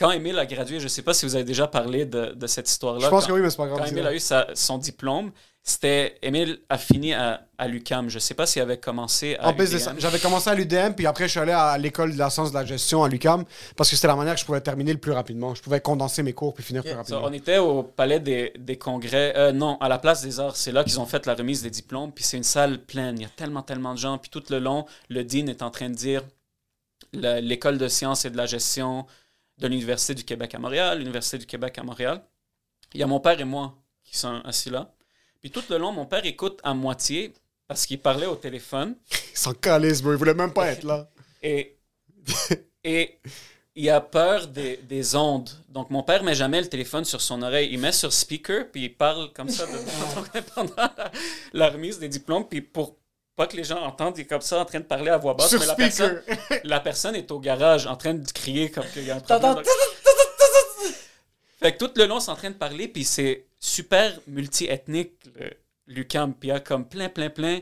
Quand Émile a gradué, je ne sais pas si vous avez déjà parlé de, de cette histoire-là.
Je pense
Quand-
que oui, mais c'est pas grave.
Quand
vrai.
a eu sa- son diplôme, c'était. Émile a fini à, à l'UCAM. Je ne sais pas s'il avait commencé à.
En. J'avais commencé à l'UDM, puis après, je suis allé à l'école de la science de la gestion à l'UCAM, parce que c'était la manière que je pouvais terminer le plus rapidement. Je pouvais condenser mes cours puis finir plus
Ça,
rapidement.
on était au palais des, des congrès. euh, non, à la place des arts. C'est là qu'ils ont fait la remise des diplômes. Puis c'est une salle pleine. Il y a tellement, tellement de gens. Puis tout le long, le dean est en train de dire l'école de sciences et de la gestion de l'Université du Québec à Montréal, l'Université du Québec à Montréal. Il y a mon père et moi qui sont assis là. Puis tout le long, mon père écoute à moitié parce qu'il parlait au téléphone.
Ils s'en calissent, bro. Ils voulaient même pas être là.
Et, et il a peur des, des ondes. Donc, mon père met jamais le téléphone sur son oreille. Il met sur speaker, puis il parle comme ça de- pendant la, la remise des diplômes. Puis pour pas que les gens entendent, il est comme ça en train de parler à voix basse.
Sur
mais la personne, la personne est au garage en train de crier comme qu'il y a un problème. Fait que tout le long, c'est en train de parler, puis c'est super multi-ethnique, le- l'UQAM. Puis il y a comme plein, plein, plein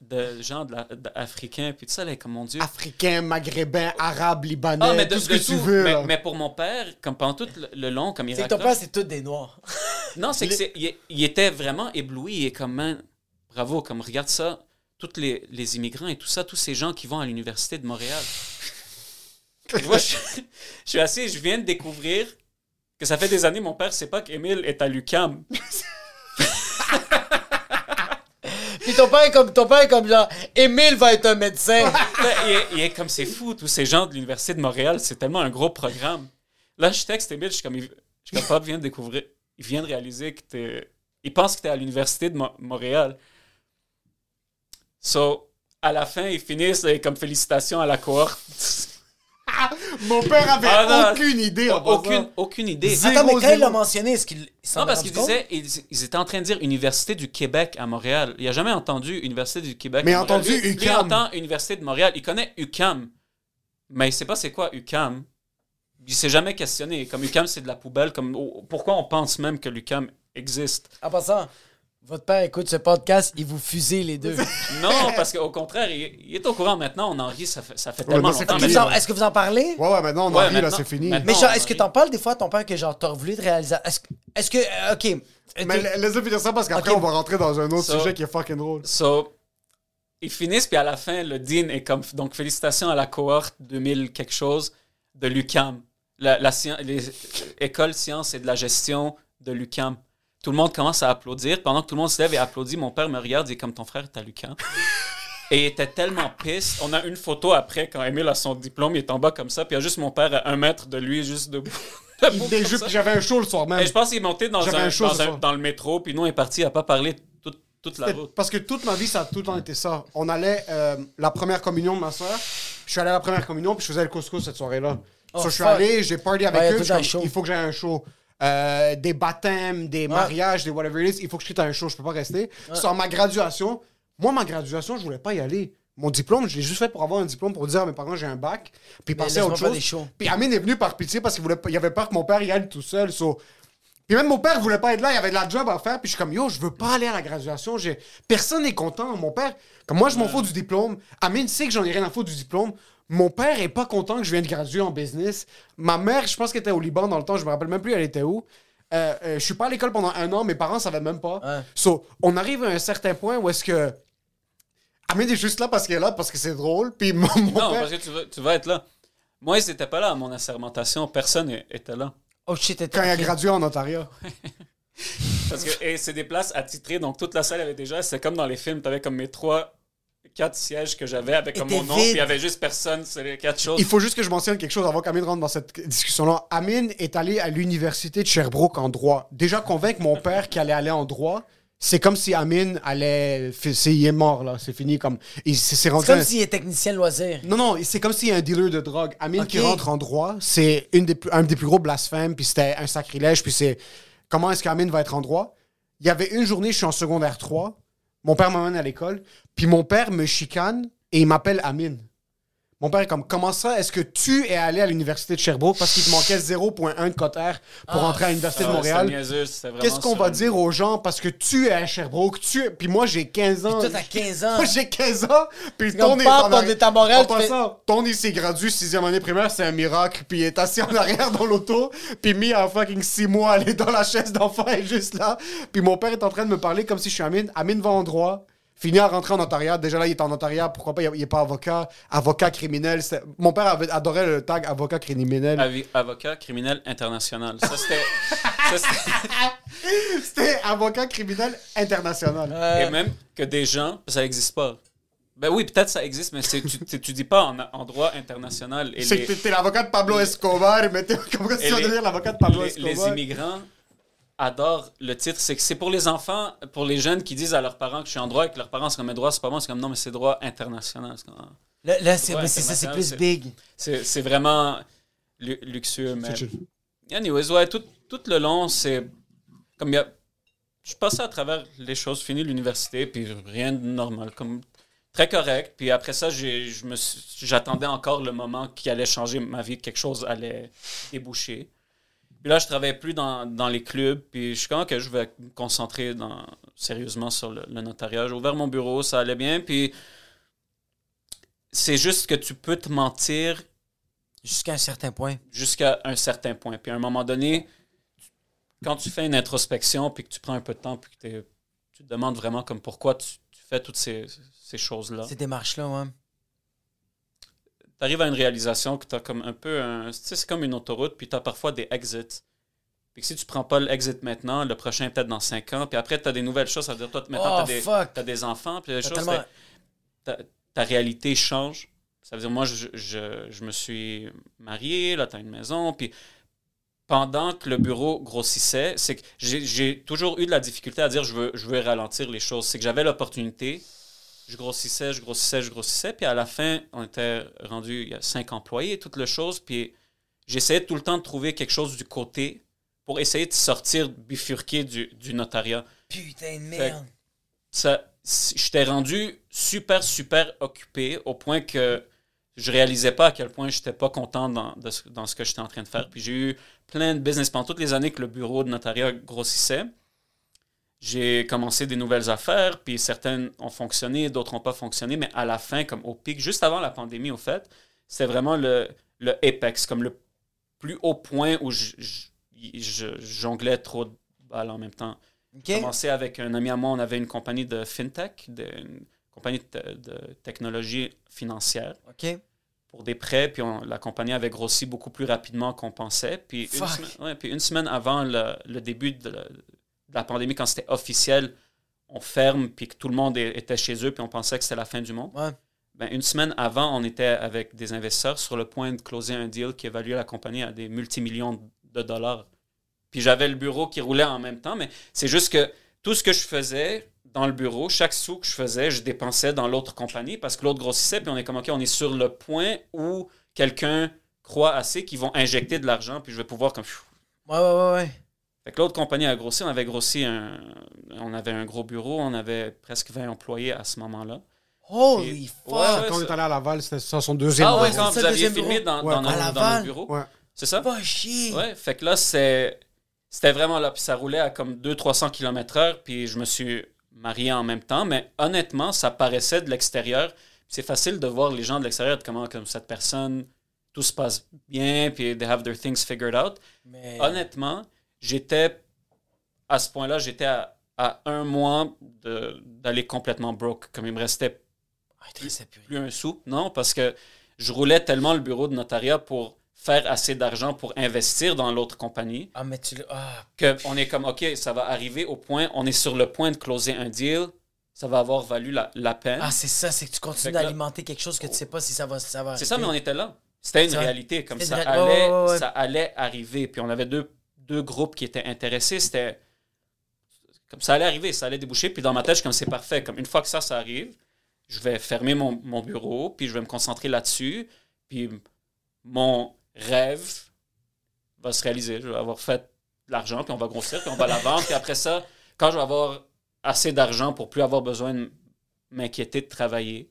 de gens d'Africains, puis tout ça, là, comme mon Dieu.
Africain, maghrébin, arabe, libanais,
Ah, mais de,
tout ce
de
que tu veux.
Mais, mais pour mon père, comme pendant tout le, le long, comme il
C'est que ton père, c'est tous des noirs.
Non, c'est que c'est, il, il était vraiment ébloui. Il est comme, man, bravo, comme regarde ça, tous les, les immigrants et tout ça, tous ces gens qui vont à l'Université de Montréal. Tu vois, je, je suis assis, je viens de découvrir que ça fait des années, mon père sait pas qu'Émile est à l'UCAM.
Puis ton père est comme, ton père est comme genre, Émile va être un médecin.
Là, il, est, il est comme, c'est fou, tous ces gens de l'Université de Montréal, c'est tellement un gros programme. Là, je texte Émile, je suis comme, je suis comme, vient de découvrir, il vient de réaliser que t'es. Il pense que t'es à l'Université de Mo- Montréal. So, à la fin, ils finissent et comme félicitations à la cohorte.
Mon père avait
Ah,
aucune idée. en
aucune, aucune idée.
Zéro,
Attends,
mais quand il l'a mentionné, est-ce qu'il il s'en
non, parce
compte?
disaient, ils, ils étaient en train de dire Université du Québec à Montréal. Il a jamais entendu Université du Québec.
Mais
à Montréal.
entendu
Lui- Lui,
UQAM.
entend Université de Montréal. Il connaît UCAM, mais il sait pas c'est quoi UCAM. Il s'est jamais questionné. Comme UCAM, c'est de la poubelle. Comme oh, pourquoi on pense même que l'UCAM existe?
En passant, votre père écoute ce podcast, il vous fusille les deux.
Non, parce qu'au contraire, il, il est au courant maintenant. On en rit, ça fait, ça fait
Ouais,
tellement longtemps.
Est-ce que
mais-
vous en- est-ce que vous en parlez?
Ouais, ouais, maintenant, on en
Ouais,
rit, là, c'est fini.
Mais genre, est-ce que t'en parles des fois à ton père que genre t'as voulu de réaliser? Est-ce que- est-ce que. euh, ok.
Mais la- laisse-le finir ça parce qu'après,
Ok.
on va rentrer dans un autre
So-
sujet qui est fucking drôle.
So, ils finissent, puis à la fin, le dean est comme. Donc, félicitations à la cohorte 2000 quelque chose de l'UCAM. La, la les écoles sciences et de la gestion de l'UCAM. Tout le monde commence à applaudir. Pendant que tout le monde se lève et applaudit, mon père me regarde et dit comme ton frère est à l'UCAM. Et il était tellement pisse. On a une photo après quand Emile a son diplôme, il est en bas comme ça, puis il y a juste mon père à un mètre de lui, juste debout. Debout
Des
comme
jeux,
ça.
puis j'avais un show le soir même.
Et je pense qu'il est monté dans, un,
un show
dans, un- le métro, puis nous, on est parti, il n'a pas parlé toute, toute la route.
Parce que toute ma vie, ça a tout le temps été ça. On allait, euh, la première communion de ma soeur, je suis allé à la première communion, puis je faisais le couscous cette soirée-là.
Oh,
So, je suis allé, j'ai party avec
Ouais,
eux, il faut que j'aie un show. Euh, des baptêmes, des mariages, des whatever it is, il faut que je quitte un show, je peux pas rester. Sur ma graduation, moi, ma graduation, je voulais pas y aller. Mon diplôme, je l'ai juste fait pour avoir un diplôme pour dire à mes parents j'ai un bac, puis passer à autre chose.
shows.
Puis Amine est venu par pitié parce qu'il voulait pas- il avait peur que mon père y aille tout seul. so- Puis même mon père voulait pas être là, il avait de la job à faire. Puis je suis comme, yo, je veux pas aller à la graduation. J'ai... Personne n'est content. Mon père, comme moi, je m'en fous du diplôme. Amine sait que j'en ai rien à foutre du diplôme. Mon père est pas content que je vienne de graduer en business. Ma mère, je pense qu'elle était au Liban dans le temps, je me rappelle même plus elle était où. Euh, euh, je suis pas à l'école pendant un an, mes parents savaient même pas.
Ouais.
So, on arrive à un certain point où est-ce que. Amine est juste là parce qu'elle est là, parce que c'est drôle. Puis mon, mon
Non,
père.
parce que tu vas, tu vas être là. Moi, ils n'étaient pas là à mon assermentation. Personne était là.
Oh shit,
Quand il a gradué en Ontario.
Parce que et c'est des places attitrées, donc toute la salle avait déjà. C'est comme dans les films, tu avais comme mes trois, quatre sièges que j'avais avec comme mon nom, puis il y avait juste personne, c'est les quatre choses.
Il faut juste que je mentionne quelque chose avant qu'Amine rentre dans cette discussion-là. Amine est allé à l'université de Sherbrooke en droit. Déjà convaincre mon père qu'il allait aller en droit, c'est comme si Amine allait. c'est- Il est mort, là. C'est fini. comme il s'est s'est rendu.
C'est comme
un-
s'il est technicien de loisirs.
Non, non, c'est comme s'il y a un dealer de drogue. Amine qui rentre en droit, c'est une des, plus- un des plus gros blasphèmes, puis c'était un sacrilège, puis c'est. Comment est-ce qu'Amine va être en droit? Il y avait une journée, je suis en secondaire 3, mon père m'amène à l'école, puis mon père me chicane et il m'appelle Amine. Mon père est comme, comment ça, est-ce que tu es allé à l'université de Sherbrooke parce qu'il te manquait 0.1 de cotaire pour entrer à l'université
Ah,
de Montréal? Qu'est-ce qu'on va dire aux gens parce que tu es à Sherbrooke, tu es- puis moi j'ai 15 ans.
Toi, t'as 15 ans.
Moi, j'ai 15 ans, puis ton est en
ton est à Montréal,
En
tu fais-
passant, ton il s'est gradué sixième année primaire, c'est un miracle, puis il est assis en arrière dans l'auto, puis mis en fucking 6 mois, elle est dans la chaise d'enfant, est juste là, puis mon père est en train de me parler comme si je suis Amine. Amine va en droit, finit à rentrer en notariat, déjà là il est en notariat, pourquoi pas, il est pas avocat, avocat criminel. Mon père avait, adorait le tag avocat criminel.
Avi- Avocat criminel international. Ça, c'était. ça, c'était-
C'était avocat criminel international.
Et même que des gens, ça n'existe pas. Ben oui, peut-être ça existe, mais c'est- tu, tu, tu dis pas en, en droit international. Et
C'est
les-
que t'es- t'es l'avocat de Pablo Escobar, mais t'es comment est-ce que tu vas
les-
devenir l'avocat de Pablo
les,
Escobar?
les immigrants adorent le titre. C'est que c'est pour les enfants, pour les jeunes qui disent à leurs parents que je suis en droit et que leurs parents sont comme mais droit, c'est pas bon. C'est comme non, mais c'est droit international.
Là, là, c'est ça, c'est plus big.
C'est c'est vraiment lu- luxueux. Mais... Anyways, ouais, tout, tout le long, c'est comme il y a. Je passais à travers les choses, fini l'université, puis rien de normal, comme très correct. Puis après ça, j'ai- je me suis- j'attendais encore le moment qui allait changer ma vie, que quelque chose allait déboucher. Puis là, je travaillais plus dans, dans les clubs, puis je suis comme que je vais me concentrer dans, sérieusement sur le, le notariat. J'ai ouvert mon bureau, ça allait bien, puis c'est juste que tu peux te mentir
Jusqu'à un certain point.
jusqu'à un certain point. Puis à un moment donné, tu- quand tu fais une introspection, puis que tu prends un peu de temps, puis que tu te demandes vraiment comme pourquoi tu, tu fais toutes ces, ces choses-là,
Ces démarches-là, ouais.
Tu arrives à une réalisation que tu as comme un peu un... Tu sais, c'est comme une autoroute, puis tu as parfois des exits. Puis que si tu prends pas l'exit maintenant, le prochain peut-être dans 5 ans, puis après tu as des nouvelles choses, ça veut dire toi maintenant
Oh,
tu as, des enfants, puis
T'as
choses,
tellement-
ta, ta réalité change. Ça veut dire, moi, je, je, je me suis marié, là, tu as une maison, puis pendant que le bureau grossissait, c'est que j'ai j'ai toujours eu de la difficulté à dire je veux, je veux ralentir les choses. C'est que j'avais l'opportunité je grossissais, je grossissais, je grossissais. Puis à la fin, on était rendu, il y a cinq employés, toutes les choses. Puis j'essayais tout le temps de trouver quelque chose du côté pour essayer de sortir, bifurquer du, du notariat.
Putain de merde.
Ça, j'étais rendu super, super occupé au point que je réalisais pas à quel point j'étais pas content dans, de dans ce que j'étais en train de faire. Puis j'ai eu plein de business pendant toutes les années que le bureau de notariat grossissait. J'ai commencé des nouvelles affaires, puis certaines ont fonctionné, d'autres n'ont pas fonctionné, mais à la fin, comme au pic, juste avant la pandémie, au fait, c'était vraiment le, le apex, comme le plus haut point où je, je- je jonglais trop de balles en même temps. J'ai commencé avec un ami à moi, on avait une compagnie de fintech, de, une compagnie de, de technologie financière
OK?
pour des prêts, puis on- la compagnie avait grossi beaucoup plus rapidement qu'on pensait. Puis une,
Fuck.
semaine, ouais, puis une semaine avant le, le début de, la- pandémie, quand c'était officiel, on ferme, puis que tout le monde était chez eux, puis on pensait que c'était la fin du monde.
Ouais.
Ben, une semaine avant, on était avec des investisseurs sur le point de closer un deal qui évaluait la compagnie à des multimillions de dollars. Puis j'avais le bureau qui roulait en même temps, mais c'est juste que tout ce que je faisais dans le bureau, chaque sou que je faisais, je dépensais dans l'autre compagnie parce que l'autre grossissait, puis on est comme, OK, on est sur le point où quelqu'un croit assez qu'ils vont injecter de l'argent, puis je vais pouvoir comme...
Ouais, ouais, ouais, ouais.
Fait que l'autre compagnie a grossi, on avait grossi un... On avait un gros bureau, on avait presque 20 employés à ce moment-là.
Holy
Puis-
fuck!
Ouais, ouais.
Quand on est allé à Laval, c'était ça son deuxième.
Ah ouais, quand vous aviez filmé dans,
Ouais,
dans,
à
notre, dans
Laval.
notre bureau.
Ouais.
C'est ça?
Pas chier!
Ouais, fait que là, c'est, c'était vraiment là. Puis ça roulait à comme 200-300 km/h. Puis je me suis marié en même temps. Mais honnêtement, ça paraissait de l'extérieur. C'est facile de voir les gens de l'extérieur être comment, comme cette personne, tout se passe bien. Puis they have their things figured out.
Mais...
Honnêtement, j'étais, à ce point-là, j'étais à, à un mois d'aller complètement broke. Comme il me restait
Ah, plus
un sou. Non, parce que je roulais tellement le bureau de notariat pour faire assez d'argent pour investir dans l'autre compagnie
Ah, mais tu. Ah,
qu'on est comme, OK, ça va arriver au point, on est sur le point de closer un deal, ça va avoir valu la, la peine.
ah c'est ça, c'est que tu continues
que
d'alimenter quelque chose que tu sais pas si ça va, ça va
c'est ça, mais on était là. C'était une réalité, comme ça allait,
ouais, ouais, ouais.
ça allait arriver. Puis on avait deux, deux groupes qui étaient intéressés, c'était... Comme ça allait arriver, ça allait déboucher. Puis dans ma tête, je suis comme, c'est parfait. Comme une fois que ça, ça arrive, je vais fermer mon, bureau, puis je vais me concentrer là-dessus. Puis mon rêve va se réaliser. Je vais avoir fait de l'argent, puis on va grossir, puis on va la vendre. Puis après ça, quand je vais avoir assez d'argent pour plus avoir besoin de m'inquiéter de travailler,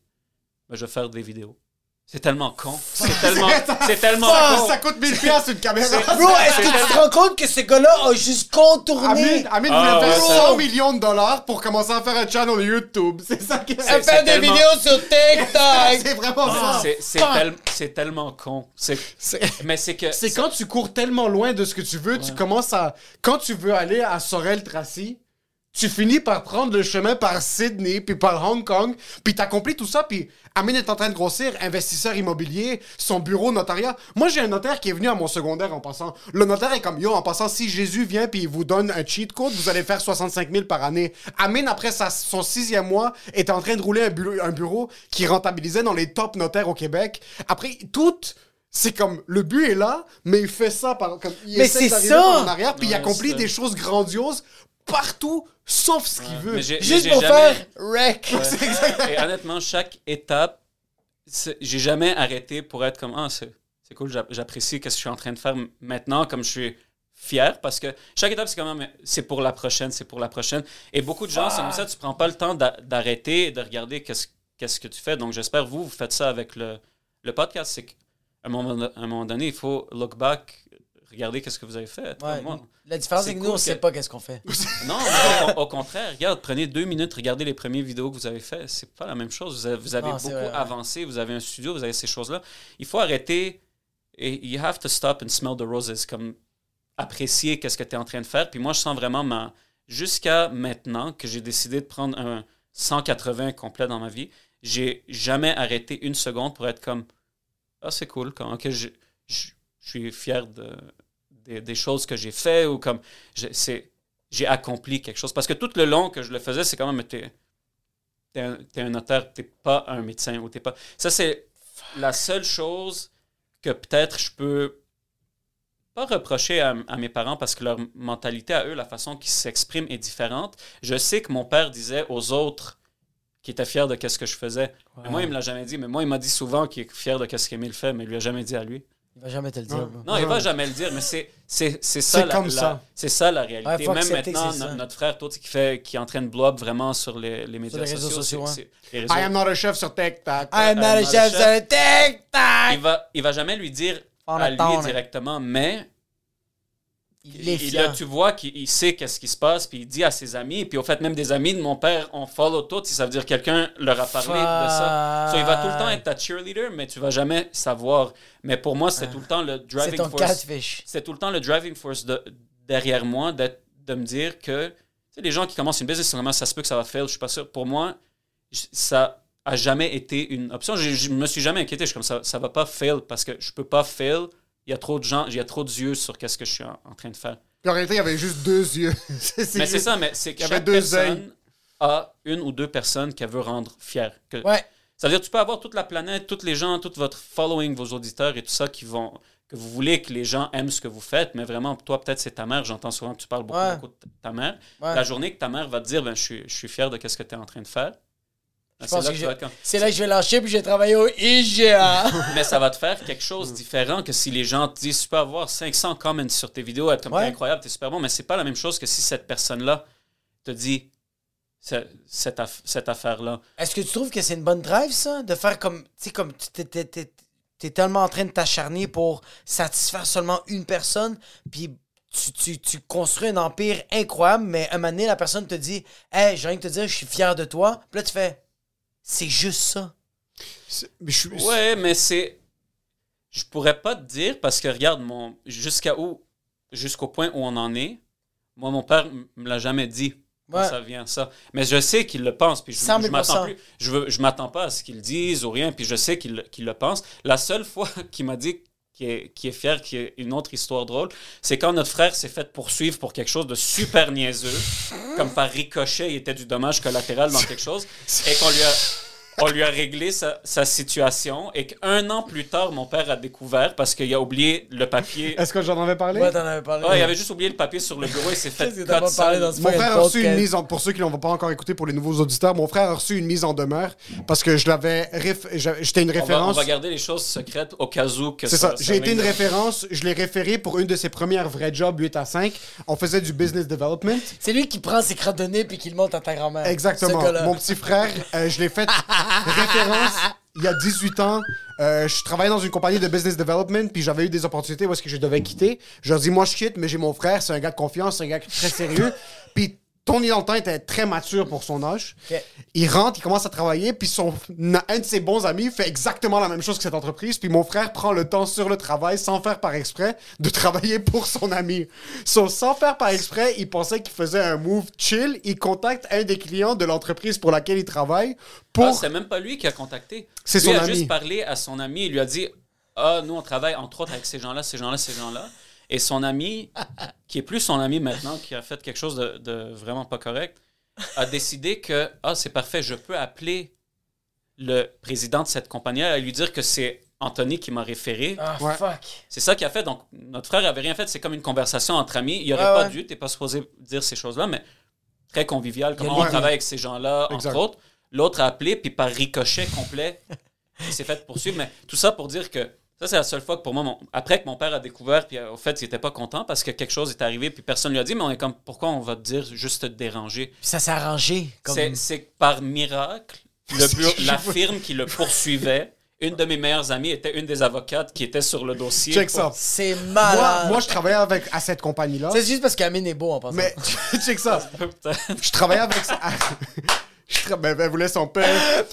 ben, je vais faire des vidéos. C'est tellement con. C'est tellement, c'est tellement
Ah,
con.
ça coûte 1000 piastres une caméra.
Bro, est-ce que tu te rends compte que ce gars-là a juste contourné...
Amine, Amine
Ah,
voulait faire
ouais,
ça-
100 millions de dollars pour commencer à faire un channel YouTube. C'est ça que
C'est-
Elle fait des
tellement-
vidéos sur TikTok!
C'est vraiment ça.
C'est, c'est, tel- c'est tellement con. C'est,
C'est-
mais c'est que.
C'est quand tu cours tellement loin de ce que tu veux, tu commences à. Quand tu veux aller à Sorel-Tracy, tu finis par prendre le chemin par Sydney, puis par Hong Kong, puis t'accomplis tout ça, puis Amine est en train de grossir, investisseur immobilier, son bureau notariat. Moi, j'ai un notaire qui est venu à mon secondaire en passant. Le notaire est comme, yo, en passant, si Jésus vient puis il vous donne un cheat code, vous allez faire 65 000 par année. Amine, après sa- son sixième mois, est en train de rouler un bureau, un bureau qui rentabilisait dans les top notaires au Québec. Après, tout c'est comme le but est là, mais il fait ça par comme il
Mais
essaie
ça!
par en arrière, puis il accomplit des choses grandioses partout, sauf ce qu'il veut.
Juste pour
jamais-
faire wreck.
Et honnêtement, chaque étape, j'ai jamais arrêté pour être comme Ah, c'est, c'est cool, j'a- j'apprécie ce que je suis en train de faire maintenant, comme je suis fier, parce que chaque étape, c'est comme Ah, c'est pour la prochaine, c'est pour la prochaine. Et beaucoup de gens, c'est comme ça, tu prends pas le temps d'a- d'arrêter et de regarder qu'est-ce, qu'est-ce que tu fais. Donc, j'espère vous, vous faites ça avec le, le podcast. C'est qu'à un moment, à un moment donné, il faut look back, regarder qu'est-ce que vous avez fait.
Ouais,
Moi,
la différence,
C'est
que nous,
cool
on sait
que-
pas qu'est-ce qu'on fait.
non, au, au contraire, regarde, prenez deux minutes, regardez les premières vidéos que vous avez faites. C'est pas la même chose. Vous avez, vous avez
Non, c'est
beaucoup
vrai, ouais.
avancé, vous avez un studio, vous avez ces choses-là. Il faut arrêter et you have to stop and smell the roses, comme apprécier qu'est-ce que tu es en train de faire. Puis moi, je sens vraiment ma. Jusqu'à maintenant que j'ai décidé de prendre un 180 complet dans ma vie, j'ai jamais arrêté une seconde pour être comme Ah, c'est cool, ok, je, je, je suis fier de, des, des choses que j'ai fait ou comme j'ai accompli quelque chose. Parce que tout le long que je le faisais, c'est quand même, t'es es un, notaire, t'es pas un médecin ou t'es pas. Ça, c'est la seule chose que peut-être je peux pas reprocher à, à mes parents parce que leur mentalité à eux, la façon qu'ils s'expriment est différente. Je sais que mon père disait aux autres qu'il était fier de ce que je faisais. Mais moi, il me l'a jamais dit. Mais moi, il m'a dit souvent qu'il est fier de ce qu'Emile fait, mais il lui a jamais dit à lui.
Il va jamais te le dire. bro.
Non, il va jamais le dire, mais c'est c'est c'est ça
C'est
la,
comme
la-
ça.
c'est ça la réalité.
Ouais, faut
Même maintenant, no- notre frère, sais, qui fait qui est en train de blow up vraiment sur les, les médias
les réseaux sociaux,
c'est-
ouais.
c'est- les réseaux-
I am not a chef sur TikTok.
I'm not a
not a
chef, un tic-tac!
il va il va jamais lui dire
On
à lui directement, mais
Il est fier.
là, tu vois qu'il il sait qu'est-ce qui se passe, puis il dit à ses amis, puis au fait, même des amis de mon père, on follow tout, si ça veut dire que quelqu'un leur a parlé de ça. So, il va tout le temps être ta cheerleader, mais tu vas jamais savoir. Mais pour moi, c'est tout le temps le
C'est
driving
ton
force. C'est tout le temps le driving force de, derrière moi de me dire que tu sais, les gens qui commencent une business, vraiment, ça se peut que ça va fail, je suis pas sûr. Pour moi, ça a jamais été une option. Je, je me suis jamais inquiété. Je suis comme ça, ça va pas fail parce que je peux pas fail. Il y a trop de gens, il y a trop d'yeux sur qu'est-ce que je suis en, en train de faire.
Puis en réalité, il y avait juste deux yeux.
Mais c'est ça, mais c'est que
Il y avait
chaque
deux
personne a une ou deux personnes qu'elle veut rendre fière. Que-
Ouais.
Ça veut dire que tu peux avoir toute la planète, tous les gens, tout votre following, vos auditeurs et tout ça qui vont que vous voulez que les gens aiment ce que vous faites, mais vraiment, toi, peut-être c'est ta mère. J'entends souvent que tu parles beaucoup,
Ouais.
beaucoup de ta mère.
Ouais.
La journée que ta mère va te dire, ben, je, suis, je suis fier de ce que tu es en train de faire.
Je
c'est là
que
comme-
C'est là que je vais lâcher puis je vais travailler au IGA.
Mais ça va te faire quelque chose de différent que si les gens te disent, tu peux avoir 500 comments sur tes vidéos, être comme
Ouais.
T'es incroyable, t'es super bon, mais c'est pas la même chose que si cette personne-là te dit ce- cette, aff- cette affaire-là.
Est-ce que tu trouves que c'est une bonne drive, ça? De faire comme. Tu sais, comme. tu T'es tellement en train de t'acharner pour satisfaire seulement une personne, puis tu, tu, tu construis un empire incroyable, mais un moment donné, la personne te dit Hey, j'ai rien que te dire, je suis fier de toi. Puis là, tu fais C'est juste ça.
Mais je suis-
Ouais, mais c'est. Je pourrais pas te dire parce que regarde, mon jusqu'à où, jusqu'au point où on en est, moi, mon père me l'a jamais dit.
Ouais.
Ça vient ça. Mais je sais qu'il le pense. Puis je,
100 000
je m'attends plus. Je, veux, je m'attends pas à ce qu'il dise ou rien. Puis je sais qu'il qu'il le pense. La seule fois qu'il m'a dit qu'il est, est fier, qu'il y a une autre histoire drôle, c'est quand notre frère s'est fait poursuivre pour quelque chose de super niaiseux. comme par ricochet, il était du dommage collatéral dans quelque chose. Et qu'on lui a. On lui a réglé sa, sa situation et qu'un an plus tard, mon père a découvert parce qu'il a oublié le papier.
Est-ce que j'en avais parlé?
Ouais, t'en avais parlé.
Ouais, il avait juste oublié le papier sur le bureau et s'est fait
Qu'est-ce que t'as
cut
pas parlé dans ce
Mon frère a reçu une mise en... Pour ceux qui l'ont pas encore écouté, pour les nouveaux auditeurs, mon frère a reçu une mise en demeure parce que je l'avais... réf- J'étais une
On va, on
référence...
va garder les choses secrètes au cas où que
C'est ça.
ça
J'ai été une référence. Je l'ai référé pour une de ses premières vrais jobs 8 à 5. On faisait du business development.
C'est lui qui prend ses crottes de nez puis qui le monte à ta grand-mère.
Exactement. Mon petit frère, euh, je l'ai fait référence il y a 18 ans. Euh, je travaillais dans une compagnie de business development, puis j'avais eu des opportunités où est-ce que je devais quitter. Je leur dis, moi, je quitte, mais j'ai mon frère, c'est un gars de confiance, c'est un gars très sérieux. puis Tony temps était très mature pour son âge. Il rentre, il commence à travailler, puis son, un de ses bons amis fait exactement la même chose que cette entreprise. Puis mon frère prend le temps sur le travail, sans faire par exprès, de travailler pour son ami. So, sans faire par exprès, il pensait qu'il faisait un move chill. Il contacte un des clients de l'entreprise pour laquelle il travaille pour...
Ah, c'est même pas lui qui a contacté.
C'est
Lui
son
a
ami.
juste parlé à son ami. Il lui a dit Ah, nous, on travaille entre autres avec ces gens-là, ces gens-là, ces gens-là. Et son ami, qui est plus son ami maintenant, qui a fait quelque chose de, de vraiment pas correct, a décidé que Ah, c'est parfait, je peux appeler le président de cette compagnie-là et lui dire que c'est Anthony qui m'a référé.
Ah,
Ouais.
fuck.
C'est ça qu'il a fait. Donc, notre frère avait rien fait. C'est comme une conversation entre amis. Il aurait
Ouais,
pas
ouais.
dû, t'es pas supposé dire ces choses-là, mais très convivial. Comment on travaille avec ces gens-là,
Exact.
entre autres. L'autre a appelé, puis par ricochet complet, il s'est fait poursuivre. Mais tout ça pour dire que ça, c'est la seule fois que pour moi, mon- après que mon père a découvert, puis euh, au fait, il était pas content parce que quelque chose est arrivé, puis personne lui a dit, mais on est comme, pourquoi on va te dire juste te déranger?
Puis ça s'est arrangé. Comme...
C'est- C'est que par miracle, le bureau- la firme qui le poursuivait, une de mes meilleures amies était une des avocates qui était sur le dossier.
Check
pour-
ça.
C'est
Moi,
malade.
moi, je travaillais avec, à cette compagnie-là.
C'est juste parce qu'Amine est beau en passant.
Mais, check ça. Je travaillais avec... je tra- ben, ben, voulait son père.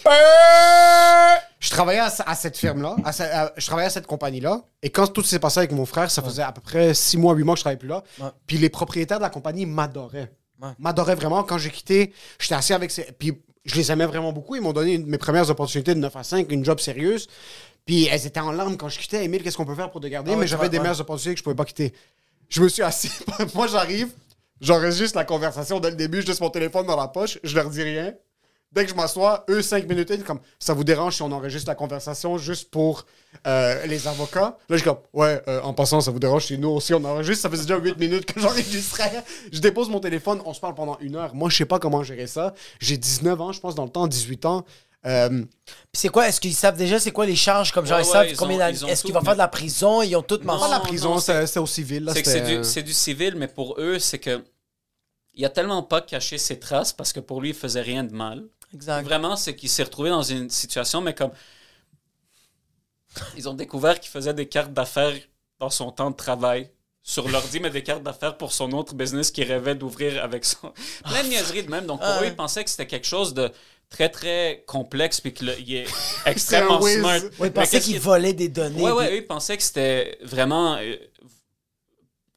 Je travaillais à, à cette firme-là, à je travaillais à cette compagnie-là, et quand tout s'est passé avec mon frère, ça faisait à peu près 6 mois, 8 mois que je travaillais plus là,
Ouais.
puis les propriétaires de la compagnie m'adoraient.
Ouais.
M'adoraient vraiment. Quand j'ai quitté, j'étais assis avec ces... Puis je les aimais vraiment beaucoup, ils m'ont donné une- mes premières opportunités de 9 à 5, une job sérieuse, puis elles étaient en larmes quand je quittais. Emile, qu'est-ce qu'on peut faire pour te garder?
Ah
Mais j'avais des meilleures opportunités que je pouvais pas quitter. Je me suis assis, moi j'arrive, j'enregistre la conversation dès le début, je laisse mon téléphone dans la poche, je leur dis rien. Dès que je m'assois, eux, cinq minutes, in, comme ça vous dérange si on enregistre la conversation juste pour euh, les avocats? Là, je suis comme, ouais, euh, en passant, ça vous dérange si nous aussi on enregistre? Ça faisait déjà huit minutes que j'enregistrais. Je dépose mon téléphone, on se parle pendant une heure. Moi, je sais pas comment gérer ça. J'ai 19 ans, je pense, dans le temps, 18 ans. Euh,
Puis c'est quoi Est-ce qu'ils savent déjà c'est quoi les charges Comme genre,
Ouais,
ils savent
ouais, ils
combien
ont-
d'années- Est-ce qu'il
tout,
va faire de la
mais-
prison? Ils ont tout
Non,
pas la prison, c'est c'est au civil. là,
C'est que c'est
c'était,
du,
euh,
du civil, mais pour eux, c'est que. Il a tellement pas caché ses traces parce que pour lui, il faisait rien de mal.
Exact.
Vraiment, c'est qu'il s'est retrouvé dans une situation, mais comme. Ils ont découvert qu'il faisait des cartes d'affaires dans son temps de travail sur l'ordi, mais des cartes d'affaires pour son autre business qu'il rêvait d'ouvrir avec son. Plein de niaiseries de même. Donc pour
Ah
eux,
ouais.
ils pensaient que c'était quelque chose de très, très complexe, puis qu'il est extrêmement
whiz.
smart.
Ouais, pensaient
qu'est-ce
qu'ils
qu'il-
volaient des données.
Ouais, ouais,
puis-
eux, ils pensaient que c'était vraiment euh,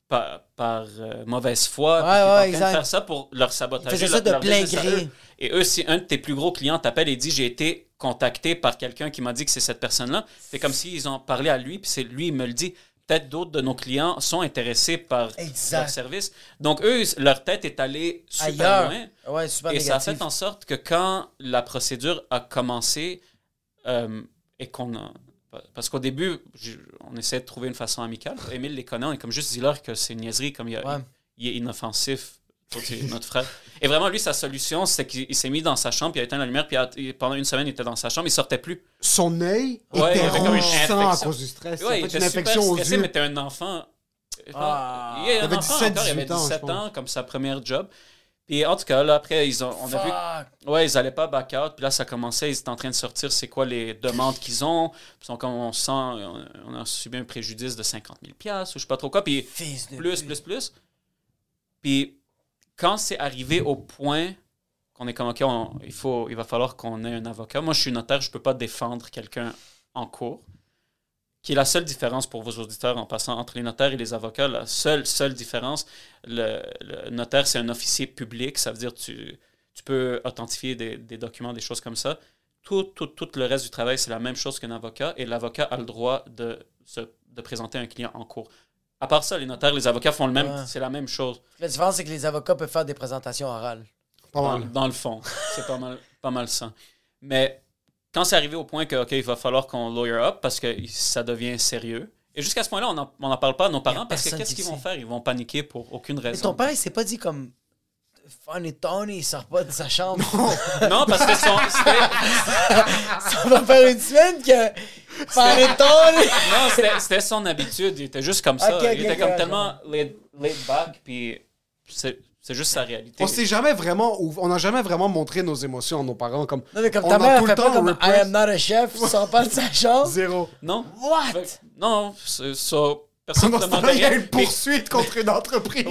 par, par, euh, mauvaise foi.
Ouais,
étaient en
ouais,
train de
exact.
faire ça pour leur sabotager.
Ils faisaient ça
leur-
de
leur
plein gré.
Et eux, si un de tes plus gros clients t'appelle et dit J'ai été contacté par quelqu'un qui m'a dit que c'est cette personne-là, c'est comme s'ils ont parlé à lui, puis c'est lui, il me le dit. Peut-être d'autres de nos clients sont intéressés par
Exact.
leur service. Donc, eux, leur tête est allée super
Ailleurs.
loin.
Ouais, super
Et ça a fait en sorte que quand la procédure a commencé euh, et qu'on a. Parce qu'au début, on essayait de trouver une façon amicale. Émile les connaît, on est comme juste dis-leur que c'est une niaiserie, comme il, a-
Ouais.
il est inoffensif, notre frère. Et vraiment, lui, sa solution, c'est qu'il il s'est mis dans sa chambre, puis il a éteint la lumière, puis il a- il- pendant une semaine, il était dans sa chambre, il sortait plus.
Son œil
Ouais, il
était sang à cause du stress.
Ouais,
en
il était
une
super
infection aux yeux.
mais t'es un enfant.
Ah.
il,
avait
enfant
17,
encore, il avait
18 ans,
17
je pense.
ans, comme sa première job. Puis en tout cas, là, après, ils ont, on a vu. Ouais, ils allaient pas back out. Puis là, ça commençait. Ils étaient en train de sortir c'est quoi les demandes qu'ils ont. Puis comme on sent, on, on a subi un préjudice de 50 000 ou je sais pas trop quoi. Puis
Fils de
plus,
pute.
plus, plus. Puis quand c'est arrivé au point qu'on est comme, OK, il, faut, il va falloir qu'on ait un avocat. Moi, je suis notaire, je peux pas défendre quelqu'un en cours. Qui est la seule différence pour vos auditeurs en passant entre les notaires et les avocats. La seule, seule différence, le, notaire, c'est un officier public. Ça veut dire tu, tu peux authentifier des, des documents, des choses comme ça. Tout, tout, tout le reste du travail, c'est la même chose qu'un avocat. Et l'avocat a le droit de, se- de présenter un client en cours. À part ça, les notaires, les avocats font le même.
Ouais.
C'est la même chose.
La différence, c'est que les avocats peuvent faire des présentations orales.
Pas
Dans,
mal.
dans le fond. C'est pas mal, pas mal ça. Mais quand c'est arrivé au point que, OK, il va falloir qu'on lawyer up parce que ça devient sérieux. Et jusqu'à ce point-là, on n'en parle pas à nos parents parce que
personne
qu'est-ce
qui
qu'ils vont
sait.
faire? Ils vont paniquer pour aucune
Mais
raison.
ton père, il s'est pas dit comme. Fun et Tony, il sort pas de sa chambre.
Non, parce que son- c'était-
Ça va faire une semaine que.
Non, c'était- son habitude. Il était juste comme ça. Il était comme tellement laid, laid back, puis c'est c'est juste sa réalité.
On s'est jamais vraiment, on n'a jamais vraiment montré nos émotions à nos parents comme.
Non, mais comme
on
ta
a
mère,
tout
elle
le
fait pas
temps
comme I am not a chef, sort pas de sa chambre.
Zéro.
Non.
What?
Fait- non, c'est ça. Personne
il y a une poursuite contre une entreprise.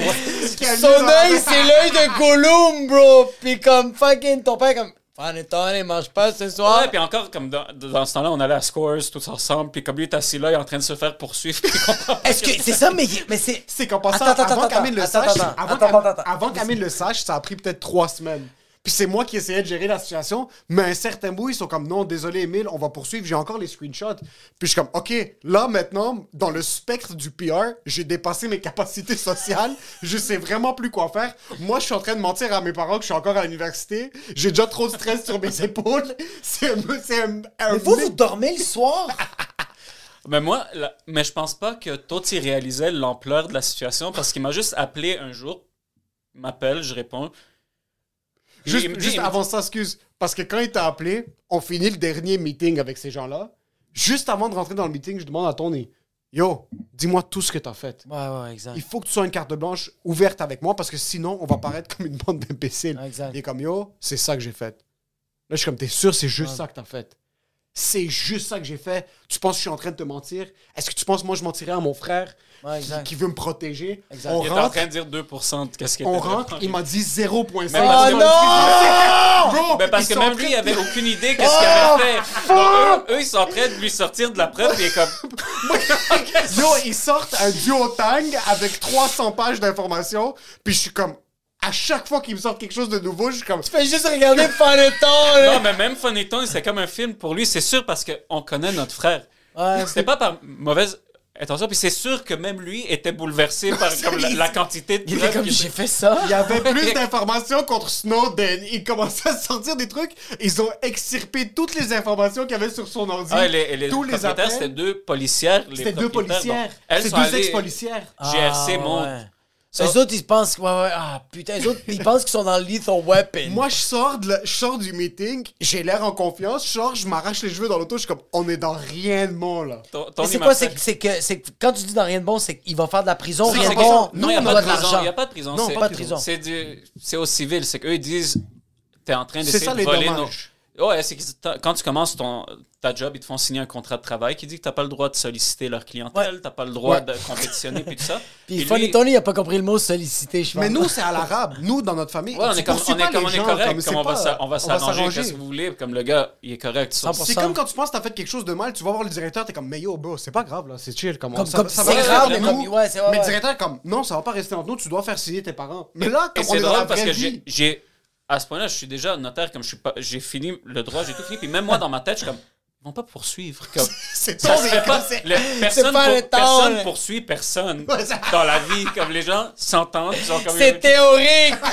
Son œil, c'est l'œil de Gollum, bro. Puis comme fucking ton père, comme. Fun et Tony, mange pas ce soir.
Ouais, puis encore, comme dans, dans ce temps-là, on allait à Scores tous ensemble, puis comme lui est assis là, il est en train de se faire poursuivre, il
Est-ce que c'est ça, mais, mais c'est.
C'est qu'en passant,
Attends, attends,
avant
attends,
qu'Amine le
attends,
sache,
attends,
avant
attends,
qu'Am-
attends, attends.
avant qu'Amine le sache, ça a pris peut-être trois semaines. Puis c'est moi qui essayais de gérer la situation, mais à un certain bout, ils sont comme non, désolé Emile, on va poursuivre, j'ai encore les screenshots. Puis je suis comme OK, là maintenant, dans le spectre du PR, j'ai dépassé mes capacités sociales, je sais vraiment plus quoi faire. Moi, je suis en train de mentir à mes parents que je suis encore à l'université, j'ai déjà trop de stress sur mes épaules. C'est un, c'est un, un
Mais vous, vous dormez le soir?
Mais moi, la- mais je pense pas que Totti réalisait l'ampleur de la situation parce qu'il m'a juste appelé un jour, il m'appelle, je réponds.
Juste,
me dit-
avant ça, excuse. Parce que quand il t'a appelé, on finit le dernier meeting avec ces gens-là. Juste avant de rentrer dans le meeting, je demande à Tony Yo, dis-moi tout ce que t'as fait.
Ouais, ouais, exact.
Il faut que tu sois une carte blanche ouverte avec moi parce que sinon, on va paraître comme une bande d'imbéciles.
Exact.
Il est comme Yo, c'est ça que j'ai fait. Là, je suis comme T'es sûr, c'est juste
Ouais.
ça que t'as fait. C'est juste ça que j'ai fait. Tu penses que je suis en train de te mentir? Est-ce que tu penses que moi je mentirais à mon frère
Ouais,
qui,
exact.
qui veut me protéger?
Exact.
On
Il était en
rentre,
train de dire 2% de qu'est-ce qu'il
on rentre, il m'a dit 0.5.
Mais parce que-
Bro,
Ben parce que même
en
lui, il avait aucune idée qu'est-ce qu'il avait fait. Donc, eux, eux, ils sont en train de lui sortir de la preuve, et il est comme.
Yo, ils sortent un duotang avec 300 pages d'informations, puis je suis comme, à chaque fois qu'ils me sortent quelque chose de nouveau, je suis comme,
Fais juste regarder Fun et Tony.
Non, mais même Phoneton, c'était comme un film pour lui, c'est sûr, parce qu'on connaît notre frère.
Ouais.
C'était pas par mauvaise attention. Puis c'est sûr que même lui était bouleversé par comme, la, la quantité de
Il était comme,
qu'il-
j'ai fait ça.
Il y avait plus d'informations contre Snowden. Il commençait à sortir des trucs. Ils ont extirpé toutes les informations qu'il y avait sur son ordi.
Ah, et les, et les
tous les
propriétaires,
appels.
c'était deux policières.
C'était deux policières.
donc, elles
C'est
sont
deux ex-policières.
GRC monte.
Ah, ouais. Les autres, ils pensent. Ouais, ouais. Ah, putain, les autres, ils pensent qu'ils sont dans le Lethal Weapon.
Moi, je sors, de la- je sors du meeting, j'ai l'air en confiance, je sors, je m'arrache les cheveux dans l'auto, je suis comme, on est dans rien de bon, là.
Ton-
Mais c'est quoi? C'est que, c'est que, c'est que quand tu dis dans rien de bon, c'est qu'il va faire de la prison, rien de bon.
Non, il n'y a pas de prison.
l'argent.
Il n'y a pas de prison.
Non,
c'est-
pas de prison.
C'est du- c'est au civil. C'est qu'eux, ils disent, t'es en train d'essayer de voler nos... Ouais, c'est que quand tu commences ton, ta job, ils te font signer un contrat de travail qui dit que t'as pas le droit de solliciter leur clientèle, t'as pas le droit
Ouais.
de compétitionner puis tout ça.
Puis
Puis
Funny
lui-
Tony, il a pas compris le mot solliciter, je pense.
Mais nous, c'est à l'arabe. Nous, dans notre famille,
Ouais, on
tu
est comme, on est, comme
les
on est
gens,
correct,
comme
comme,
c'est
on va
pas-
s'a- on va s'arranger, qu'est-ce que vous voulez, comme le gars, il est correct. sur-
100%.
C'est comme quand tu penses que t'as fait quelque chose de mal, tu vas voir le directeur, t'es comme, mais yo, bro, c'est pas grave, là, c'est chill. Comme,
Comme-
ça,
comme
ça va
grave,
mais
nous.
ouais, c'est- ouais,
Mais le
ouais.
directeur est comme, non, ça va pas rester entre nous, tu dois faire signer tes parents. Mais là, comme on est dans la
drôle parce
vraie
que j'ai- à ce point-là, je suis déjà notaire, comme je suis pas, j'ai fini le droit, j'ai tout fini, puis même moi, dans ma tête, je suis comme, ils vont pas poursuivre. Comme,
C'est
ça se fait pas. le- personne,
pas
pour-
le temps,
personne
là.
poursuit personne dans la vie. Comme les gens s'entendent, ils ont comme
C'est théorique!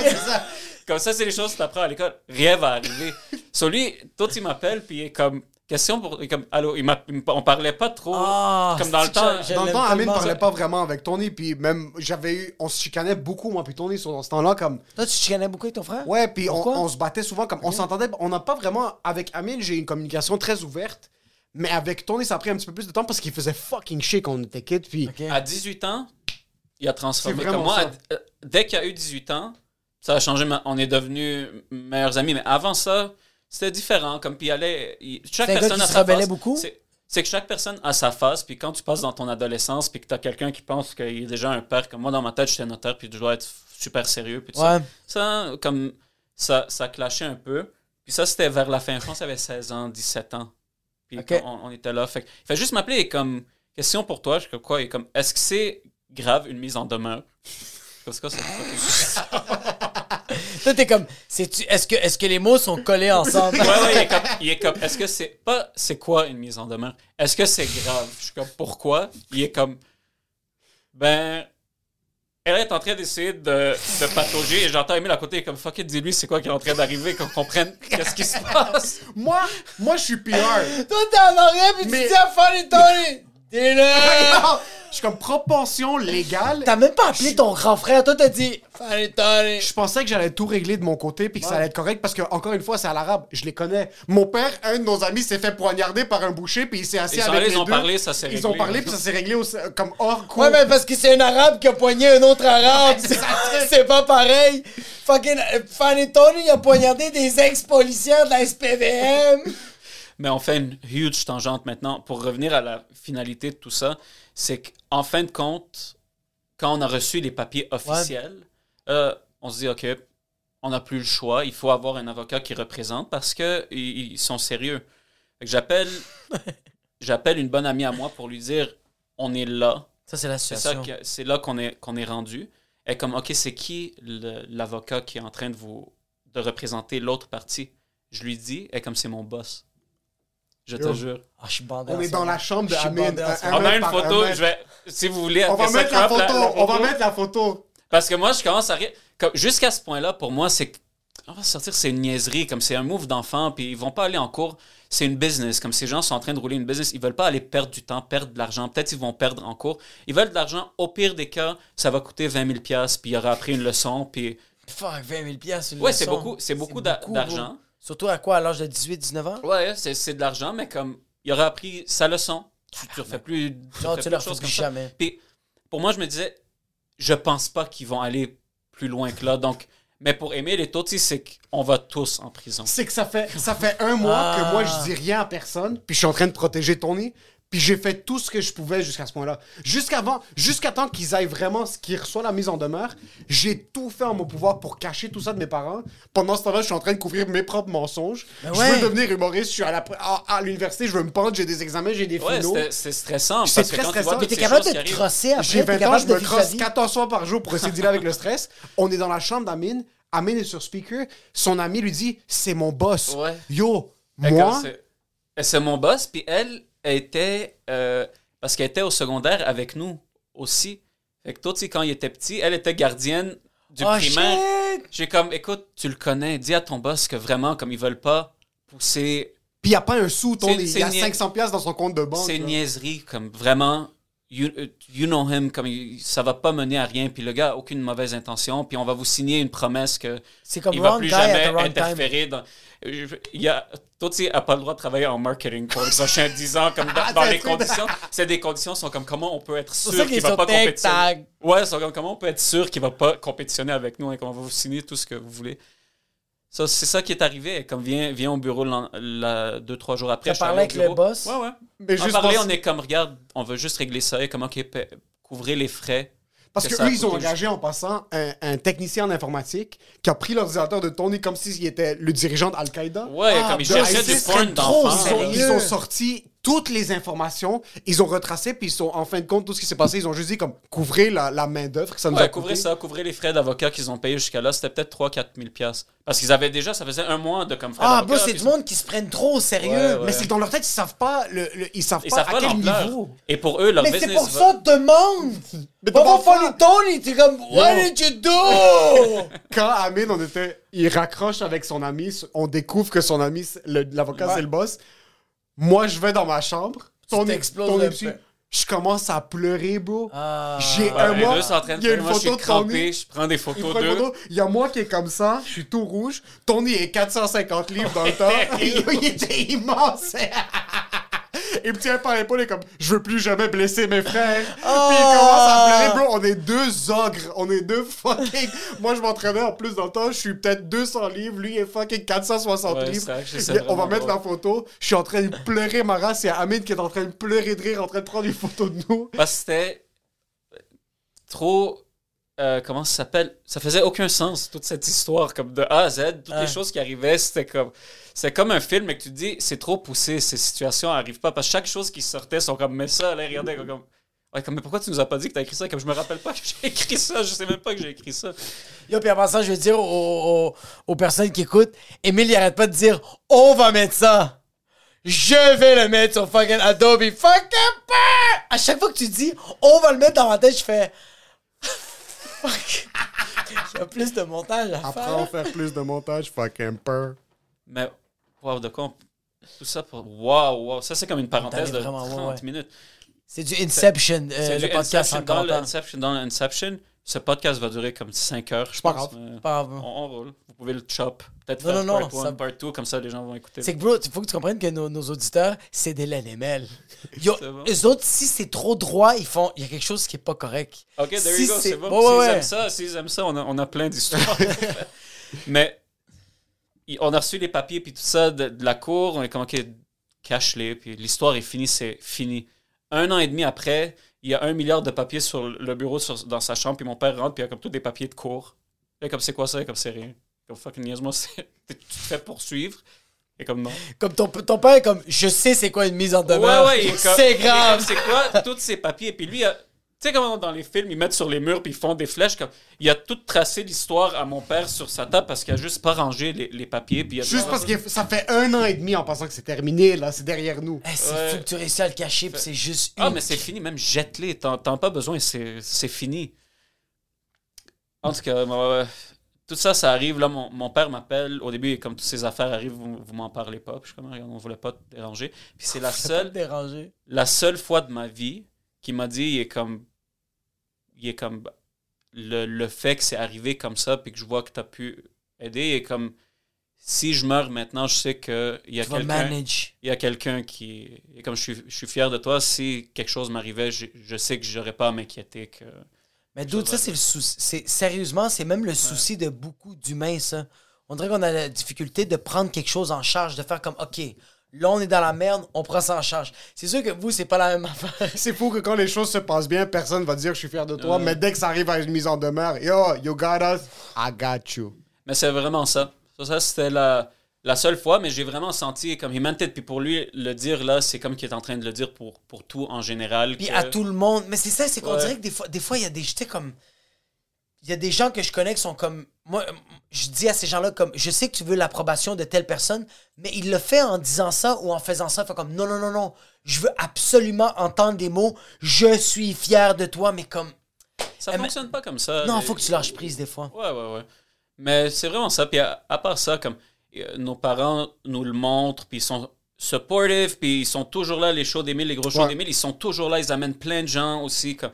Comme ça, c'est les choses que tu apprends à l'école. Rien va arriver. Sur lui, toi, il m'appelle, puis il est comme, question pour. comme, allô, il m'a- il me- on parlait pas trop.
Ah,
comme dans le temps.
je-
Dans le
l'aime
temps, Amine
tellement,
parlait
ça.
pas vraiment avec Tony, puis même, j'avais eu, on se chicanait beaucoup, moi, puis Tony, sur dans ce temps-là, comme,
Toi, tu te chicanais beaucoup avec ton frère?
Ouais, puis on,
Pourquoi?
on se battait souvent comme on s'entendait. On n'a pas vraiment avec Amine, j'ai une communication très ouverte, mais avec Tony ça a pris un petit peu plus de temps parce qu'il faisait fucking chier quand on était kids. Puis
Ok.
À 18 ans, il a transformé.
C'est
Comme moi,
ça.
à- euh, dès qu'il a eu 18 ans, ça a changé. ma- On est devenus meilleurs amis. Mais avant ça, c'était différent. Comme puis il allait. il- chaque personne a
se
sa phase.
beaucoup?
C'est- que chaque personne a sa phase, puis quand tu passes dans ton adolescence, puis que tu as quelqu'un qui pense qu'il est déjà un père, comme moi dans ma tête, j'étais notaire, puis je dois être super sérieux, puis tout ça.
Ouais.
Ça, comme, ça, ça clashait un peu. Puis ça, c'était vers la fin. Je pense avait 16 ans, 17 ans. Puis on, on était là. Fait, que- il fait juste m'appeler et comme, question pour toi, je comme quoi, et comme, est-ce que c'est grave une mise en demeure? Que c'est
Toi, t'es comme, est-ce que, est-ce que les mots sont collés ensemble?
Ouais, ouais, il est comme, il est comme est-ce que c'est pas, c'est quoi une mise en demeure? Est-ce que c'est grave? Je suis comme, pourquoi? Il est comme, ben, elle est en train d'essayer de, de patauger et j'entends Emile à côté, il est comme, fuck it, dis-lui, c'est quoi qui est en train d'arriver, qu'on comprenne qu'est-ce qui se passe.
moi, moi, je suis PR.
Toi, t'es en arrière, puis
Mais-
tu dis à Funny Tony! Dis-le!
je suis comme propension légale.
T'as même pas appelé ton grand frère, toi, t'as dit Funny Tony!
Je pensais que j'allais tout régler de mon côté puis que ça allait être correct parce que encore une fois c'est à l'arabe, je les connais. Mon père, un de nos amis s'est fait poignarder par un boucher puis il s'est assis
sont
avec les
ils ont
deux.
parlé, ça s'est
Ils
réglé.
ont parlé puis ça s'est réglé au- comme hors cours.
Ouais, mais parce que c'est un arabe qui a poigné un autre arabe. c'est pas pareil. Fucking euh, Funny Tony, il a poignardé des ex-policiers de la SPVM.
Mais on fait une huge tangente maintenant. Pour revenir à la finalité de tout ça, c'est qu'en fin de compte, quand on a reçu les papiers officiels, euh, on se dit, OK, on n'a plus le choix. Il faut avoir un avocat qui représente parce qu'ils ils sont sérieux. J'appelle j'appelle une bonne amie à moi pour lui dire, on est là.
Ça, c'est la situation.
c'est là qu'on est, qu'on est rendu. Et comme, OK, c'est qui l'avocat qui est en train de vous de représenter l'autre partie? Je lui dis, et comme c'est mon boss. Je te
Yo.
jure.
Ah, je suis bandé
On est dans la chambre de
Je suis
Amine.
bandé
un-
ensemble.
un
On a
mètre
une
par un
photo,
mètre.
je vais, si vous voulez,
On
après
va
ça,
mettre la
crop
photo, on va mettre la photo.
Parce que moi, je commence à rire. Comme, jusqu'à ce point-là, pour moi, c'est on va sortir, c'est une niaiserie, comme c'est un move d'enfant, puis ils vont pas aller en cours. C'est une business, comme ces gens sont en train de rouler une business, ils veulent pas aller perdre du temps, perdre de l'argent. Peut-être ils vont perdre en cours. Ils veulent de l'argent. Au pire des cas, ça va coûter 20 000 pièces, puis il aura appris une leçon, puis
Fuck, 20 000 piastres, une
ouais, c'est
leçon.
beaucoup, c'est beaucoup d'a-
beaucoup,
d'argent.
Surtout à quoi, à l'âge de 18-19 ans?
Ouais, c'est, c'est de l'argent, mais comme il aura appris sa leçon, tu, tu refais plus, tu
Non,
refais
tu
plus comme ça.
jamais.
Puis pour moi, je me disais, je pense pas qu'ils vont aller plus loin que là. Donc, mais pour aimer les Totis, c'est qu'on va tous en prison.
C'est que ça fait, ça fait un mois que moi, je dis rien à personne, puis je suis en train de protéger Tony, puis j'ai fait tout ce que je pouvais jusqu'à ce point-là. Jusqu'avant, jusqu'à temps qu'ils aillent vraiment, qu'ils reçoivent la mise en demeure, j'ai tout fait en mon pouvoir pour cacher tout ça de mes parents. Pendant ce temps-là, je suis en train de couvrir mes propres mensonges.
Ben
Je veux devenir humoriste, je suis à, la- à, à l'université, je veux me pendre, j'ai des examens, j'ai des
Ouais,
finaux.
c'est stressant.
C'est très
quand tu vois
stressant.
t'es capable de te crosser après,
J'ai
t'es
20 ans, je
de
me crosse
vie.
14 fois par jour pour essayer de dealer avec le stress. On est dans la chambre d'Amine. Amine est sur speaker. Son ami lui dit C'est mon boss.
Ouais.
Yo, moi,
c'est- C'est mon boss, puis elle était. euh, parce qu'elle était au secondaire avec nous aussi. Fait que toi, tu sais, quand il était petit, elle était gardienne du
Oh,
primaire. J'ai comme, écoute, tu le connais, dis à ton boss que vraiment, comme ils veulent pas pousser
Puis il n'y a pas un sou, ton, il y a
nia-
500 pièces dans son compte de banque.
C'est
là.
niaiserie, comme vraiment, you, euh, you know him, comme ça va pas mener à rien, puis le gars a aucune mauvaise intention, puis on va vous signer une promesse que
comme
il va plus jamais interférer dans. Je- Il y a, toi, tu sais, a pas le droit de travailler en marketing pour les prochains 10 ans, comme dans,
Ah,
dans les conditions. C'est des conditions sont comme comment on peut être sûr qu'il
qu'ils
va
sont
pas compétitionner? Ouais, c'est comme comment on peut être sûr qu'il va pas compétitionner avec nous et qu'on va vous signer tout ce que vous voulez? C'est ça qui est arrivé. Comme viens, viens au bureau la- deux, trois jours après. Suis
parlé avec le boss?
Ouais, ouais.
Mais juste
parler,
pense-
on est comme, regarde, on veut juste régler ça et comment paie- couvrir les frais.
Parce
que
que eux, ils ont engagé en passant un, un technicien en informatique qui a pris l'ordinateur de Tony comme s'il était le dirigeant d'Al-Qaïda.
Ouais,
Ah,
comme il
de
cherchait du porn d'enfants.
Ils ils ont sorti toutes les informations, ils ont retracé, puis ils sont, en fin de compte, tout ce qui s'est passé, ils ont juste dit comme couvrez la, la main-d'œuvre que ça nous a
Ouais,
coûté.
couvrir ça, couvrir les frais d'avocat qu'ils ont payés jusqu'à là, c'était peut-être 3-4 000 piastres. Parce qu'ils avaient déjà, ça faisait un mois de comme frais
Ah, bro, c'est du monde qui se prennent trop au sérieux.
Ouais, ouais.
Mais c'est que dans leur tête, ils savent pas, le, le- ils savent
Ils
pas
savent
à
pas
quel niveau.
Et pour eux, leur
Mais c'est pour
va-
ça, demande!
Mais pas.
Funny Tony, t'es comme, what did you do?
Quand Amine, on était, il raccroche avec son ami, on découvre que son ami, l'avocat,
Ouais.
c'est le boss. Moi, je vais dans ma chambre. Ton ton
peu.
Je commence à pleurer, bro.
Ah.
J'ai un mois. Il y a une
moi, je suis
photo de Tony.
je prends des
Il
photos d'eux.
photo. Il y a moi qui est comme ça, je suis tout rouge. Tony est 450 livres dans le temps. il était immense. Il me tient par l'épaule et comme je veux plus jamais blesser mes frères. Puis il commence à pleurer, bro. On est deux ogres. On est deux fucking. Moi, je m'entraînais en plus dans le temps. Je suis peut-être 200 livres. Lui est fucking 460
Ouais,
livres.
c'est vrai
on va mettre la photo. Je suis en train de pleurer ma race. Il y a Amine qui est en train de pleurer de rire, en train de prendre une photo de nous.
Parce que c'était trop. Euh, comment ça s'appelle? Ça faisait aucun sens, toute cette histoire, comme de A à Z. Toutes
Ouais.
les choses qui arrivaient, c'était comme. C'est comme un film, mais que tu te dis, c'est trop poussé, ces situations n'arrivent pas. Parce que chaque chose qui sortait sont comme, mais ça, là, regardez, comme. Ouais, comme, mais pourquoi tu nous as pas dit que t'as écrit ça? Comme je me rappelle pas que j'ai écrit ça, je sais même pas que j'ai écrit ça.
Yo, puis en passant, je veux dire aux, aux- aux personnes qui écoutent, Emile, il arrête pas de dire on va mettre ça. Je vais le mettre sur fucking Adobe fucking Peur! À chaque fois que tu dis on va le mettre dans ma tête, je fais fuck. Il y a plus de montage à
Après,
faire.
on fait plus de montage. Fucking peur.
Mais, wow, de quoi on- Tout ça pour. Wow, wow. Ça, c'est comme une parenthèse de
T'allais vraiment,
30
ouais,
minutes.
C'est du Inception, euh,
C'est
le
du
podcast
Inception
en
dans l'Inception. Dans l'Inception, ce podcast va durer comme 5 heures, je
pas
pense.
grave.
Pas grave.
On, on roule. Vous pouvez le chop. Peut-être faire
non,
part
non,
1,
ça-
part 2, comme ça les gens vont écouter.
C'est que, bro, il faut que tu comprennes que nos, nos auditeurs, c'est des LNML. Yo,
bon.
eux autres, si c'est trop droit, ils font. Il y a quelque chose qui est pas correct.
Ok, there
Si
you go,
c'est-
bon.
Ouais, ouais.
aiment ça, s'ils aiment ça, on a, on a plein d'histoires. Mais on a reçu les papiers puis tout ça de, de la cour, on est comme ok, cache-les, puis l'histoire est finie, c'est fini. Un an et demi après, il y a un milliard de papiers sur le bureau sur- dans sa chambre, puis mon père rentre, puis il y a comme tous des papiers de cour. Et comme c'est quoi ça, Et comme c'est rien. Comme fucking niaise-moi, tu te fais poursuivre. Et comme non.
Comme ton, ton père est comme je sais c'est quoi une mise en demeure.
Ouais, ouais,
c'est grave.
C'est quoi tous ces papiers? Puis lui, il a- sais comment dans les films, ils mettent sur les murs puis ils font des flèches. Comme, il a tout tracé l'histoire à mon père sur sa table parce qu'il a juste pas rangé les, les papiers. Puis il a
Juste parce que ça fait un an et demi en pensant que c'est terminé, là, c'est derrière nous.
Eh, c'est
Ouais.
fou que tu réussis à le cacher, puis c'est juste une.
Ah, mais c'est fini, même jette-les. T'en t'en as pas besoin, c'est c'est fini. En tout cas, tout ça, ça arrive. Là, mon, mon père m'appelle. Au début, comme toutes ces affaires arrivent, vous, vous m'en parlez pas. Puis je suis comme, Regarde, on voulait pas te déranger. Puis c'est la
Faut pas te
seule.
déranger.
la seule fois de ma vie qui m'a dit il est comme il est comme le, le fait que c'est arrivé comme ça puis que je vois que tu as pu aider et comme si je meurs maintenant je sais que il y a quelqu'un il y a quelqu'un qui et comme je suis, je suis fier de toi si quelque chose m'arrivait je, je sais que j'aurais pas à m'inquiéter que
Mais d'autres, ça, c'est le souci. c'est- Sérieusement, c'est même le souci de beaucoup d'humains, ça. On dirait qu'on a la difficulté de prendre quelque chose en charge, de faire comme, OK, là, on est dans la merde, on prend ça en charge. C'est sûr que vous, c'est pas la même affaire.
C'est fou que quand les choses se passent bien, personne va dire je suis fier de toi, mais dès que ça arrive à une mise en demeure, yo, you got us, I got you.
mais c'est vraiment ça ça, ça, c'était la la seule fois, mais j'ai vraiment senti comme il mentait. Puis pour lui, le dire là, c'est comme qu'il est en train de le dire pour, pour tout en général.
Puis
que-
à tout le monde. Mais c'est ça, c'est qu'on
Ouais.
dirait que des fois, des fois, il y a des. J'étais comme. il y a des gens que je connais qui sont comme. Moi, euh, je dis à ces gens-là comme je sais que tu veux l'approbation de telle personne, mais il le fait en disant ça ou en faisant ça. Il fait comme non, non, non, non. Je veux absolument entendre des mots. Je suis fier de toi, mais comme.
Ça
Eh, mais-
fonctionne pas comme ça.
Non,
Les-
faut que tu lâches prise des fois.
Ouais, ouais, ouais. Mais c'est vraiment ça. Puis à, à part ça, comme euh, nos parents nous le montrent, puis ils sont supportive, puis ils sont toujours là, les shows d'Emile, les gros shows
Ouais.
d'Emile, ils sont toujours là, ils amènent plein de gens aussi. Comme...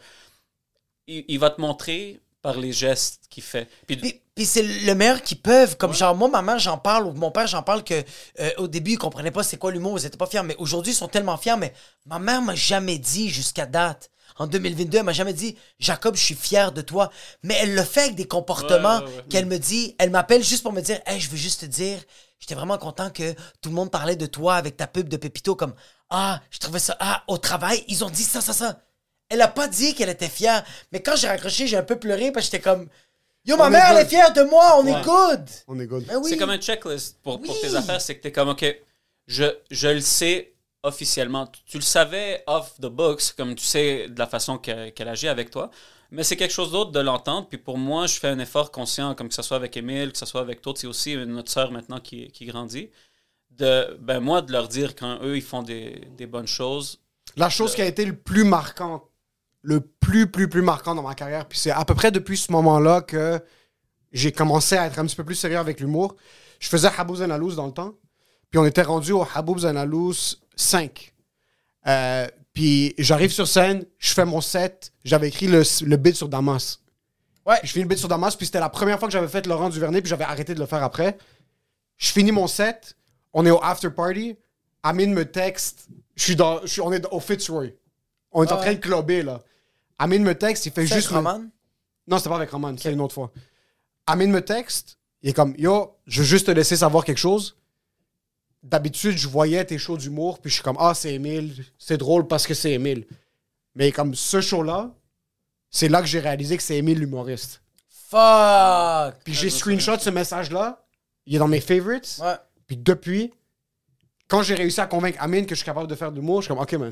Il, il va te montrer par les gestes qu'il fait. Puis,
Puis, puis c'est le meilleur qu'ils peuvent. Comme genre, moi, ma mère, j'en parle, ou mon père, j'en parle que euh, au début, ils comprenaient pas c'est quoi l'humour, ils étaient pas fiers. Mais aujourd'hui, ils sont tellement fiers. Mais ma mère m'a jamais dit jusqu'à date. En 2022, elle m'a jamais dit Jacob, je suis fier de toi. Mais elle le fait avec des comportements
Ouais, ouais, ouais.
qu'elle me dit. Elle m'appelle juste pour me dire Hey, je veux juste te dire, j'étais vraiment content que tout le monde parlait de toi avec ta pub de Pépito. Comme Ah, je trouvais ça. Ah, au travail, ils ont dit ça, ça, ça. Elle a pas dit qu'elle était fière. Mais quand j'ai raccroché, j'ai un peu pleuré parce que j'étais comme Yo, ma
On est
mère, elle est fière de moi, on
Ouais.
est good.
On est good.
Ben oui.
C'est comme un checklist pour, pour
Oui.
tes affaires. C'est que t'es comme, OK, je, je le sais officiellement. Tu, tu le savais off the books, comme tu sais de la façon que- qu'elle agit avec toi. Mais c'est quelque chose d'autre de l'entendre. Puis pour moi, je fais un effort conscient, comme que ce soit avec Émile, que ce soit avec d'autres. C'est aussi notre sœur maintenant qui, qui grandit. De, ben moi, de leur dire quand eux, ils font des, des bonnes choses.
La chose qui a été le plus marquant, le plus, plus, plus marquant dans ma carrière, puis c'est à peu près depuis ce moment-là que j'ai commencé à être un petit peu plus sérieux avec l'humour. Je faisais Habouz dans le temps, puis on était rendu au Habouz Alous 5. Euh, puis j'arrive sur scène, je fais mon set, j'avais écrit le, le bid sur Damas.
Ouais.
Je finis le bid sur Damas, puis c'était la première fois que j'avais fait Laurent Duvernay, puis j'avais arrêté de le faire après. Je finis mon set, on est au after party, Amine me texte, je suis dans, je suis- on est au Fitzroy. On est en
Ah
train de clubber, là. Amine me texte, il fait juste...
avec Roman?
Non, c'était pas avec Roman, c'est une autre fois. Amine me texte, il est comme, yo, je veux juste te laisser savoir quelque chose. D'habitude, je voyais tes shows d'humour, puis je suis comme, ah, c'est Émile, c'est drôle parce que c'est Émile. Mais comme ce show-là, c'est là que j'ai réalisé que c'est Émile l'humoriste.
Fuck.
Puis j'ai screenshot ce message-là, il est dans mes favorites.
Ouais.
Puis depuis, quand j'ai réussi à convaincre Amine que je suis capable de faire de l'humour, je suis comme, ok, mais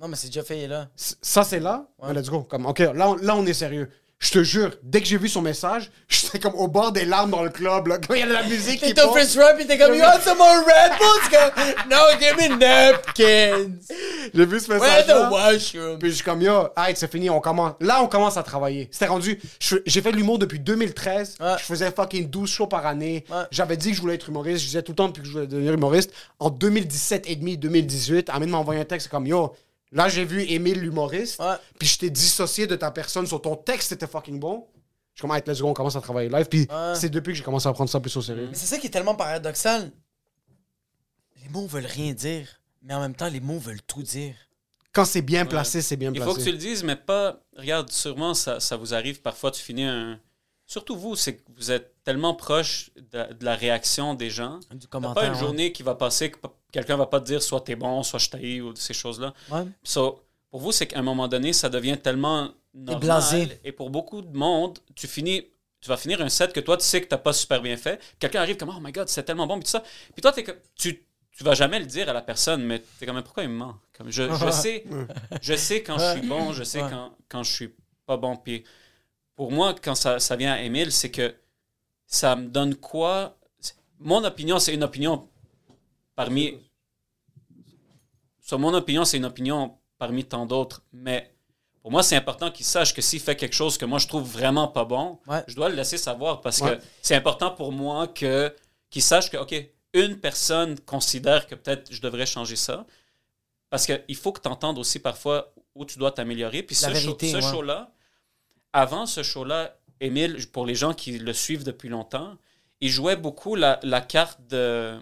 Non, mais c'est déjà fait, il est là.
ça c'est là,
Ouais.
mais let's go. Comme, ok, là on, là on est sérieux. Je te jure, dès que j'ai vu son message, j'étais comme au bord des larmes dans le club, là, quand il y a de la musique
T'es au pis t'es comme, you want some more Red Bulls? Comme, no, give me napkins.
J'ai vu ce
Where
message
the washroom?
Puis je suis comme, yo, hey, c'est fini, on commence. Là, on commence à travailler. C'était rendu. J'ai fait de l'humour depuis 2013.
Ouais.
Je faisais fucking 12 shows par année.
Ouais.
J'avais dit que je voulais être humoriste. Je disais tout le temps depuis que je voulais devenir humoriste. En 2017 et demi, 2018, Amine m'a envoyé un texte comme, yo, là, j'ai vu Émile l'humoriste.
Ouais.
Puis je t'ai dissocié de ta personne sur ton texte, c'était fucking bon. Je suis comme, hey, let's go, on commence à travailler live. Puis
Ouais.
c'est depuis que j'ai commencé à prendre ça plus au sérieux.
Mais c'est ça qui est tellement paradoxal. Les mots veulent rien dire, mais en même temps, les mots veulent tout dire.
Quand c'est bien placé, c'est bien
Il
placé.
faut que tu le dises, mais pas. Regarde, sûrement, ça, ça vous arrive parfois, tu finis un. Surtout vous, c'est que vous êtes tellement proche de, de la réaction des gens.
Du
T'as
commentaire.
pas une journée qui va passer que quelqu'un va pas te dire soit t'es bon, soit je t'haïs ou ces choses-là.
Ouais.
So, pour vous, c'est qu'à un moment donné, ça devient tellement normal.
blasé.
Et pour beaucoup de monde, tu finis, tu vas finir un set que toi, tu sais que t'as pas super bien fait. Quelqu'un arrive comme, oh my god, c'est tellement bon, puis tout ça. Puis toi, comme, tu, tu vas jamais le dire à la personne, mais t'es comme, mais pourquoi il me ment? Comme, je, je sais, je sais quand je suis bon, je sais quand, quand je suis pas bon. Puis pour moi, quand ça, ça vient à Émile, c'est que ça me donne quoi? Mon opinion, c'est une opinion parmi sur mon opinion, c'est une opinion parmi tant d'autres, mais pour moi, c'est important qu'il sache que s'il fait quelque chose que moi je trouve vraiment pas bon,
Ouais.
je dois le laisser savoir parce
Ouais.
que c'est important pour moi que qu'il sache que OK, une personne considère que peut-être je devrais changer ça parce qu'il faut que tu entendes aussi parfois où tu dois t'améliorer. Puis
La
ce, show-
vérité,
ce
ouais.
show-là, avant ce show-là, Émile, pour les gens qui le suivent depuis longtemps, il jouait beaucoup la, la carte de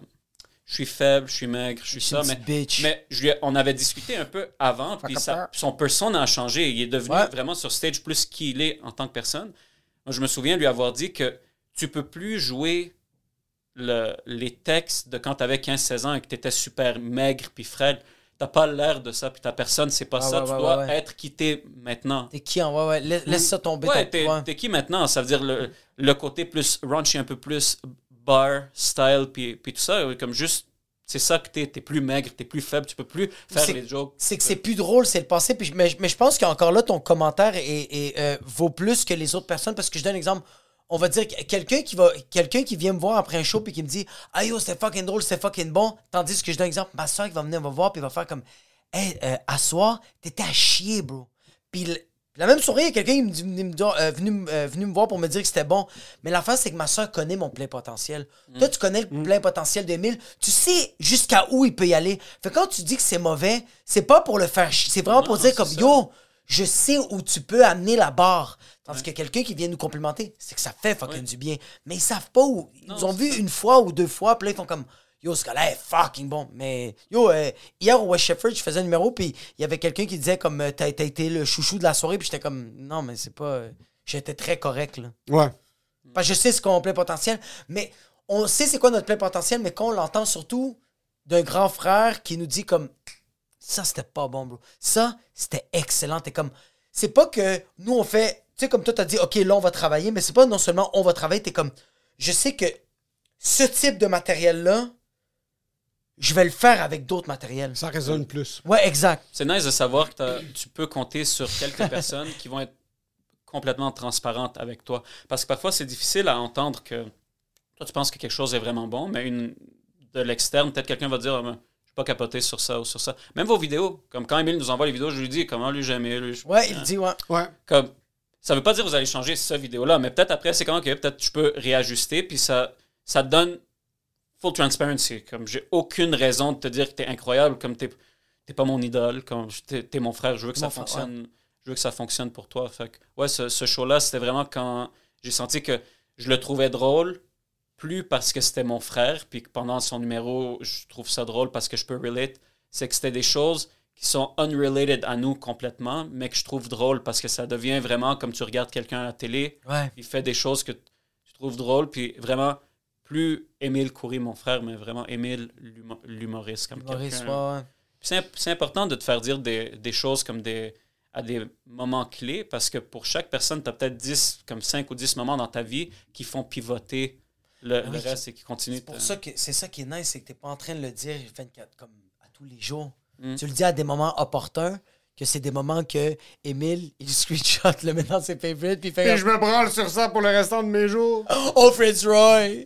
je suis faible, je suis maigre, je suis ça, mais,
bitch.
mais je lui ai- on avait discuté un peu avant, puis ça- son persona a changé. Il est devenu
Ouais.
vraiment sur stage plus qui il est en tant que personne. Moi, je me souviens lui avoir dit que tu peux plus jouer le- les textes de quand tu avais 15-16 ans et que tu étais super maigre puis frêle. T'as pas l'air de ça, puis ta personne, c'est pas
Ah
ça.
ouais,
tu
ouais,
dois être quitté maintenant.
T'es qui en ouais, ouais. Laisse, laisse ça tomber. Ton-
t'es
ouais.
t'es qui maintenant? Ça veut dire le, le côté plus raunchy, un peu plus bar style, puis, puis tout ça. Comme juste, c'est ça que t'es. T'es plus maigre, t'es plus faible, tu peux plus faire
C'est-
les jokes.
C'est que c'est plus drôle, c'est le passé. Puis, mais, mais je pense qu'encore là, ton commentaire est, est, euh, vaut plus que les autres personnes. Parce que je donne un exemple. On va dire que quelqu'un qui va quelqu'un qui vient me voir après un show puis qui me dit Ah yo, c'était fucking drôle, c'était fucking bon. Tandis que je donne un exemple, ma soeur qui va venir me voir puis va faire comme Hey, euh, à soir, t'étais à chier, bro. Puis la même soirée, quelqu'un dit- venu, me euh, venu, euh, venu me voir pour me dire que c'était bon. Mais l'affaire, c'est que ma soeur connaît mon plein potentiel. Toi, tu connais le plein potentiel d'Emile. Tu sais jusqu'à où il peut y aller. Fait que quand tu dis que c'est mauvais, c'est pas pour le faire chier. C'est vraiment pour dire comme Yo, je sais où tu peux amener la barre. Tandis que quelqu'un qui vient nous complimenter, c'est que ça fait fucking du bien. Mais ils savent pas où. Ils nous ont vu une fois ou deux fois, puis là, ils font comme Yo, ce gars-là est fucking bon. Mais yo, euh, hier au West Shefford, je faisais un numéro, puis il y avait quelqu'un qui disait comme euh, T'as été le chouchou de la soirée, puis j'étais comme Non, mais c'est pas. euh, J'étais très correct, là.
Ouais.
Parce que je sais ce qu'on plein potentiel, mais on sait c'est quoi notre plein potentiel, mais quand on l'entend surtout d'un grand frère qui nous dit comme ça c'était pas bon, bro. Ça c'était excellent. T'es comme c'est pas que nous on fait, tu sais comme toi t'as dit ok là on va travailler, mais c'est pas non seulement on va travailler, t'es comme je sais que ce type de matériel là, je vais le faire avec d'autres matériels.
Ça résonne plus.
Ouais exact.
C'est nice de savoir que tu peux compter sur quelques personnes qui vont être complètement transparentes avec toi. Parce que parfois, c'est difficile à entendre que toi, tu penses que quelque chose est vraiment bon, mais une, de l'externe, peut-être quelqu'un va dire ben, Je ne suis pas capoté sur ça ou sur ça. Même vos vidéos, comme quand Emile nous envoie les vidéos, je lui dis comment lui j'aimais. Lui, je-
Ouais il dit ouais.
Ouais.
comme ça veut pas dire que vous allez changer cette vidéo-là, mais peut-être après, c'est comme, OK, peut-être je peux réajuster, puis ça, ça te donne full transparency. Comme j'ai aucune raison de te dire que t'es incroyable, comme t'es t'es pas mon idole, comme t'es mon frère, je veux que
Mon
ça
frère,
fonctionne. Je veux que ça fonctionne pour toi. Fait que, ouais, ce, ce show-là, c'était vraiment quand j'ai senti que je le trouvais drôle, plus parce que c'était mon frère, puis que pendant son numéro, je trouve ça drôle parce que je peux relate. C'est que c'était des choses qui sont unrelated à nous complètement, mais que je trouve drôle parce que ça devient vraiment comme tu regardes quelqu'un à la télé,
Ouais.
il fait des choses que tu trouves drôles, puis vraiment, plus Émile Coury, mon frère, mais vraiment Émile, l'humo- l'humoriste. Comme quelqu'un-
ouais.
Puis C'est imp- c'est important de te faire dire des, des choses comme des à des moments clés parce que pour chaque personne, tu as peut-être 10, comme 5 ou 10 moments dans ta vie qui font pivoter le, le
oui,
reste et qui continuent.
C'est ça que c'est ça qui est nice, c'est que t'es pas en train de le dire 24 comme à tous les jours.
Mm.
Tu le dis à des moments opportuns, que c'est des moments que Emile, il screenshot, le met dans ses favorites, puis fait
Et je me branle sur ça pour le restant de mes jours.
Oh Fritz Roy!